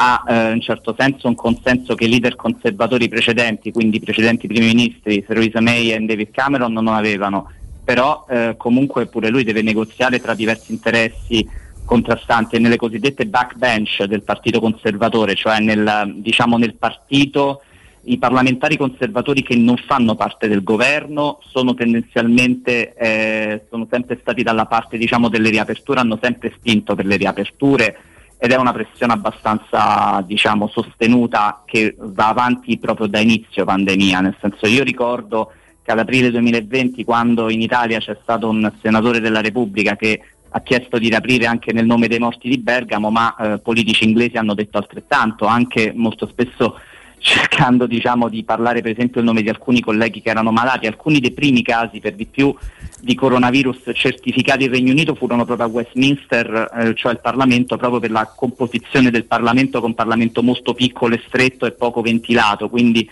ha eh, in certo senso un consenso che i leader conservatori precedenti, quindi i precedenti primi ministri Theresa May e David Cameron non avevano, però eh, comunque pure lui deve negoziare tra diversi interessi contrastanti nelle cosiddette backbench del partito conservatore, cioè nel, diciamo, nel partito i parlamentari conservatori che non fanno parte del governo sono tendenzialmente eh, sono sempre stati dalla parte diciamo, delle riaperture, hanno sempre spinto per le riaperture ed è una pressione abbastanza diciamo, sostenuta che va avanti proprio da inizio pandemia, nel senso io ricordo che ad aprile 2020 quando in Italia c'è stato un senatore della Repubblica che ha chiesto di riaprire anche nel nome dei morti di Bergamo, ma eh, politici inglesi hanno detto altrettanto, anche molto spesso cercando diciamo, di parlare per esempio il nome di alcuni colleghi che erano malati, alcuni dei primi casi per di più di coronavirus certificati in Regno Unito furono proprio a Westminster, eh, cioè il Parlamento, proprio per la composizione del Parlamento, con un Parlamento molto piccolo e stretto e poco ventilato, quindi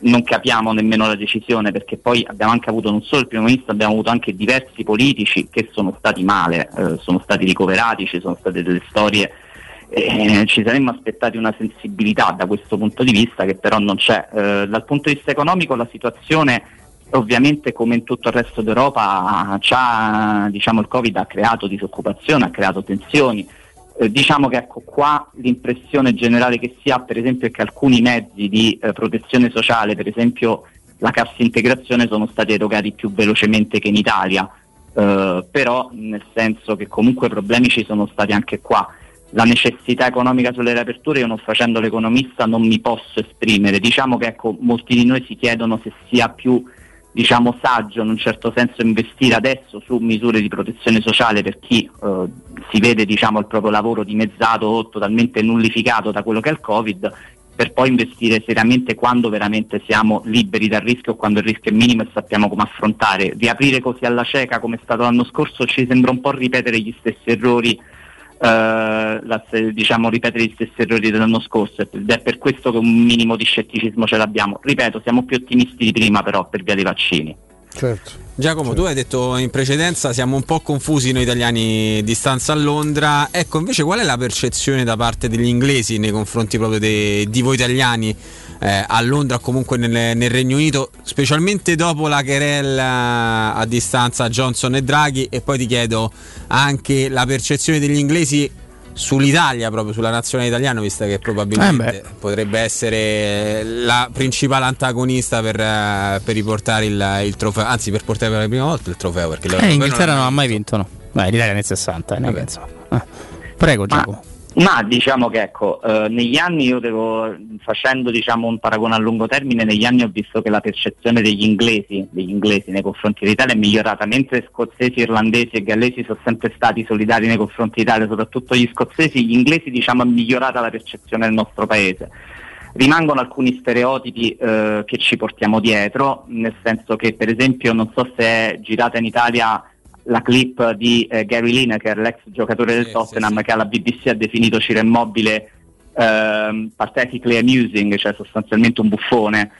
non capiamo nemmeno la decisione perché poi abbiamo anche avuto non solo il primo ministro, abbiamo avuto anche diversi politici che sono stati male, eh, sono stati ricoverati, ci sono state delle storie eh, ci saremmo aspettati una sensibilità da questo punto di vista che però non c'è. Eh, dal punto di vista economico la situazione ovviamente come in tutto il resto d'Europa diciamo, il Covid ha creato disoccupazione, ha creato tensioni. Eh, diciamo che ecco qua l'impressione generale che si ha per esempio è che alcuni mezzi di eh, protezione sociale, per esempio la cassa integrazione, sono stati erogati più velocemente che in Italia, eh, però nel senso che comunque problemi ci sono stati anche qua la necessità economica sulle riaperture, io non facendo l'economista non mi posso esprimere. Diciamo che ecco, molti di noi si chiedono se sia più diciamo, saggio in un certo senso investire adesso su misure di protezione sociale per chi eh, si vede diciamo, il proprio lavoro dimezzato o totalmente nullificato da quello che è il Covid per poi investire seriamente quando veramente siamo liberi dal rischio quando il rischio è minimo e sappiamo come affrontare. Riaprire così alla cieca come è stato l'anno scorso ci sembra un po' ripetere gli stessi errori la, diciamo, ripetere gli stessi errori dell'anno scorso ed è per questo che un minimo di scetticismo ce l'abbiamo. Ripeto, siamo più ottimisti di prima però per via dei vaccini. Certo. Giacomo, certo. tu hai detto in precedenza siamo un po' confusi noi italiani di stanza a Londra. Ecco, invece qual è la percezione da parte degli inglesi nei confronti proprio de, di voi italiani eh, a Londra o comunque nel, nel, Regno Unito, specialmente dopo la querella a distanza Johnson e Draghi e poi ti chiedo anche la percezione degli inglesi sull'Italia, proprio sulla nazionale italiana, visto che probabilmente eh potrebbe essere la principale antagonista per, uh, per riportare il, il, trofeo, anzi per portare per la prima volta il trofeo. Perché eh, Inghilterra non, non ha mai vinto, no. Beh, l'Italia nel 60, eh, penso. Eh. Prego, Giacomo. Ma diciamo che ecco, eh, negli anni io devo, facendo diciamo, un paragone a lungo termine, negli anni ho visto che la percezione degli inglesi, degli inglesi nei confronti dell'Italia è migliorata, mentre scozzesi, irlandesi e gallesi sono sempre stati solidari nei confronti dell'Italia, soprattutto gli scozzesi, gli inglesi diciamo, è migliorata la percezione del nostro paese. Rimangono alcuni stereotipi eh, che ci portiamo dietro, nel senso che per esempio non so se è girata in Italia la clip di eh, Gary Lineker, l'ex giocatore del Tottenham, sì, sì. che alla BBC ha definito Ciro Immobile ehm, pathetically amusing, cioè sostanzialmente un buffone.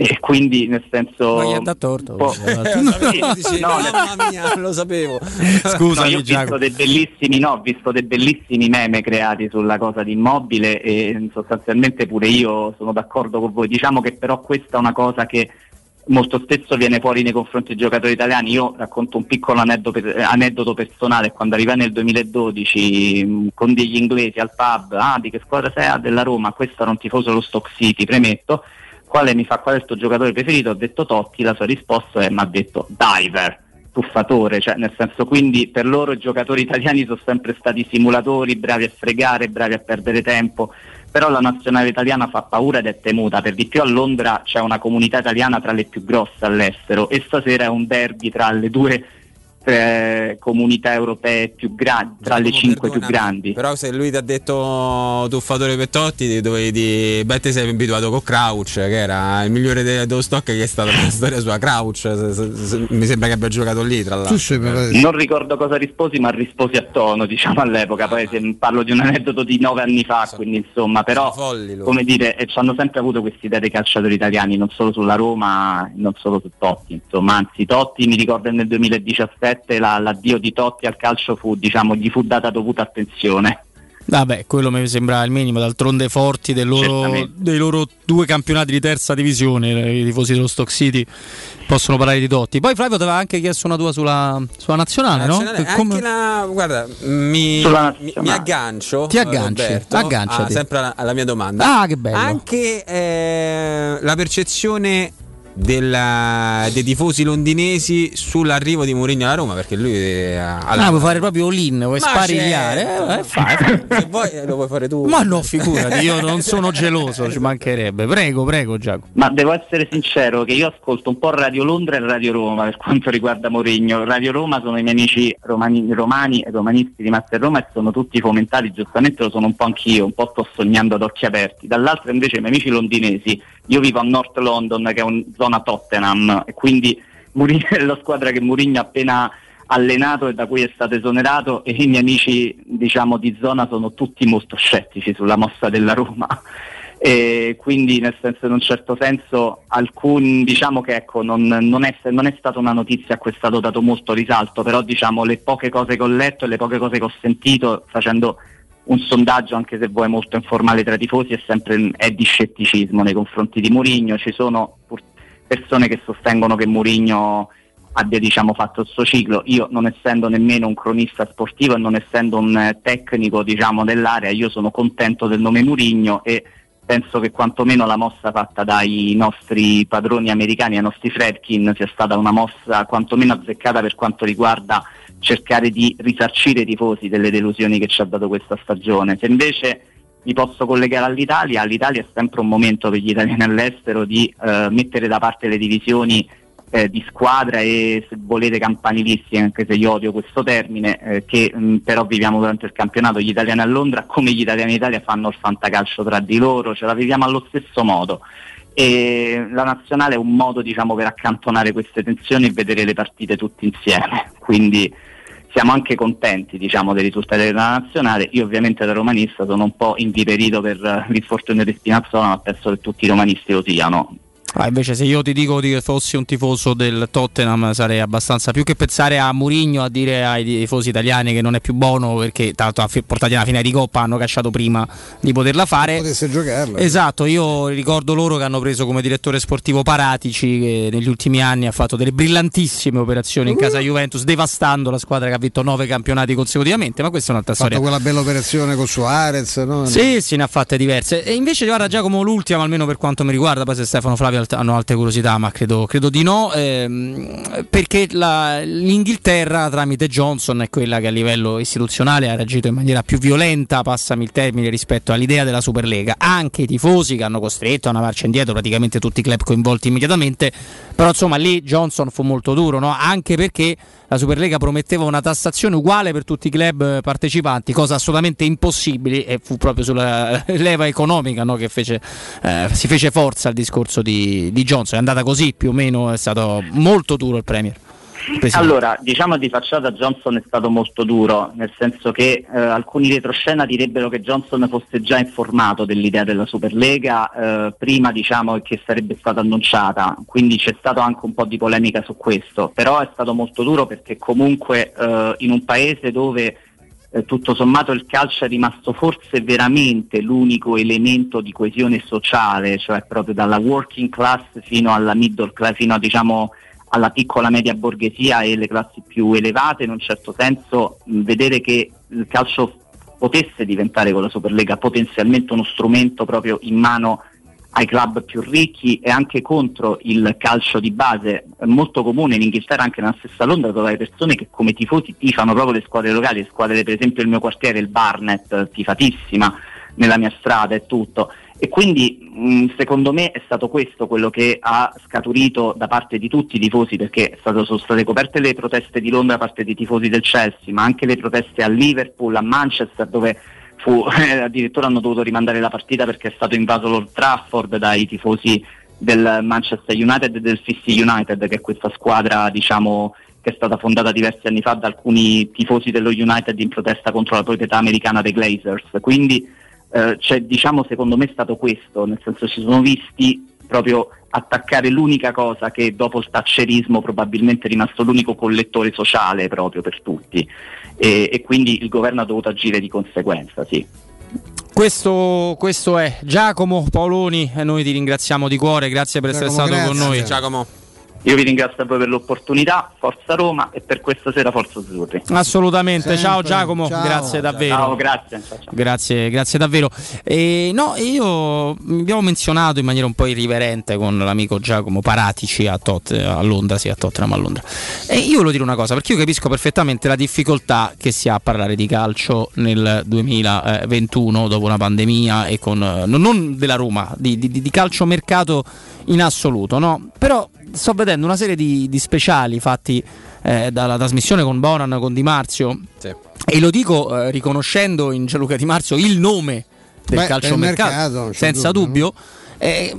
E quindi nel senso. Ma gli ha dato torto. no, no, mamma mia, lo sapevo. Scusa, no, io ho visto dei bellissimi, no, ho visto dei bellissimi meme creati sulla cosa di immobile e sostanzialmente pure io sono d'accordo con voi. Diciamo che però questa è una cosa che molto spesso viene fuori nei confronti dei giocatori italiani. Io racconto un piccolo aneddoto, per, aneddoto personale, quando arrivai nel 2012 mh, mm, con degli inglesi al pub, ah di che squadra sei? Ah della Roma, questo era un tifoso dello Stock City, premetto, quale mi fa qual è il tuo giocatore preferito? Ho detto Totti, la sua risposta è mi ha detto Diver, tuffatore, cioè nel senso quindi per loro i giocatori italiani sono sempre stati simulatori, bravi a fregare, bravi a perdere tempo però la nazionale italiana fa paura ed è temuta, per di più a Londra c'è una comunità italiana tra le più grosse all'estero e stasera è un derby tra le due tre comunità europee più grandi, tra le cinque più grandi. Però se lui ti ha detto tuffatore Pettotti, dovevi beh te sei abituato con Crouch, che era il migliore de- dello stock che è stata la storia sua Crouch, se- se- se- mi sembra che abbia giocato lì tra l'altro. Non ricordo cosa risposi, ma risposi a tono, diciamo all'epoca. Poi se- parlo di un aneddoto di nove anni fa, quindi insomma, però come dire, eh, ci hanno sempre avuto questa idea dei calciatori italiani, non solo sulla Roma, non solo su Totti, insomma, anzi Totti mi ricordo nel 2017 la- l'addio di Totti al calcio fu, diciamo, gli fu data dovuta attenzione. Vabbè, quello mi sembra il minimo, d'altronde forti del loro- dei loro due campionati di terza divisione, i tifosi dello Stock City possono parlare di Dotti. Poi Flavio ti aveva anche chiesto una tua sulla, sulla nazionale, Nazionale, no? Come- anche la, guarda, mi, Sulla mi, mi aggancio. Ti agganci, eh, Roberto, agganciati. a- sempre alla, alla mia domanda. Ah, che bello. Anche eh, la percezione della- dei tifosi londinesi sull'arrivo di Mourinho alla Roma, perché lui eh, ha- Ah, vuoi fare proprio all-in, vuoi sparigliare? Eh, eh, fai, fai. Se vuoi eh, lo puoi fare tu. Ma no, figurati, io non sono geloso, ci mancherebbe. Prego, prego, Giacomo. Ma devo essere sincero che io ascolto un po' Radio Londra e Radio Roma per quanto riguarda Mourinho. Radio Roma sono i miei amici romani, romani e romanisti rimasti a Roma e sono tutti fomentati, giustamente lo sono un po' anch'io, un po' sto sognando ad occhi aperti. Dall'altro invece i miei amici londinesi, io vivo a North London che è una zona Tottenham. E quindi Mourinho è la squadra che Mourinho ha appena allenato e da cui è stato esonerato e i miei amici diciamo di zona sono tutti molto scettici sulla mossa della Roma. E quindi nel senso in un certo senso alcun diciamo che ecco non, non è, non è stata una notizia a cui è stato dato molto risalto però diciamo le poche cose che ho letto e le poche cose che ho sentito facendo un sondaggio anche se vuoi molto informale tra tifosi è sempre è di scetticismo nei confronti di Mourinho. Ci sono pur- persone che sostengono che Mourinho abbia diciamo, fatto il suo ciclo. Io non essendo nemmeno un cronista sportivo e non essendo un eh, tecnico diciamo, dell'area, io sono contento del nome Murigno e penso che quantomeno la mossa fatta dai nostri padroni americani, ai nostri Fredkin, sia stata una mossa quantomeno azzeccata per quanto riguarda cercare di risarcire i tifosi delle delusioni che ci ha dato questa stagione. Se invece mi posso collegare all'Italia, l'Italia è sempre un momento per gli italiani all'estero di eh, mettere da parte le divisioni eh, di squadra e se volete campanilisti, anche se io odio questo termine, eh, che mh, però viviamo durante il campionato, gli italiani a Londra come gli italiani in Italia fanno il fantacalcio tra di loro, ce la viviamo allo stesso modo. E la nazionale è un modo diciamo, per accantonare queste tensioni e vedere le partite tutti insieme. Quindi siamo anche contenti diciamo, dei risultati della nazionale. Io ovviamente da romanista sono un po' inviperito per eh, l'infortunio di Spinazzola, ma penso che tutti i romanisti lo siano. Ah, invece se io ti dico che fossi un tifoso del Tottenham sarei abbastanza più che pensare a Murigno a dire ai tifosi italiani che non è più buono perché tanto a fi- portati alla fine di Coppa hanno cacciato prima di poterla fare. Potesse giocarla. Esatto, io ricordo loro che hanno preso come direttore sportivo Paratici che negli ultimi anni ha fatto delle brillantissime operazioni in casa Juventus devastando la squadra che ha vinto nove campionati consecutivamente, ma questa è un'altra Ha fatto storia. quella bella operazione con Suarez, no? Sì, sì, ne ha fatte diverse. E invece, guarda, Giacomo, l'ultima, almeno per quanto mi riguarda, poi se Stefano Flavio alt- hanno altre curiosità, ma credo, credo di no, ehm, perché la- l'Inghilterra tramite Johnson è quella che a livello istituzionale ha reagito in maniera più violenta, passami il termine, rispetto all'idea della Superlega. Anche i tifosi che hanno costretto a una marcia indietro praticamente tutti i club coinvolti immediatamente, però insomma lì Johnson fu molto duro, no? anche perché la Superlega prometteva una tassazione uguale per tutti i club eh, partecipanti, cosa assolutamente impossibile e fu proprio sulla leva economica no, che fece, eh, si fece forza al discorso di, di Johnson. È andata così più o meno, è stato molto duro il Premier. Presidente. Allora, diciamo di facciata Johnson è stato molto duro, nel senso che eh, alcuni retroscena direbbero che Johnson fosse già informato dell'idea della Superlega eh, prima diciamo che sarebbe stata annunciata, quindi c'è stato anche un po' di polemica su questo, però è stato molto duro perché comunque eh, in un paese dove eh, tutto sommato il calcio è rimasto forse veramente l'unico elemento di coesione sociale, cioè proprio dalla working class fino alla middle class, fino a diciamo alla piccola media borghesia e le classi più elevate, in un certo senso vedere che il calcio potesse diventare con la Superlega potenzialmente uno strumento proprio in mano ai club più ricchi e anche contro il calcio di base, è molto comune in Inghilterra, anche nella stessa Londra, trovare persone che come tifosi tifano proprio le squadre locali, le squadre per esempio del mio quartiere, il Barnet, tifatissima, nella mia strada e tutto. E quindi mh, secondo me è stato questo quello che ha scaturito da parte di tutti i tifosi, perché stato, sono state coperte le proteste di Londra da parte dei tifosi del Chelsea, ma anche le proteste a Liverpool, a Manchester, dove fu, eh, addirittura hanno dovuto rimandare la partita perché è stato invaso l'Old Trafford dai tifosi del Manchester United e del City United, che è questa squadra diciamo, che è stata fondata diversi anni fa da alcuni tifosi dello United in protesta contro la proprietà americana dei Glazers. Quindi eh, c'è diciamo secondo me stato questo, nel senso ci sono visti proprio attaccare l'unica cosa che dopo il taccerismo probabilmente è rimasto l'unico collettore sociale proprio per tutti e, e quindi il governo ha dovuto agire di conseguenza, sì. Questo, questo, è Giacomo Paoloni, noi ti ringraziamo di cuore, grazie per Giacomo, essere stato grazie. con noi. Giacomo. Io vi ringrazio a voi per l'opportunità, Forza Roma e per questa sera Forza Azzurri. Assolutamente, Sempre. ciao Giacomo, Ciao. grazie davvero. Ciao, grazie. Ciao, ciao. Grazie, grazie davvero. E, no, io abbiamo menzionato in maniera un po' irriverente con l'amico Giacomo Paratici a, Tot, a Londra, sì, a Tottenham a Londra. E io volevo dire una cosa, perché io capisco perfettamente la difficoltà che si ha a parlare di calcio nel 2021 dopo una pandemia e con eh, non- non della Roma, di, di, di calcio mercato in assoluto, no? Però sto vedendo una serie di, di speciali fatti eh, dalla trasmissione con Bonan, con Di Marzio, e lo dico eh, riconoscendo in Gianluca Di Marzio il nome del Beh, calcio del mercato, senza dubbio, dubbio. eh,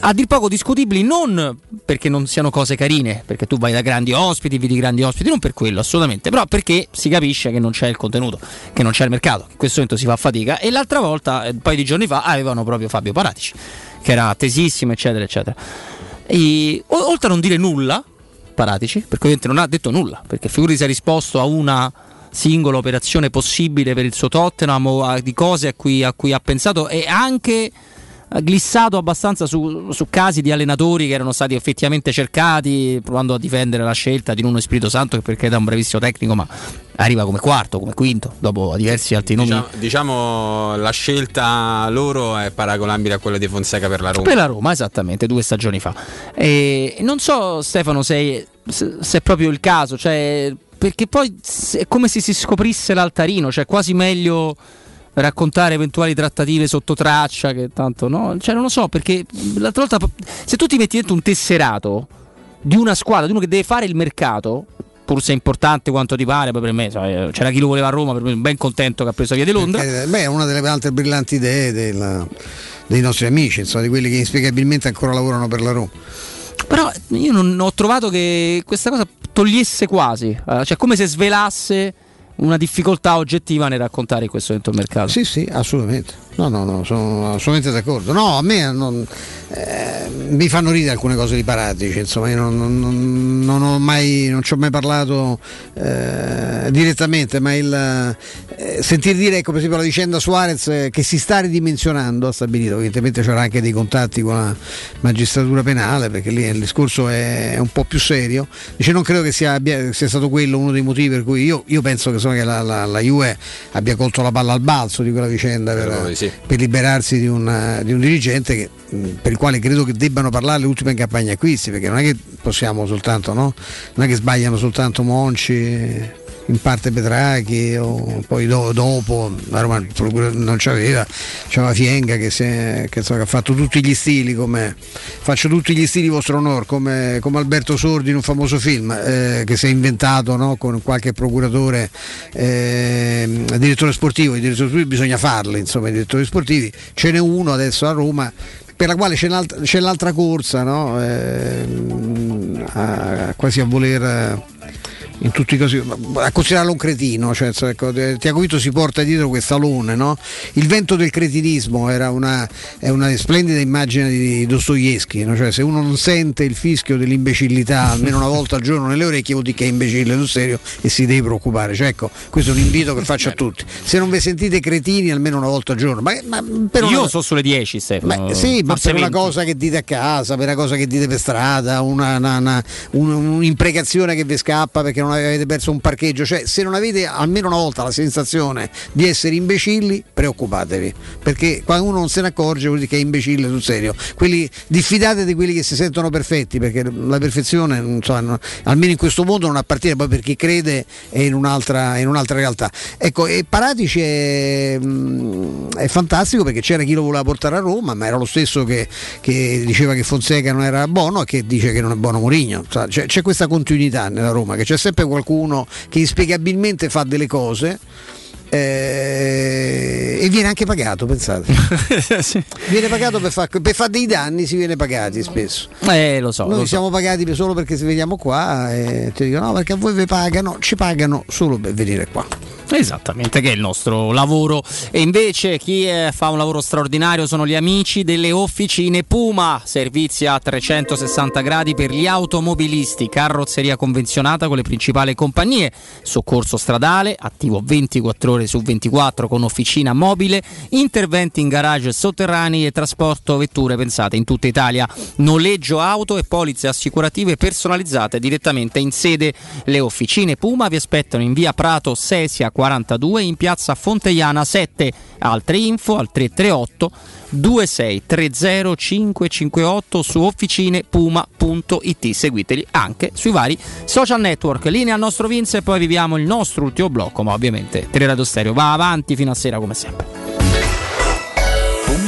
a dir poco discutibili non perché non siano cose carine, perché tu vai da grandi ospiti, vedi grandi ospiti, non per quello assolutamente, però perché si capisce che non c'è il contenuto, che non c'è il mercato, che in questo momento si fa fatica e l'altra volta, eh, un paio di giorni fa, avevano proprio Fabio Paratici, che era tesissimo, eccetera, eccetera. E, oltre a non dire nulla, Paratici, perché ovviamente non ha detto nulla, perché figuri si è risposto a una singola operazione possibile per il suo Tottenham a- di cose a cui, a cui ha pensato e anche ha glissato abbastanza su, su casi di allenatori che erano stati effettivamente cercati, provando a difendere la scelta di Nuno Spirito Santo, che perché è un bravissimo tecnico, ma arriva come quarto, come quinto, dopo diversi altri nomi. Diciamo, diciamo, la scelta loro è paragonabile a quella di Fonseca per la Roma. Per la Roma, esattamente, due stagioni fa. E non so, Stefano, se, se- è proprio il caso, cioè, perché poi è come se si scoprisse l'altarino, cioè quasi meglio raccontare eventuali trattative sotto traccia, che tanto no, cioè non lo so, perché l'altra volta se tu ti metti dentro un tesserato di una squadra, di uno che deve fare il mercato, pur se è importante quanto ti pare, poi per me sai, c'era chi lo voleva a Roma, per me ben contento che ha preso via di Londra. Eh, Beh, è una delle altre brillanti idee del- dei nostri amici, insomma, di quelli che inspiegabilmente ancora lavorano per la Roma. Però io non ho trovato che questa cosa togliesse quasi, eh, cioè come se svelasse una difficoltà oggettiva nel raccontare questo momento il mercato. Sì, sì, assolutamente. No, no, no, sono assolutamente d'accordo. No, a me non- eh, mi fanno ridere alcune cose di Paratici, insomma, io non, non- non- ho mai, non ci ho mai parlato eh, direttamente, ma il eh, sentir dire, ecco, per esempio la vicenda Suarez eh, che si sta ridimensionando, ha stabilito, evidentemente c'era anche dei contatti con la magistratura penale, perché lì il discorso è, è un po' più serio. Dice non credo che sia, sia stato quello uno dei motivi per cui io, io penso che, insomma, che la, la, la Juve abbia colto la palla al balzo di quella vicenda per, di per liberarsi di un, di un dirigente che, mh, per il quale credo che debbano parlare le ultime campagne acquisti, perché non è che possiamo soltanto, no? Non è che sbagliano soltanto Monci. In parte Petrachi o poi do- dopo la Roma non c'aveva, c'aveva Fienga che, è- che, insomma, che ha fatto tutti gli stili come faccio tutti gli stili vostro onor come, come Alberto Sordi in un famoso film eh, che si è inventato no, con qualche procuratore eh, direttore sportivo, i direttori sportivi bisogna farli, insomma i direttori sportivi, ce n'è uno adesso a Roma per la quale c'è, l'altra, c'è l'altra corsa, no? Ehm, a- quasi a voler eh, in tutti i casi a considerarlo un cretino cioè, ecco, eh, Tiago Vito si porta dietro quest'alone no? il vento del cretinismo era una, è una splendida immagine di Dostoevsky no? cioè, se uno non sente il fischio dell'imbecillità almeno una volta al giorno nelle orecchie vuol dire che è imbecille sul serio e si deve preoccupare cioè, ecco, questo è un invito che faccio a tutti se non vi sentite cretini almeno una volta al giorno ma, ma per Io una- sono sulle 10, Stefano. Beh, sì, ma per una 20. cosa che dite a casa, per una cosa che dite per strada, una, una- una- un- un'imprecazione che vi scappa perché non non avete perso un parcheggio, cioè se non avete almeno una volta la sensazione di essere imbecilli, preoccupatevi, perché quando uno non se ne accorge vuol dire che è imbecille sul serio. Quelli, diffidate di quelli che si sentono perfetti, perché la perfezione, insomma, no- almeno in questo mondo, non appartiene poi per chi crede è in un'altra, in un'altra realtà. Ecco, e Paratici è, mm, è fantastico perché c'era chi lo voleva portare a Roma, ma era lo stesso che, che diceva che Fonseca non era buono e che dice che non è buono Mourinho. C'è, c'è questa continuità nella Roma, che c'è sempre qualcuno che inspiegabilmente fa delle cose. eh, e viene anche pagato, pensate. Viene pagato per fare per dei danni, si viene pagati spesso. Eh, lo so. Noi lo so. siamo pagati solo perché se veniamo qua e ti dicono no perché a voi vi pagano, ci pagano solo per venire qua. Esattamente, che è il nostro lavoro. E invece chi eh, fa un lavoro straordinario sono gli amici delle officine Puma, servizi a 360 gradi per gli automobilisti, carrozzeria convenzionata con le principali compagnie, soccorso stradale, attivo 24 ore su 24 con officina mobile, interventi in garage sotterranei e trasporto vetture pensate in tutta Italia, noleggio auto e polizze assicurative personalizzate direttamente in sede. Le officine Puma vi aspettano in via Prato Sesia 42 in piazza Fonteiana 7. Altre info al 338 2630 558 su officinepuma.it. Seguiteli anche sui vari social network. Linea al nostro Vince e poi viviamo il nostro ultimo blocco, ma ovviamente Teleradio Stereo va avanti fino a sera come sempre.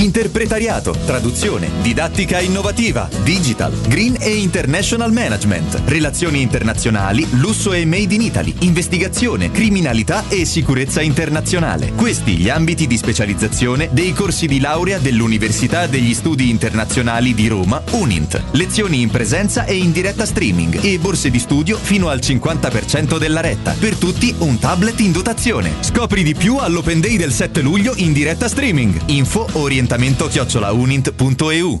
Interpretariato, traduzione, didattica innovativa, digital, green e international management, relazioni internazionali, lusso e made in Italy, investigazione, criminalità e sicurezza internazionale. Questi gli ambiti di specializzazione dei corsi di laurea dell'Università degli Studi Internazionali di Roma, UNINT. Lezioni in presenza e in diretta streaming e borse di studio fino al 50% della retta. Per tutti un tablet in dotazione. Scopri di più all'Open Day del 7 luglio in diretta streaming. Info orientamento chiocciolaunint.eu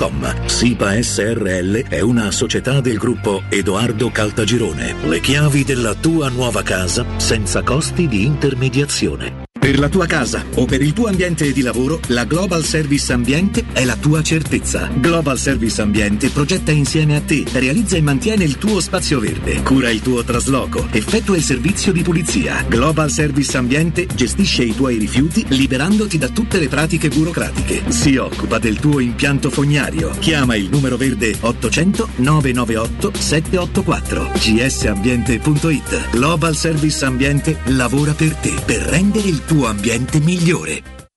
www.kcalt.com. SIPA SRL è una società del gruppo Edoardo Caltagirone. Le chiavi della tua nuova casa senza costi di intermediazione. Per la tua casa o per il tuo ambiente di lavoro, la Global Service Ambiente è la tua certezza. Global Service Ambiente progetta insieme a te, realizza e mantiene il tuo spazio verde, cura il tuo trasloco, effettua il servizio di pulizia. Global Service Ambiente gestisce i tuoi rifiuti liberandoti da tutte le pratiche burocratiche. Si occupa del tuo impianto fognario. Chiama il numero verde 800 998 784 gsambiente.it. Global Service Ambiente lavora per te per rendere il tuo ambiente migliore.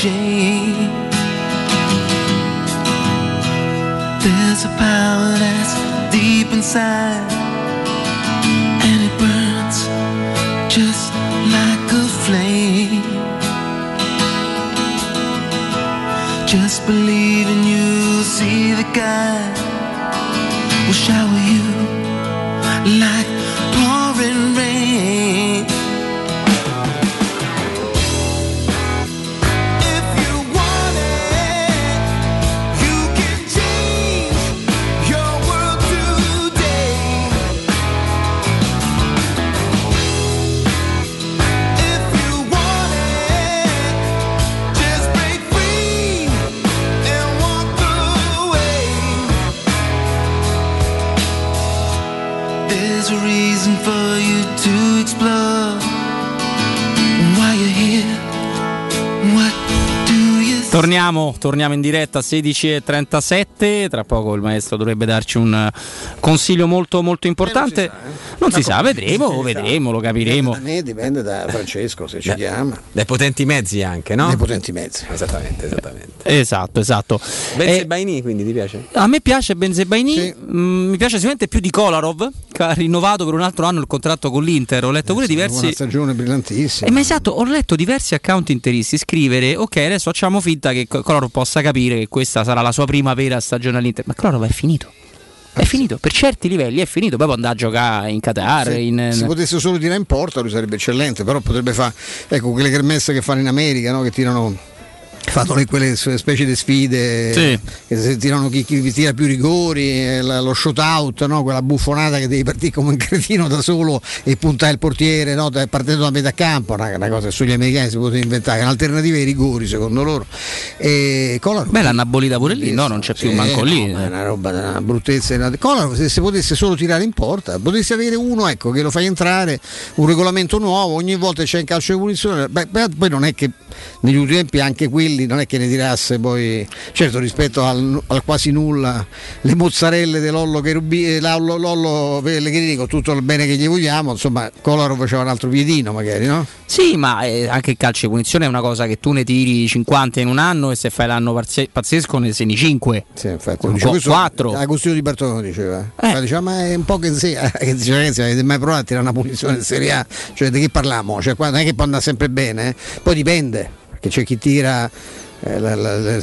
Shame. There's a power that's deep inside and it burns just like a flame. Just believe and you'll see the God will shower you like Torniamo, torniamo in diretta a 16.37, tra poco il maestro dovrebbe darci un eh, consiglio molto, molto importante. Non si sa, vedremo, vedremo, lo capiremo. Da me dipende da Francesco se ci Beh, chiama. Dai potenti mezzi anche, no? Dai potenti mezzi. Esattamente, esattamente. Esatto, esatto. Benze Eh, Baini, quindi ti piace? a me piace Benzebaini, mm, mi piace sicuramente più di Kolarov, ha rinnovato per un altro anno il contratto con l'Inter. Ho letto pure Una diversi. stagione brillantissima. Eh, ma esatto, ho letto diversi account interisti scrivere: Ok, adesso facciamo finta che Kolarov possa capire che questa sarà la sua prima vera stagione all'Inter. Ma Kolarov è finito. È finito, per certi livelli è finito. Poi può andare a giocare in Qatar. Se in, si potesse solo tirare in porta lui sarebbe eccellente, però potrebbe fare ecco, quelle kermesse che fanno in America, no? che tirano fanno le- quelle specie di sfide Sì. che si tirano chi, chi tira più rigori, eh, lo shootout, no? quella buffonata che devi partire come un cretino da solo e puntare il portiere no? partendo da metà campo, una, una cosa che sugli americani si poteva inventare, un'alternativa ai rigori secondo loro. E Kolarov- Beh, l'hanno abolita pure lì, no? Non c'è più sì, manco no, lì. ma è una roba, una bruttezza. Kolarov, se si potesse solo tirare in porta, potessi avere uno ecco, che lo fai entrare, un regolamento nuovo, ogni volta c'è in calcio di punizione. Beh, beh, poi non è che negli ultimi tempi anche quelli non è che ne tirasse poi, certo rispetto al, al quasi nulla, le mozzarelle di Lollo, Cherubi, eh, Lollo, Lollo Pellegrini con tutto il bene che gli vogliamo, insomma Colaro faceva un altro piedino magari, no? Sì, ma eh, anche il calcio di punizione è una cosa che tu ne tiri 50 in un anno e se fai l'anno pazzesco ne segni 5. Sì, infatti, Un dice, po' questo quattro. Agostino di Bartolo diceva. Cioè, diceva, ma è un po' che sì, eh, che dice, ragazzi, avete mai provato a tirare una punizione in Serie A? Cioè di che parliamo? Cioè, qua non è che può andare sempre bene, eh. poi dipende, perché c'è chi tira. eh, la- la- la-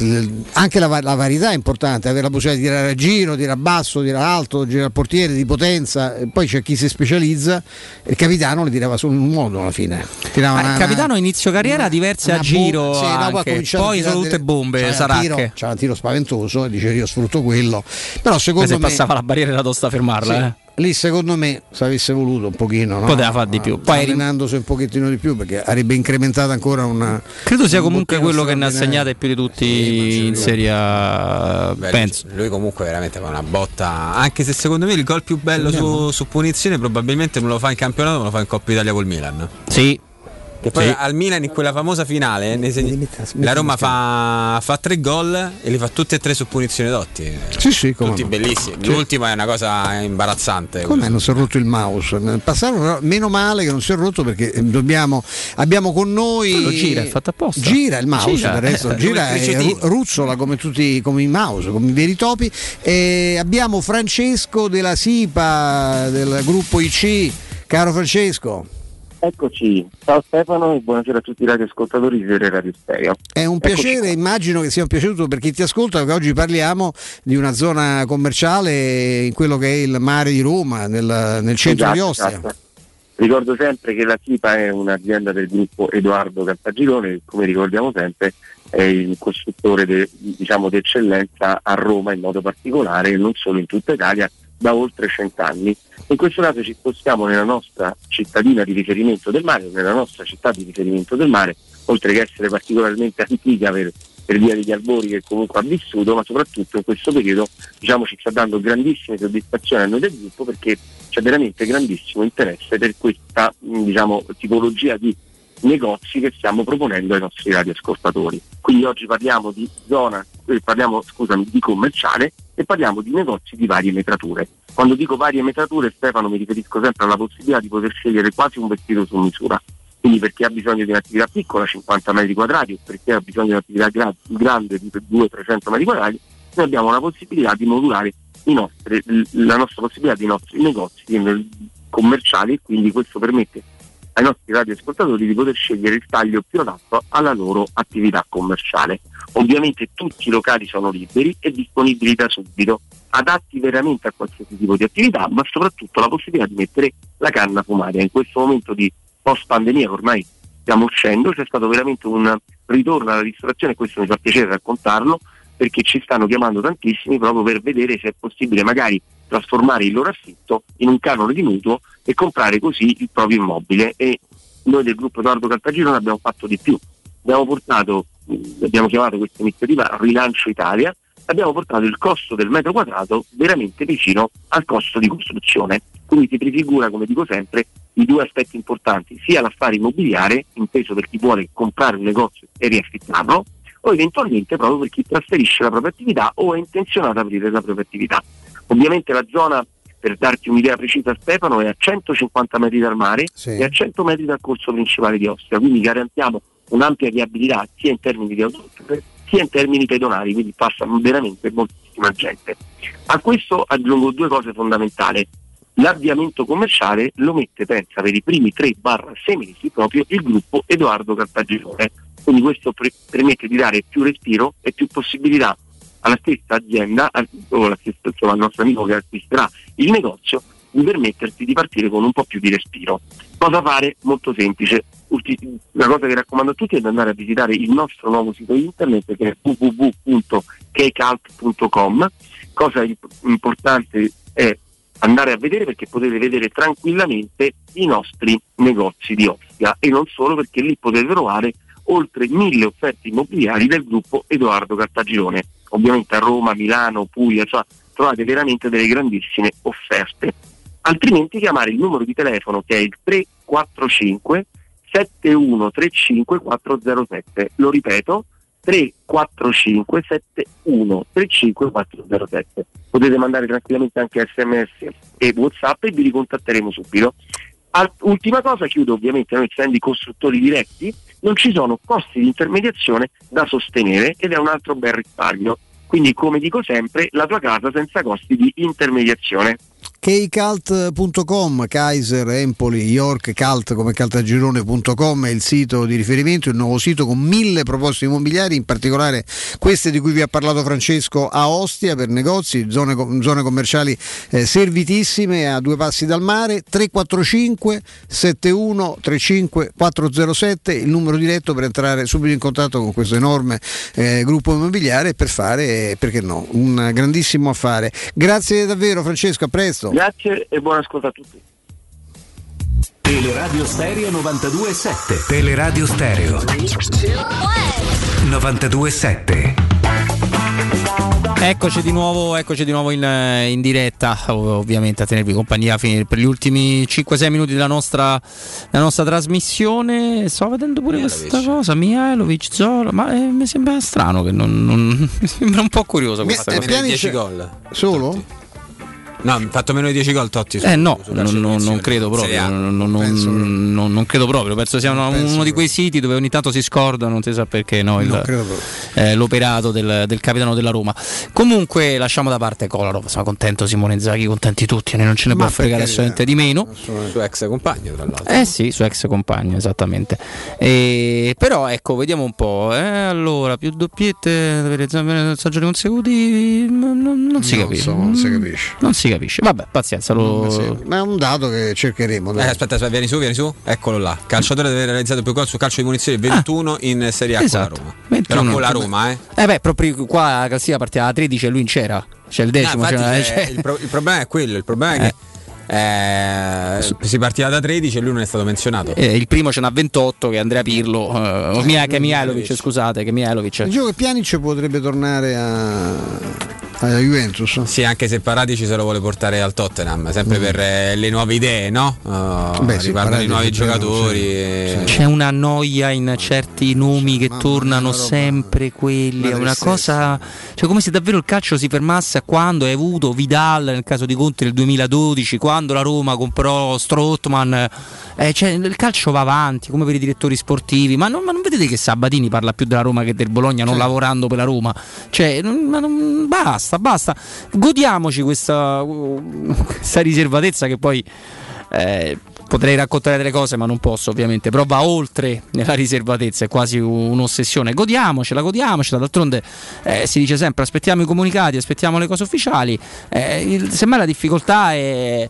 anche la, va- la varietà è importante, avere la possibilità di tirare a giro, tirare a basso, tirare alto, girare al portiere di potenza, poi c'è chi si specializza, il capitano le tirava solo in un modo alla fine. Tirava Ah, una- il capitano a inizio carriera diverse a una giro, sì, no, poi poi sono tutte bombe, c'era un tiro- C'era un tiro spaventoso e dice io sfrutto quello. Però secondo se me passava la barriera era tosta a fermarla. sì, eh. Lì secondo me se avesse voluto un pochino no? Poteva fare di più. Poi allenandosi un pochettino di più perché avrebbe incrementato ancora una Credo sia un comunque quello che ne ha segnate più di tutti in Serie A. Beh, penso. Lui comunque veramente fa una botta. Anche se secondo me il gol più bello su, su punizione probabilmente non lo fa in campionato, ma lo fa in Coppa Italia col Milan. Sì. Che poi Sì. al Milan in quella famosa finale ne segni- la Roma fa, fa tre gol e li fa tutti e tre su punizione dotti. Sì, sì, come Tutti no. bellissimi. Sì. L'ultima è una cosa imbarazzante. Come non si è rotto il mouse? Però, meno male che non si è rotto perché eh, dobbiamo, abbiamo con noi. Lo gira, è fatto apposta. Gira il mouse, Gira, del resto, eh, gira e ruzzola come tutti come i mouse, come i veri topi. E abbiamo Francesco della SIPA del gruppo IC. Caro Francesco. Eccoci, ciao Stefano e buonasera a tutti i radioascoltatori di Serie Radio Stereo. È un piacere, immagino che sia un piaciuto per chi ti ascolta, perché oggi parliamo di una zona commerciale in quello che è il mare di Roma, nel, nel centro di Esatto, Ostia. esatto. Ricordo sempre che la SIPA è un'azienda del gruppo Edoardo Caltagirone, che come ricordiamo sempre è il costruttore de- diciamo, d'eccellenza a Roma in modo particolare e non solo in tutta Italia da oltre cent'anni. In questo caso ci spostiamo nella nostra cittadina di riferimento del mare, nella nostra città di riferimento del mare, oltre che essere particolarmente antica per, per via degli albori che comunque ha vissuto, ma soprattutto in questo periodo diciamo, ci sta dando grandissime soddisfazioni a noi del gruppo perché c'è veramente grandissimo interesse per questa mh, diciamo, tipologia di negozi che stiamo proponendo ai nostri radioascoltatori. Quindi oggi parliamo di zona, eh, parliamo scusami, di commerciale e parliamo di negozi di varie metrature. Quando dico varie metrature, Stefano, mi riferisco sempre alla possibilità di poter scegliere quasi un vestito su misura. Quindi per chi ha bisogno di un'attività piccola, 50 metri quadrati, o per chi ha bisogno di un'attività gra- grande di 200-300 metri quadrati, noi abbiamo la possibilità di modulare i nostri- la nostra possibilità dei nostri negozi commerciali e quindi questo permette ai nostri radioascoltatori di poter scegliere il taglio più adatto alla loro attività commerciale. Ovviamente tutti i locali sono liberi e disponibili da subito, adatti veramente a qualsiasi tipo di attività, ma soprattutto la possibilità di mettere la canna fumaria. In questo momento di post pandemia ormai stiamo uscendo, c'è stato veramente un ritorno alla ristorazione e questo mi fa piacere raccontarlo perché ci stanno chiamando tantissimi proprio per vedere se è possibile magari trasformare il loro affitto in un canone di mutuo e comprare così il proprio immobile e noi del gruppo Edoardo Caltagirone abbiamo fatto di più abbiamo portato abbiamo chiamato questa iniziativa Rilancio Italia abbiamo portato il costo del metro quadrato veramente vicino al costo di costruzione quindi si prefigura come dico sempre i due aspetti importanti sia l'affare immobiliare inteso per chi vuole comprare un negozio e riaffittarlo o eventualmente proprio per chi trasferisce la propria attività o è intenzionato ad aprire la propria attività. Ovviamente la zona, per darti un'idea precisa Stefano, è a 150 metri dal mare e a 100 metri dal corso principale di Ostia, quindi garantiamo un'ampia viabilità sia in termini di autostrade sia in termini pedonali, quindi passa veramente moltissima gente. A questo aggiungo due cose fondamentali. L'avviamento commerciale lo mette, pensa, per i primi 3-6 mesi proprio il gruppo Edoardo Cartagirone. Quindi questo pre- permette di dare più respiro e più possibilità alla stessa azienda o alla stessa, insomma, al nostro amico che acquisterà il negozio di permettersi di partire con un po' più di respiro. Cosa fare? Molto semplice. La cosa che raccomando a tutti è di andare a visitare il nostro nuovo sito internet che è www.kcalt.com. Cosa imp- importante è andare a vedere perché potete vedere tranquillamente i nostri negozi di Ostia e non solo perché lì potete trovare oltre mille offerte immobiliari del gruppo Edoardo Cartagirone. Ovviamente a Roma, Milano, Puglia, cioè trovate veramente delle grandissime offerte. Altrimenti chiamare il numero di telefono che è il 345 7135 407. Lo ripeto, 345 71 35 407. Potete mandare tranquillamente anche sms e whatsapp e vi ricontatteremo subito. Ultima cosa, chiudo ovviamente, noi essendo i costruttori diretti non ci sono costi di intermediazione da sostenere ed è un altro bel risparmio. Quindi come dico sempre, la tua casa senza costi di intermediazione. Kcult.com, Kaiser, Empoli, York, Cult come caltagirone.com è il sito di riferimento, il nuovo sito con mille proposte immobiliari, in particolare queste di cui vi ha parlato Francesco a Ostia per negozi, zone, zone commerciali eh, servitissime a due passi dal mare, 345 71 35 407, il numero diretto per entrare subito in contatto con questo enorme eh, gruppo immobiliare per fare, eh, perché no, un grandissimo affare. Grazie davvero Francesco, a presto. Grazie e buon ascolto a tutti. Teleradio Stereo 92.7 Teleradio Stereo 92.7 Eccoci di nuovo, eccoci di nuovo in, eh, in diretta, ov- ovviamente a tenervi compagnia per gli ultimi 5-6 minuti della nostra, della nostra trasmissione. Sto vedendo pure questa cosa, Mihailovic, Zola, ma eh, mi sembra strano che non, non- mi sembra un po' curioso questa Fatto cosa. meno di 10 gol. Solo? No, ha fatto meno di 10 gol Totti. Eh no, non, non- non credo proprio, non, non- credo proprio, penso sia uno, penso uno di quei siti dove ogni tanto si scorda, non si sa perché, no, il- eh, l'operato del, del capitano della Roma. Comunque lasciamo da parte Kolarov, sono contento Simone Inzaghi, contenti tutti, non ce ne può fregare assolutamente di meno. Suo ex compagno, tra l'altro. Eh sì, suo ex compagno, esattamente. E, però ecco, vediamo un po'. eh, allora, più doppiette per stagioni consecutivi, non, non- non si capisce. non si capisce. Capisce. Vabbè, pazienza. Lo... Sì, Ma è un dato che cercheremo. Eh, aspetta, aspetta, vieni su, vieni su. Eccolo là. Calciatore deve aver realizzato più gol su calcio di munizioni 21 in Serie A esatto, con la Roma. 21. Però con la Roma, eh. Eh beh, proprio qua la classifica partiva da 13 e lui in c'era. C'è il decimo. Ah, c'era- c'è- c'è- il, pro- il problema è quello, il problema è che eh, si partiva da 13 e lui non è stato menzionato. Eh, il primo ce n'ha 28 che è Andrea Pirlo, eh, o Mia- che è Mihailovic, scusate, che Mihailovic. Dicevo che Pjanic potrebbe tornare a, alla Juventus. Sì, anche se Paratici se lo vuole portare al Tottenham, sempre per eh, le nuove idee, no? Uh, Beh, sì, Paratici nuovi giocatori. sì. e- C'è una noia in certi nomi che tornano sempre quelli, è una cosa, cioè come se davvero il calcio si fermasse a quando hai avuto Vidal nel caso di Conte nel 2012, quando la Roma comprò Strottman, eh, cioè, il calcio va avanti come per i direttori sportivi, ma non, ma non vedete che Sabatini parla più della Roma che del Bologna non lavorando per la Roma, cioè non- ma non- basta, basta, godiamoci questa, questa riservatezza che poi... eh, Potrei raccontare delle cose, ma non posso, ovviamente. Però va oltre nella riservatezza, è quasi un'ossessione. Godiamocela, godiamocela. D'altronde eh, si dice sempre: aspettiamo i comunicati, aspettiamo le cose ufficiali. Eh, il- semmai la difficoltà è.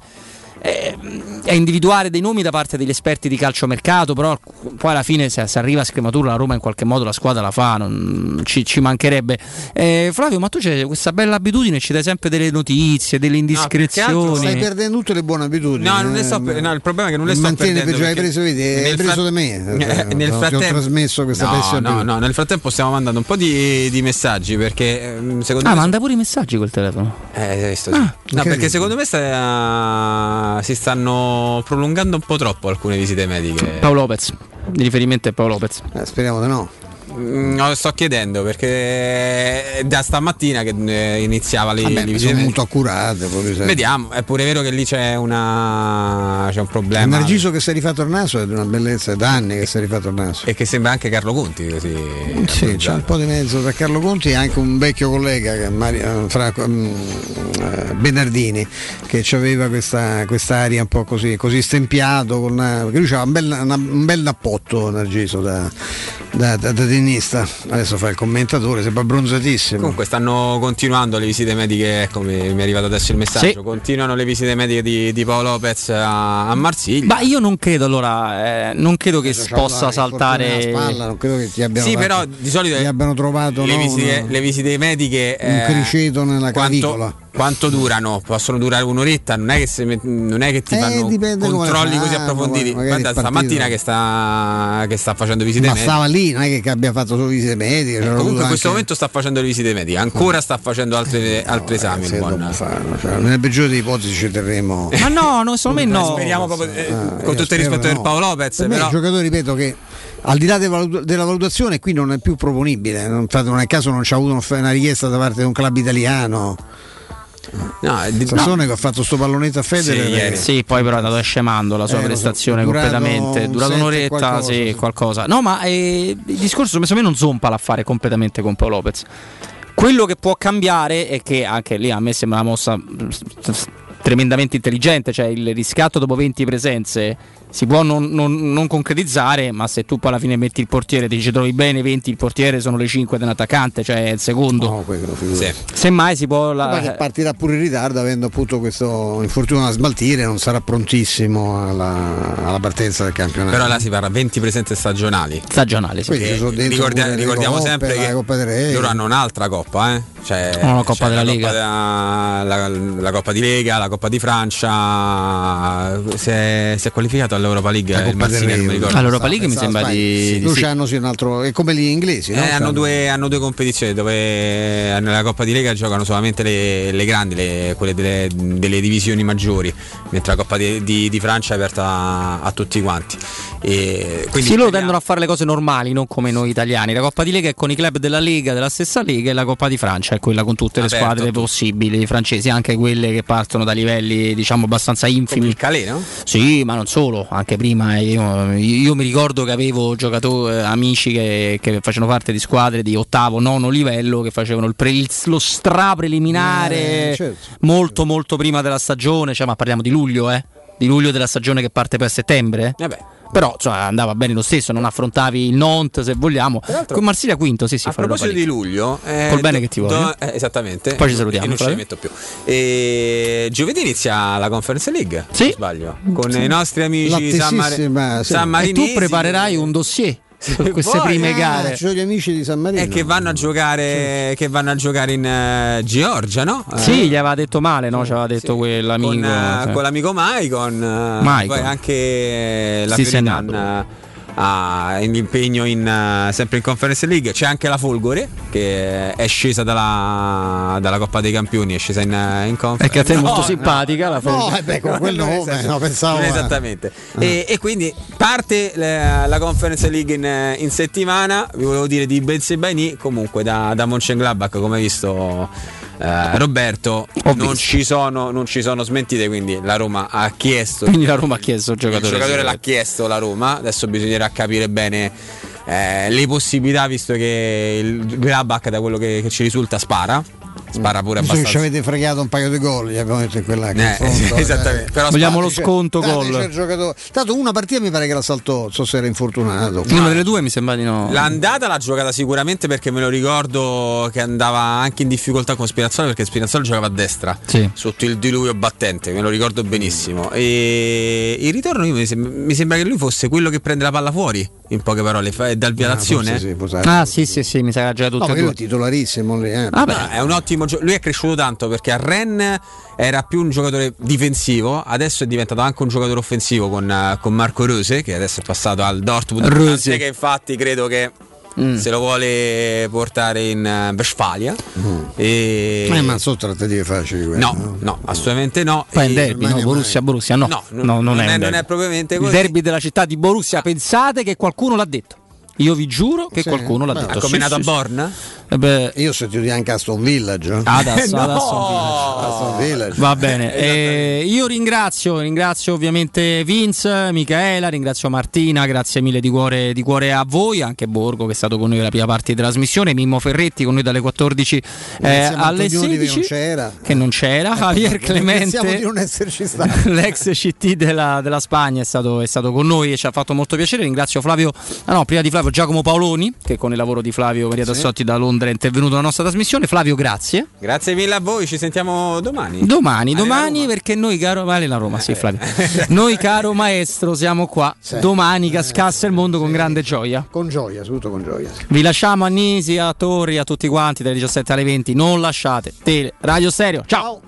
È- è individuare dei nomi da parte degli esperti di calciomercato, però poi alla fine se, se arriva a scrematura la Roma in qualche modo la squadra la fa, non, ci, ci mancherebbe. Eh, Flavio, ma tu c'hai questa bella abitudine, ci dai sempre delle notizie, delle indiscrezioni. Stai perdendo tutte le buone abitudini. No, non eh, sto no, il problema è che non le sto perdendo peggio, hai perché preso, vedi, hai preso frat- da me. Eh, eh, nel ti ho frattempo trasmesso questa no, no, no, nel frattempo stiamo mandando un po' di, di messaggi perché ehm, secondo Ah, me manda pure i messaggi col telefono. Eh, hai visto, sì. Ah, no, perché secondo me sta- si stanno prolungando un po' troppo alcune visite mediche. Paolo Lopez, di riferimento è Paolo Lopez. Eh, speriamo di no. Mm, no, lo sto chiedendo perché è da stamattina che eh, iniziava le, Vabbè, visite sono molto accurate. Vediamo, è pure vero che lì c'è una c'è un problema. Narciso che si è rifatto il naso è di una bellezza, è da anni che si è rifatto il naso. E che sembra anche Carlo Conti così. Sì, c'è un po' di mezzo tra Carlo Conti e anche un vecchio collega che Mario- fra- mm, eh, Bernardini che aveva questa quest'aria un po' così, così stempiato con una- lui aveva un bel, una- un bel nappotto Narciso da, da, da- da tennista adesso fa il commentatore sembra bronzatissimo Comunque stanno continuando le visite mediche, ecco mi, mi è arrivato adesso il messaggio, Sì. continuano le visite mediche di, di Paolo Lopez a, a Marsiglia. Ma io non credo allora, eh, non credo che C'ha possa una saltare. spalla, non credo che ti abbiano Sì, fatto- però di solito gli abbiano trovato le, no, visite, una- le visite mediche un eh, criceto nella clavicola quanto, durano? Possono durare un'oretta, non è che, se non è che ti Eh, fanno controlli così fanno, approfonditi. Guarda, il stamattina che sta, che sta facendo visite ma mediche. stava lì non è che abbia fatto solo visite mediche c'era Comunque in questo anche- momento sta facendo le visite mediche, ancora sta facendo altri, altri esami. il se buon- dopo fanno, cioè, nel peggiore delle ipotesi ci terremo Ma no, no, secondo me no. Speriamo proprio, eh, Ah, con tutto il rispetto no. Paolo Lopez, Per però un giocatore ripeto che al di là de valut- della valutazione qui non è più proponibile, non, infatti non è caso non c'è avuto una richiesta da parte di un club italiano. No, di- Sassone che ha fatto sto pallonetto a Federer eh, Sì, poi però è andato scemando la sua Eh, so, prestazione è durato completamente. Durato un'oretta, qualcosa, sì, sì. qualcosa. No, ma eh, il discorso secondo me non zompa l'affare completamente con Paolo Lopez. Quello che può cambiare è che anche lì a me sembra una mossa mm, tremendamente intelligente, cioè il riscatto dopo 20 presenze si può non, non- non concretizzare, ma se tu poi alla fine metti il portiere, ti ci trovi bene 20, il portiere sono le 5 dell'attaccante, cioè il secondo. No, quello figurati. Semmai si può... la- Ma partirà pure in ritardo avendo appunto questo infortunio da smaltire, non sarà prontissimo alla, alla partenza del campionato. Però là si parla 20 presenze stagionali. Stagionali, sì. Quindi ci sono dentro Ricordia- ricordiamo coppe, sempre che Coppa loro hanno un'altra coppa, eh? Cioè, la Coppa della la Lega. Coppa della- la, la Coppa di Lega, la Coppa di Francia. Si è, si è qualificato all'Europa League La il Mazzini, non mi ricordo. All'Europa League mi sembra sbagli. di, di Loro sì. un altro. È come gli inglesi, no? Eh, hanno, due, hanno due competizioni dove nella Coppa di Lega giocano solamente le, le grandi, le- quelle delle, delle divisioni maggiori, mentre la Coppa di, di- di Francia è aperta a, a tutti quanti. E quindi sì, loro tendono a fare le cose normali, non come noi italiani. La Coppa di Lega è con i club della Lega, della stessa Lega, e la Coppa di Francia è quella con tutte le Aperto squadre possibili, francesi, anche quelle che partono da livelli diciamo abbastanza infimi. il Calais, no? Sì, ma non solo, anche prima io, io mi ricordo che avevo giocatori, amici che, che facevano parte di squadre di ottavo, nono livello che facevano il pre- lo stra preliminare Eh, certo. molto molto prima della stagione, cioè, ma parliamo di luglio, eh? Di luglio della stagione che parte a settembre. Vabbè. Però insomma, andava bene lo stesso, non affrontavi il Nantes se vogliamo. Con Marsiglia quinto, sì, sì, a proposito di luglio, eh, Col bene do- che ti do- voglio. eh, esattamente. Poi ci salutiamo, E non ci Flavio. rimetto più. E giovedì inizia la Conference League. Se non sbaglio. Con i nostri amici San, L'attesissima, sì. San E Marinesi. tu preparerai un dossier per queste vuoi. prime Ah, gare. Ci sono gli amici di San Marino. E che vanno a giocare, che vanno a giocare in eh, Georgia, no? Sì, gli aveva detto male, no? Ci aveva detto quell'amico. con, eh, sì. con l'amico Maicon, eh, Maicon. poi anche la Sì, Fiorentina eh, in impegno in, eh, sempre in Conference League c'è anche la Folgore che è scesa dalla, dalla Coppa dei Campioni è scesa in, eh, in Conference È che a te è molto No, simpatica la No, Folgore. eh beh, con quel nome, esatto. no, pensavo. Eh. esattamente. E, e quindi parte la, la Conference League in, in settimana. Vi volevo dire di Benzebaini. Comunque da, da Mönchengladbach, come hai visto eh, Roberto, non ci, sono, non ci sono smentite. Quindi la Roma ha chiesto. Quindi la Roma ha chiesto il Il giocatore. giocatore l'ha chiesto la Roma. Adesso bisognerà capire bene. eh, le possibilità visto che il Gladbach da quello che, che ci risulta spara spara pure Visto che abbastanza ci avete fregato un paio di gol, gli abbiamo detto in quella Eh, confronto, esattamente. Però Vogliamo lo sconto gol. giocatore- Tanto una partita mi pare che la saltò, so se era infortunato. Una delle due mi sembra di no. L'andata l'ha giocata sicuramente perché me lo ricordo che andava anche in difficoltà con Spinazzola perché Spinazzola giocava a destra Sì. sotto il diluvio battente, me lo ricordo benissimo. E il ritorno io mi, sem- mi sembra che lui fosse quello che prende la palla fuori, in poche parole, fa- dal via l'azione. forse sì, può darsi. Ah, sì, sì, sì, mi sa che ha giocato No, lui è titolarissimo lì, eh. Vabbè. No, è un ottimo gio- lui è cresciuto tanto perché a Rennes era più un giocatore difensivo, adesso è diventato anche un giocatore offensivo con, eh, con Marco Rose che adesso è passato al Dortmund. Rose. Che infatti credo che Mm. se lo vuole portare in eh, Westfalia. E... Eh, ma non sono trattative facili quelle. No, no, assolutamente no. Poi E- un derby, no? Borussia, Borussia, no. No, No, non- non, non è, non derby. è propriamente Il così. derby della città di Borussia, pensate che qualcuno l'ha detto. Io vi giuro che Sì, qualcuno l'ha beh, detto. Ha combinato Sì, a sì, Born? sì. Eh beh, Io ho sentito anche Aston Village. eh. adesso, No! adesso Aston Village. Va bene, Eh, io ringrazio, ringrazio ovviamente Vince, Michaela, ringrazio Martina, grazie mille di cuore, di cuore a voi, anche Borgo che è stato con noi la prima parte di trasmissione, Mimmo Ferretti con noi dalle 14 eh, alle Antonioni che 16, non c'era. che non c'era, Javier Ringraziamo Clemente. L'ex CT della, della Spagna è stato, è stato con noi e ci ha fatto molto piacere. Ringrazio Flavio, ah no, prima di Flavio Giacomo Paoloni, che con il lavoro di Flavio Maria Tassotti da Londra è intervenuto alla nostra trasmissione. Flavio, grazie. Grazie mille a voi, ci sentiamo domani. Domani, Allena domani perché noi caro vale la Roma, sì Flavio. Noi caro maestro siamo qua. Domani cascasse il mondo con grande gioia. Con gioia, soprattutto con gioia. Vi lasciamo a Nisi, a Torri, a tutti quanti dalle 17 alle 20. Non lasciate Tele Radio Stereo. Ciao.